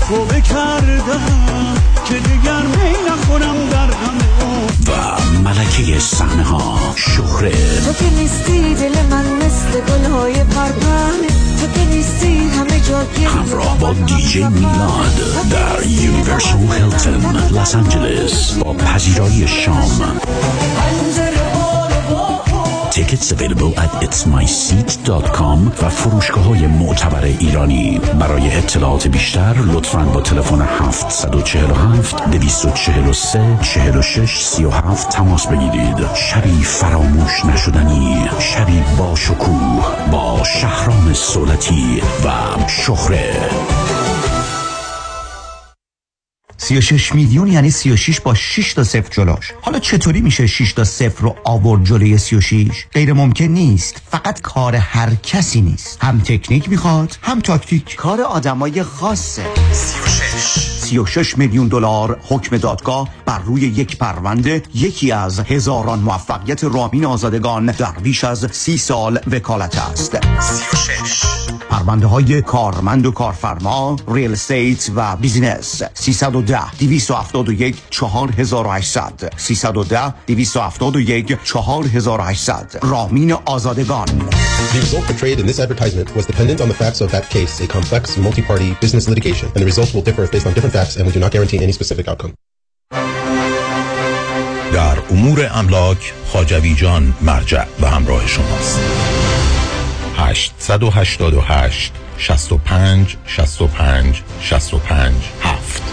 [SPEAKER 34] توبه کردم که دیگر می نخورم در غم
[SPEAKER 40] و ملکه صحنه ها شهره
[SPEAKER 41] تو که نیستی دل من مثل گلهای پرپر تو که نیستی
[SPEAKER 40] همراه با دیجی میلاد در یونیورسال هیلتون لس آنجلس با پذیرایی شام. Tickets available at itsmyseat.com و فروشگاه های معتبر ایرانی. برای اطلاعات بیشتر لطفاً با تلفن 747 243 46 37 تماس بگیرید. شبی فراموش نشدنی شبی با شکوه با شهرام صولتی و شهره.
[SPEAKER 11] 36 میلیون یعنی 36 با 6 تا صفر جلوش حالا چطوری میشه 6 تا صفر رو آورد جلوی 36 غیر ممکن نیست. فقط کار هر کسی نیست. هم تکنیک می‌خواد هم تاکتیک. کار آدمای خاصه. 36 36 میلیون دلار حکم دادگاه بر روی یک پرونده یکی از هزاران موفقیت رامین آزادگان در بیش از سی سال وکالت است 36 پرونده های کارمند و کارفرما ریل استیت و بیزینس 310 271 4800 310 271 4800 رامین آزادگان
[SPEAKER 42] The result portrayed in this advertisement was dependent on the facts of that case, a complex, multi-party business litigation, and the results will differ based on different facts, and we do not guarantee any specific outcome.
[SPEAKER 43] در امور املاک خاجوی جان مرجع و همراه شماست 888
[SPEAKER 44] 65 65 65 7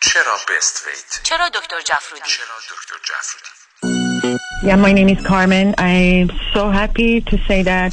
[SPEAKER 45] چرا بست ویت
[SPEAKER 46] چرا دکتر جفرودی
[SPEAKER 45] چرا دکتر جفرودی
[SPEAKER 47] Yeah, my name is Carmen. I'm so happy to say that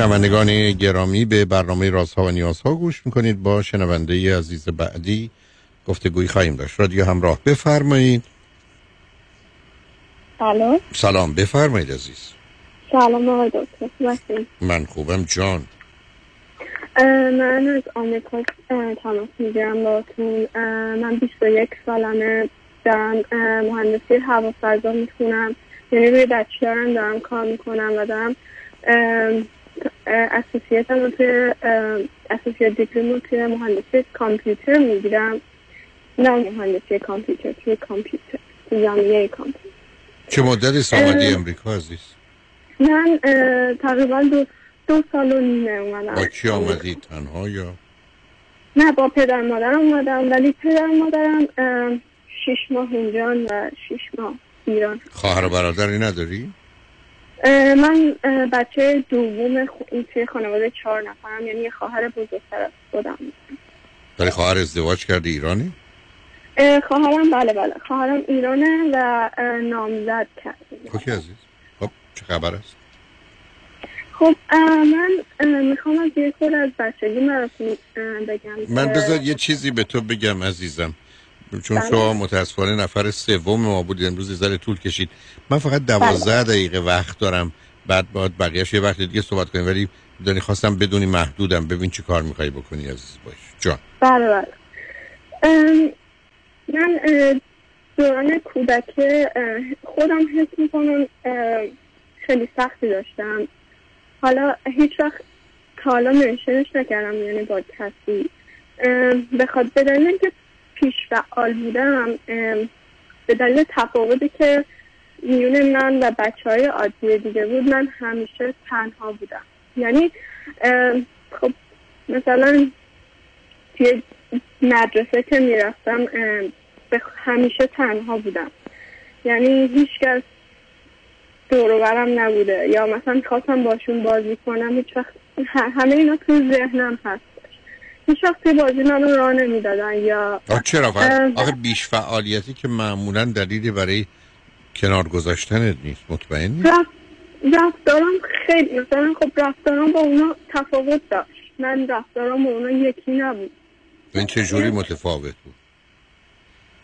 [SPEAKER 7] شنوندگان گرامی به برنامه رازها و نیازها گوش می‌کنید. با شنونده عزیز بعدی گفتگویی خواهیم داشت. رادیو همراه بفرمایید.
[SPEAKER 48] سلام.
[SPEAKER 7] سلام بفرمایید عزیز.
[SPEAKER 48] سلام آقای دکتر؟
[SPEAKER 7] من خوبم جان.
[SPEAKER 48] من از آمریکا تماس می‌گیرم باتون من 21 سالمه دارم مهندسی هوافضا می‌خونم. یعنی روی بچلرم دارم کار می‌کنم و دارم اساسیتم رو توی اساسیت دیپلم رو توی مهندسی کامپیوتر می‌گیرم. نه مهندسی کامپیوتر توی کامپیوتر جامعه کامپیوتر.
[SPEAKER 7] چه مدتی آمدی امریکا عزیز؟
[SPEAKER 48] من تقریبا دو, دو سال و نیمه اومدم.
[SPEAKER 7] با کی آمدی؟ تنها یا؟
[SPEAKER 48] نه با پدر مادرم اومدم ولی پدر مادرم شیش ماه اینجا و شیش ماه ایران.
[SPEAKER 7] خواهر و برادری نداری؟
[SPEAKER 48] من بچه دوم توی خانواده چهار نفرم یعنی یه خواهر بزرگتر از خودم.
[SPEAKER 7] ولی خواهر ازدواج کردی ایرانی؟
[SPEAKER 48] اه، خواهرم بله بله. خواهرم ایرانه و نامزد کرد
[SPEAKER 7] اوکی عزیز. خب چه خبر است؟
[SPEAKER 48] خب من می‌خوام از یه از بچگی براتون بگم
[SPEAKER 7] من بذار یه چیزی به تو بگم عزیزم. چون
[SPEAKER 48] بله.
[SPEAKER 7] شما متاسفانه نفر سوم ما بودید. امروز ذره طول کشید. من فقط دوازده دقیقه وقت دارم. بعد باید بقیهش یه وقت دیگه صحبت کنیم. ولی دانی خواستم بدونی محدودم. ببین چی کار می‌خوای بکنی عزیز باش. جان.
[SPEAKER 48] بله بله. من دوران کودکی خودم حس می‌کنم خیلی سختی داشتم. حالا هیچ وقت تا حالا منشنش نکردم یعنی با کسی به دلیل اینکه پیش فعال بودم به دلیل تفاوتی که میون من و بچه های عادی دیگه بود من همیشه تنها بودم. یعنی خب مثلا توی مدرسه که می‌رفتم همیشه تنها بودم. یعنی هیچ کس دور و برم نبوده. یا مثلا خواستم باشون بازی کنم هیچ وقت همه اینا تو ذهنم هست. هیچ وقت توی بازی منو راه نمی‌دادن یا
[SPEAKER 7] آخه چرا؟ آخه بیش فعالیتی که معمولا دلیلی برای کنار گذاشتنت نیست. مطمئنی
[SPEAKER 48] رفت رفتارم خیلی مثلا خب رفتارم با اونا تفاوت داشت. من رفتارم با اونا یکی نبود.
[SPEAKER 7] این چه جوری متفاوت بود؟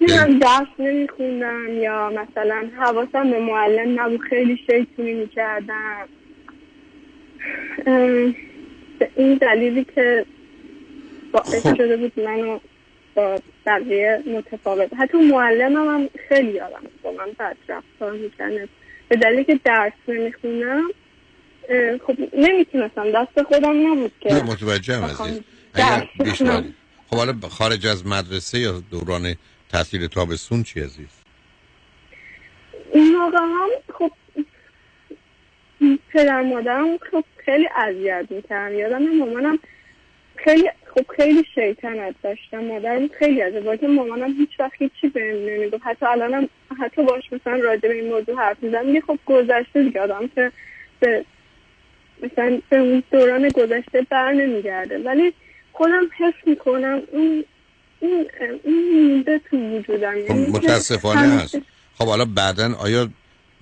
[SPEAKER 48] من درس نمیخوندم یا مثلا حواسم به معلم نبود. خیلی شیطونی می‌کردم. این دلیلی که باعث شده بود منو با بقیه متفاوت حتی معلمم هم خیلی یادم با من بد رفتار می‌کنه به دلیلی که درس نمی‌خونم خب نمی‌تونستم. دست خودم نبود که
[SPEAKER 7] نه متوجهم عزیز. اگر بیش
[SPEAKER 48] بخونم.
[SPEAKER 7] فعالی- خب حالا خارج از مدرسه یا دوران تحصیل تابستون چی عزیز؟
[SPEAKER 48] این موقع هم خب پدر مادرم خب خیلی اذیت می‌کردم یادم مامانم خیلی خب خیلی شیطنت داشتم مادرم خیلی از با که مامانم هیچ وقت هیچی بهم نمی‌گفت. حتی الانم حتی باش مثلا راجع به این موضوع حرف می‌زنم میگه خب گذشته دیگه. آدم که به مثلا به اون دوران گذشته بر نمیگرده. ولی خودم حس می‌کنم اون این این تو وجودم.
[SPEAKER 7] خب
[SPEAKER 48] یعنی
[SPEAKER 7] متاسفانه هست. خب حالا بعدا آیا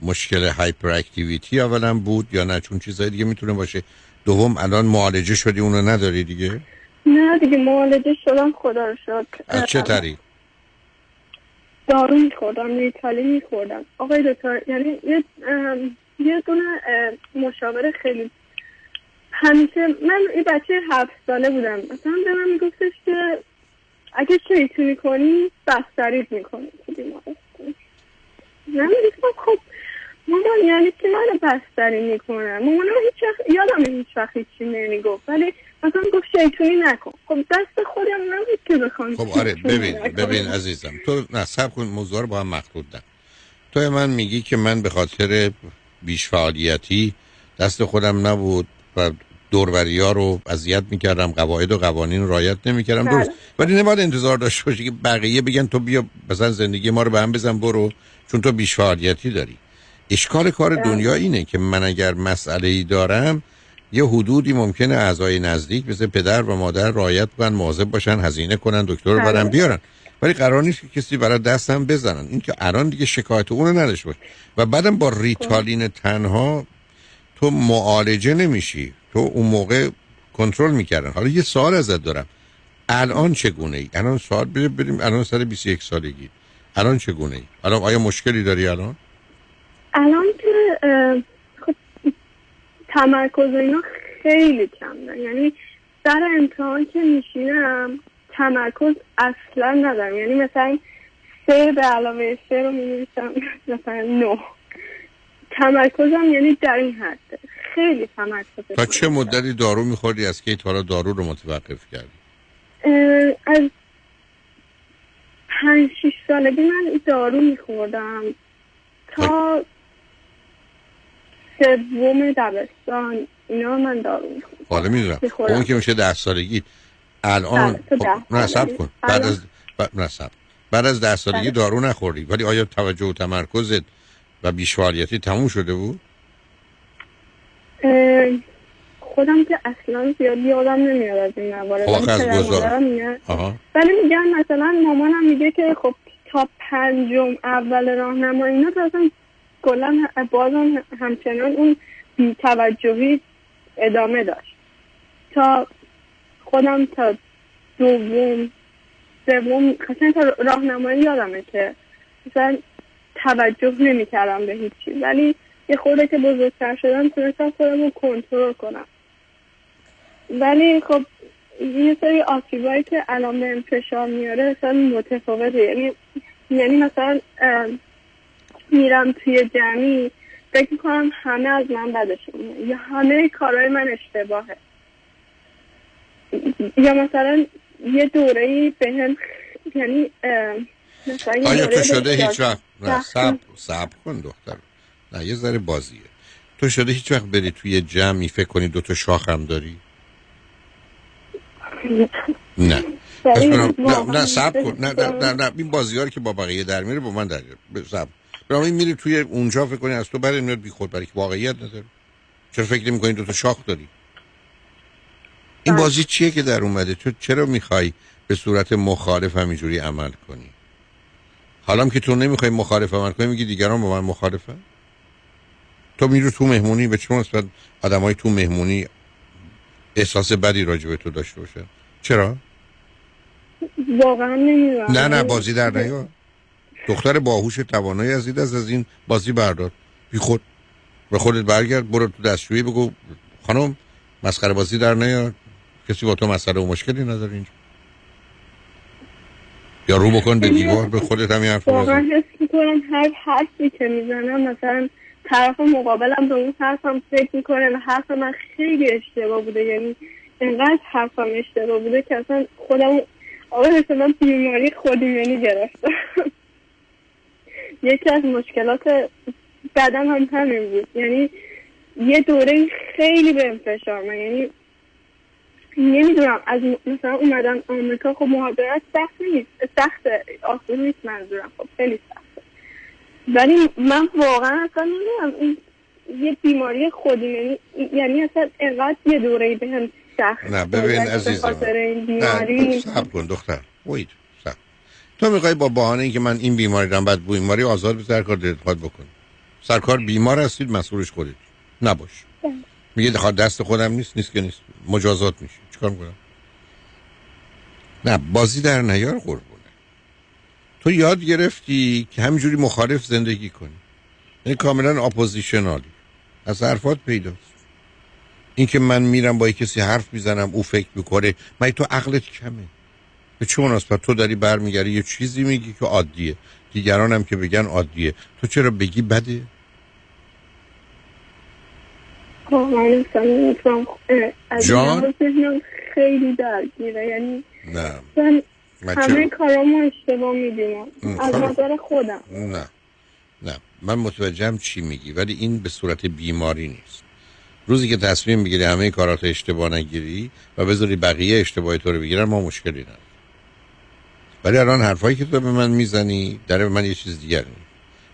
[SPEAKER 7] مشکل هایپر اکتیویتی اولا بود یا نه؟ چون چیزای دیگه می‌تونه باشه. دوم الان معالجه شدی اونو نداری دیگه؟
[SPEAKER 48] نه دیگه معالجه شدم خدا رو شد
[SPEAKER 7] از چه طریق؟
[SPEAKER 48] دارو میخوردم ریتالی میخوردم. آقای دکتر یعنی یه دونه اه، مشاور خیلی. همیشه من یه بچه هفت ساله بودم. مثلا به من میگفتش که اگه شیطونی کنی بستریت می‌کنی. تو بیمارستان من می‌گفتم خب مامان یعنی که من بستری می‌کنم مامان هیچ وقت یادم هیچ وقت هیچی نمی‌گفت. ولی مثلا گفت شیطونی نکن خب دست خودم نبود که بخوام
[SPEAKER 7] خب آره ببین. ببین عزیزم تو نه سب کن موضوع رو با هم مخلوط دم تو من میگی که من به خاطر بیش فعالیتی دست خودم نبود و دوربری ها رو اذیت می‌کردم قواعد و قوانین رو رعایت نمی‌کردم
[SPEAKER 48] بله.
[SPEAKER 7] درست ولی نباید انتظار داشته باشی که بقیه بگن تو بیا مثلا زندگی ما رو به هم بزن برو چون تو بیش فعالیتی داری اشکال کار
[SPEAKER 48] بله.
[SPEAKER 7] دنیا اینه که من اگر مسئله ای دارم یه حدودی ممکنه اعضای نزدیک مثل پدر و مادر رعایت کنن مواظب باشن هزینه کنن دکتر رو برن
[SPEAKER 48] بله.
[SPEAKER 7] بیارن. ولی قرار نیست که کسی برای دستم بزنن. این که الان دیگه شکایت اونو نداشته باش. و بعدم با ریتالین تنها تو معالجه نمیشی. تو اون موقع کنترل می‌کردن. حالا یه سوال ازت دارم. الان چگونه ای؟ الان سوال بریم بریم. الان سر 21 سالگی. الان چگونه ای؟ الان آیا مشکلی داری الان؟
[SPEAKER 48] الان که خب تمرکز اینا خیلی کم دارم. یعنی سر امتحان که میشینم تمرکز اصلا ندارم. یعنی مثلا سه به علاوه سه رو می‌نویسم مثلا نه. تمرکزم یعنی در این حد. خیلی تمرکز.
[SPEAKER 7] تا چه مدتی دارو میخوردی از که تا دارو رو متوقف کردی؟
[SPEAKER 48] از پنج شیش سالگی من دارو میخوردم. تا سوم دبستان اینا من دارو میخوردم
[SPEAKER 7] حالا می‌دونم
[SPEAKER 48] می‌خورم.
[SPEAKER 7] اون که میشه ده سالگی الان
[SPEAKER 48] بله،
[SPEAKER 7] خب، نه. سب کن بعد از. نه سب بعد از ده سالگی
[SPEAKER 48] بله.
[SPEAKER 7] دارو نخوردی ولی آیا توجه و تمرکزت و بیش فعالیتی تموم شده بود
[SPEAKER 48] خودم که اصلا زیاد یادم نمیاد از این موارد ولی میگن.
[SPEAKER 7] آها
[SPEAKER 48] ولی میگن مثلا مامانم میگه که خب تا پنجم اول راهنمایی اینا تو اصلا کلا بازم همچنان اون بیتوجهی ادامه داشت. تا خودم تا دوم سوم اصلا تا راهنمایی یادمه که مثلا توجه نمی‌کردم به هیچی. ولی یه خورده که بزرگتر شدم تونستم خودم رو کنترل کنم. ولی خب یه سری آسیبایی که الان به فشار میاره مثلا متفاوته. یعنی یعنی مثلا میرم توی جمعی فکر می‌کنم همه از من بدشون میاد. یا همه کارهای من اشتباهه. یا مثلا یه دوره ای به هم یعنی
[SPEAKER 7] آیا تو شده هیچ وقت؟ نه سب سب کن. دختر. نه یه ذره بازیه. تو شده هیچ وقت بری توی جمعی فکر کنی دو تا شاخ هم داری؟ نه. برام- نه سب کن. نه نه نه, نه. این بازی که با بقیه در میره با من در سب برام این میری توی اونجا فکر کنی از تو برای میاد بی خود برای که واقعیت نداره. چرا فکر نمی کنی دو تا شاخ داری؟ این بازی چیه که در اومده؟ تو چرا می‌خوای به صورت مخالف همینجوری عمل کنی؟ حالا که تو نمی‌خوای مخالف عمل کنی میگی دیگران با من مخالفن؟ تو میرو تو مهمونی به چون نسبت آدمای تو مهمونی احساس بدی راجع به تو داشته باشن؟ چرا؟
[SPEAKER 48] واقعا نمی‌دونم.
[SPEAKER 7] نه نه بازی در نیا دختر باهوش توانایی از این از این بازی بردار. بی خود. به خودت برگرد برو تو دستشویی بگو خانم مسخره بازی در نیار. کسی با تو مسئله و مشکلی نداره اینجا. یا رو بکن به دیوار به خودت همین حرف
[SPEAKER 48] واقعا حس می‌کنم هر حرفی که می‌زنم مثلا طرف مقابلم به اون حرفم فکر می‌کنه و حرف من خیلی اشتباه بوده. یعنی انقدر حرفم اشتباه بوده که اصلا خودم آقا مثلا بیماری خودیمنی گرفتم. یکی از مشکلات بعدم هم همین بود. یعنی یه دوره خیلی به فشار من یعنی نمی‌دونم از مثلا اومدم آمریکا خب مهاجرت سخت نیست. سخت آسون نیست منظورم. خب خیلی سخته. ولی من واقعا اصلا نمی‌دونم. این یه بیماری خودی یعنی یعنی اصلا انقدر یه دوره به هم سخت
[SPEAKER 7] نه ببین عزیزم. نه سب کن دختر. وید تو می‌خوای با بهانه اینکه من این بیماری دارم بعد بو بیماری آزاد به سرکار دلت بکن سرکار بیمار هستید مسئولش خودت. نباش. میگه دخواه دست خودم نیست نیست که نیست. مجازات میشه چیکار می‌کنم؟ نه بازی در نیار قربونه. تو یاد گرفتی که همینجوری مخالف زندگی کنی. یعنی کاملا اپوزیشنالی. از حرفات پیداست. این که من میرم با کسی حرف می‌زنم او فکر می‌کنه من تو عقلت کمه؟ به چه مناسبت؟ تو داری برمیگردی یه چیزی میگی که عادیه. دیگران هم که بگن عادیه. تو چرا بگی بده؟
[SPEAKER 48] خب
[SPEAKER 7] جان؟
[SPEAKER 48] خیلی درگیره. یعنی
[SPEAKER 7] نه.
[SPEAKER 48] من همه؟ کارامو اشتباه می‌دونم.
[SPEAKER 7] ام،
[SPEAKER 48] از
[SPEAKER 7] خب.
[SPEAKER 48] نظر خودم.
[SPEAKER 7] نه. نه. من متوجهم چی میگی ولی این به صورت بیماری نیست. روزی که تصمیم می‌گیری همه کارات اشتباه نگیری و بذاری بقیه اشتباه تو رو بگیرن ما مشکلی نداریم. ولی الان حرفایی که تو به من می‌زنی در به من یه چیز دیگر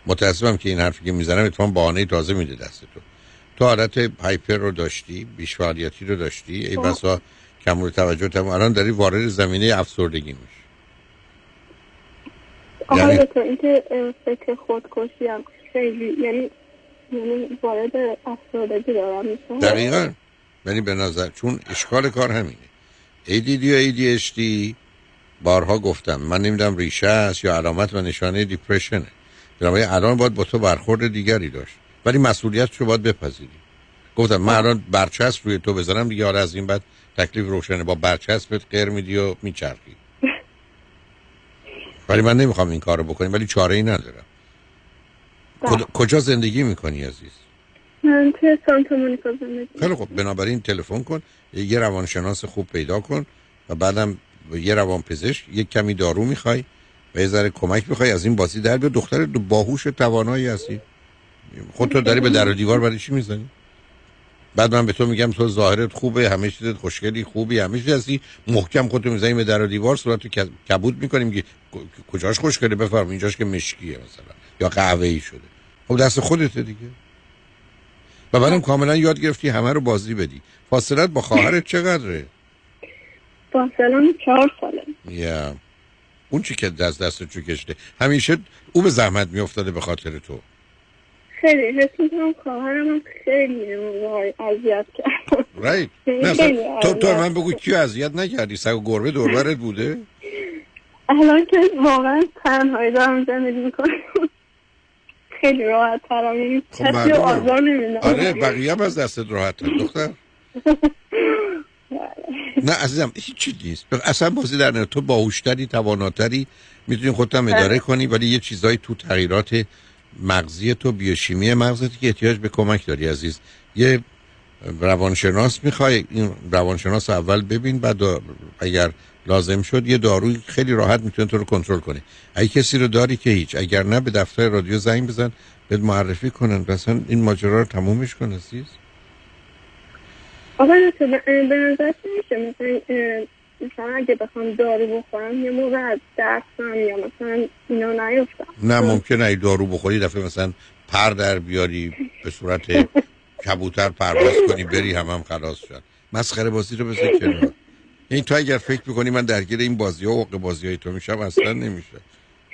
[SPEAKER 7] متاسفم که این حرفی که می‌زنم اتفاقا بهانه تازه میده دست تو. تو حالت هایپر رو داشتی بیش فعالیتی رو داشتی ای
[SPEAKER 48] خب.
[SPEAKER 7] بسا کمور توجه تم الان داری وارد زمینه افسردگی میشی. یعنی-
[SPEAKER 48] دکتر اینکه فکر خودکشی هم خیلی یعنی یعنی وارد افسردگی دارم میشم.
[SPEAKER 7] دقیقا. یعنی به نظر چون اشکال کار همینه. ADD و ADHD بارها گفتم من نمی‌دونم ریشه است یا علامت و نشانه دیپرشنه بنابراین الان باید با تو برخورد دیگری داشت. ولی مسئولیت رو باید بپذیری. گفتم من الان برچسب روی تو بزنم دیگه حالا از این بعد تکلیف روشنه. با برچسبت قر میدی و میچرخی. ولی من نمی‌خوام این کارو بکنیم ولی چاره ای ندارم کد- کجا زندگی می‌کنی عزیز؟
[SPEAKER 48] من توی سانتا مونیکا زندگی
[SPEAKER 7] خیلی خب بنابراین تلفن کن یه روانشناس خوب پیدا کن و بعدم یه روان پزشک یک کمی دارو می‌خوای و یه ذره کمک می‌خوای از این بازی در بیا دختر باهوش توانایی هستی. خودتو داری به در و دیوار برای چی می‌زنی؟ بعد من به تو میگم تو ظاهرت خوبه همه چیزت خوشگلی خوبی همه چیز هستی. محکم خودتو می‌زنی به در و دیوار صورتو ک- کبود می‌کنی میگی ک- کجاش خوشگله؟ بفرم اینجاش که مشکیه مثلا یا قهوه ای شده. خب دست خودته دیگه. و بعدم کاملا یاد گرفتی همه رو بازی بدی. فاصلت با خواهرت چقدره؟
[SPEAKER 48] فاصله چهار ساله.
[SPEAKER 7] یا. اون چی که دست دست رو کشته همیشه او به زحمت میافتاده به خاطر تو.
[SPEAKER 48] خیلی حس می‌کنم خواهرم هم خیلی اذیت کرد.
[SPEAKER 7] رایت تو تو من بگو کیو اذیت نکردی؟ سگ و گربه دوربرت بوده؟
[SPEAKER 48] الان که واقعا تنهایی دارم زندگی می‌کنم. خیلی راحت ترم. یعنی
[SPEAKER 7] خب
[SPEAKER 48] آزار نمیدم.
[SPEAKER 7] آره بقیه هم از دستت راحت دختر. نه عزیزم هیچی نیست؟ اصلا بازی در نه تو باهوشتری تواناتری می‌تونی خودت هم اداره کنی ولی یه چیزایی تو تغییرات مغزی تو بیوشیمی مغزت که احتیاج به کمک داری عزیز. یه روانشناس می‌خوای این روانشناس رو اول ببین بعد اگر لازم شد یه داروی خیلی راحت می‌تونه تو رو کنترل کنه اگه کسی رو داری که هیچ اگر نه به دفتر رادیو زنگ بزن بهت معرفی کنن. مثلا این ماجرا رو تمومش کن عزیز.
[SPEAKER 48] آقا دکتر، به نظر میشه مثلا مثلا اگه بخوام دارو بخورم یه موقع از درسم یا مثلا اینا نیفتم
[SPEAKER 7] نه ممکنه ای دارو بخوری دفعه مثلا پر در بیاری به صورت کبوتر پرواز کنی بری هم هم خلاص شد. مسخره بازی رو بذار کنار. این تو اگر فکر می‌کنی من درگیر این بازی ها و بازی های تو میشم اصلا نمیشه.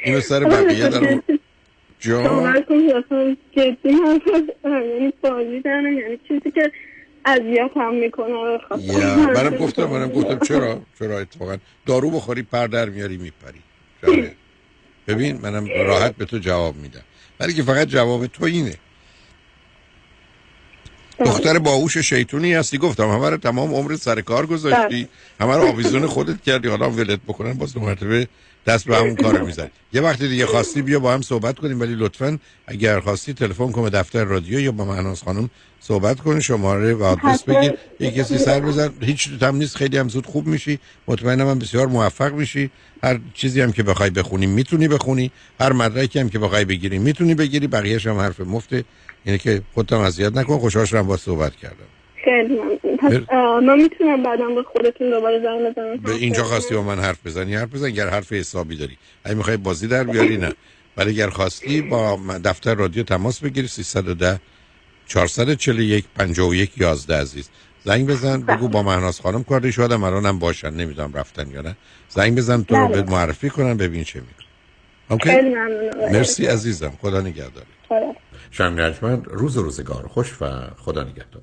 [SPEAKER 7] اینو سر بقیه دارم جان؟
[SPEAKER 48] یعنی بازی یعنی چیزی که اذیت هم می‌کنه
[SPEAKER 7] یا منم گفتم منم گفتم. چرا؟ چرا اتفاقا؟ دارو بخوری پر در میاری میپری. ببین منم راحت به تو جواب میدم. ولی که فقط جواب تو اینه. دختر باهوش شیطونی هستی گفتم. همه رو تمام عمر سر کار گذاشتی. همه رو آویزون خودت کردی. حالا ولت بکنن باز دو مرتبه دست به همون کار می‌زنی. یه وقتی دیگه خواستی بیا با هم صحبت کنیم ولی لطفا اگر خواستی تلفن کن به دفتر رادیو یا با مهناز خانم صحبت کن شماره و آدرس. بگیر. یه کسی سر بزن. هیچ هم نیست. خیلی هم زود خوب میشی. مطمئنم هم بسیار موفق میشی. هر چیزی هم که بخوای بخونی می‌تونی بخونی. هر مدرکی هم که بخوای بگیری می‌تونی بگیری. بقیه‌ش هم حرف مفته. اینه که خودت هم اذیت نکن. خوشحال شدم با صحبت کردم.
[SPEAKER 48] خیلی ممنون. من می‌تونم بعدم به خودتون دوباره زنگ بزنم.
[SPEAKER 7] به اینجا خواستی با من حرف بزنی. حرف بزن اگر حرف حسابی داری. اگه می‌خوای بازی در بیاری نه. ولی اگر خواستی با دفتر رادیو تماس بگیری. 310 441 51 11 عزیز. زنگ بزن بگو با مهناز خانم کار داری. شاید هم الانم باشن. نمی‌دونم رفتن یا نه. زنگ بزن تو رو
[SPEAKER 48] بله.
[SPEAKER 7] به معرفی کنم ببین چه
[SPEAKER 48] آقای
[SPEAKER 7] مرسی. عزیزم. خدا نگهدار.
[SPEAKER 48] خدا.
[SPEAKER 7] شنگ ارجمند روز روزگار خوش و خدا نگهدار.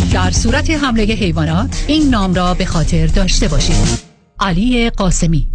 [SPEAKER 2] در صورت حمله حیوانات این نام را به خاطر داشته باشید. علی قاسمی.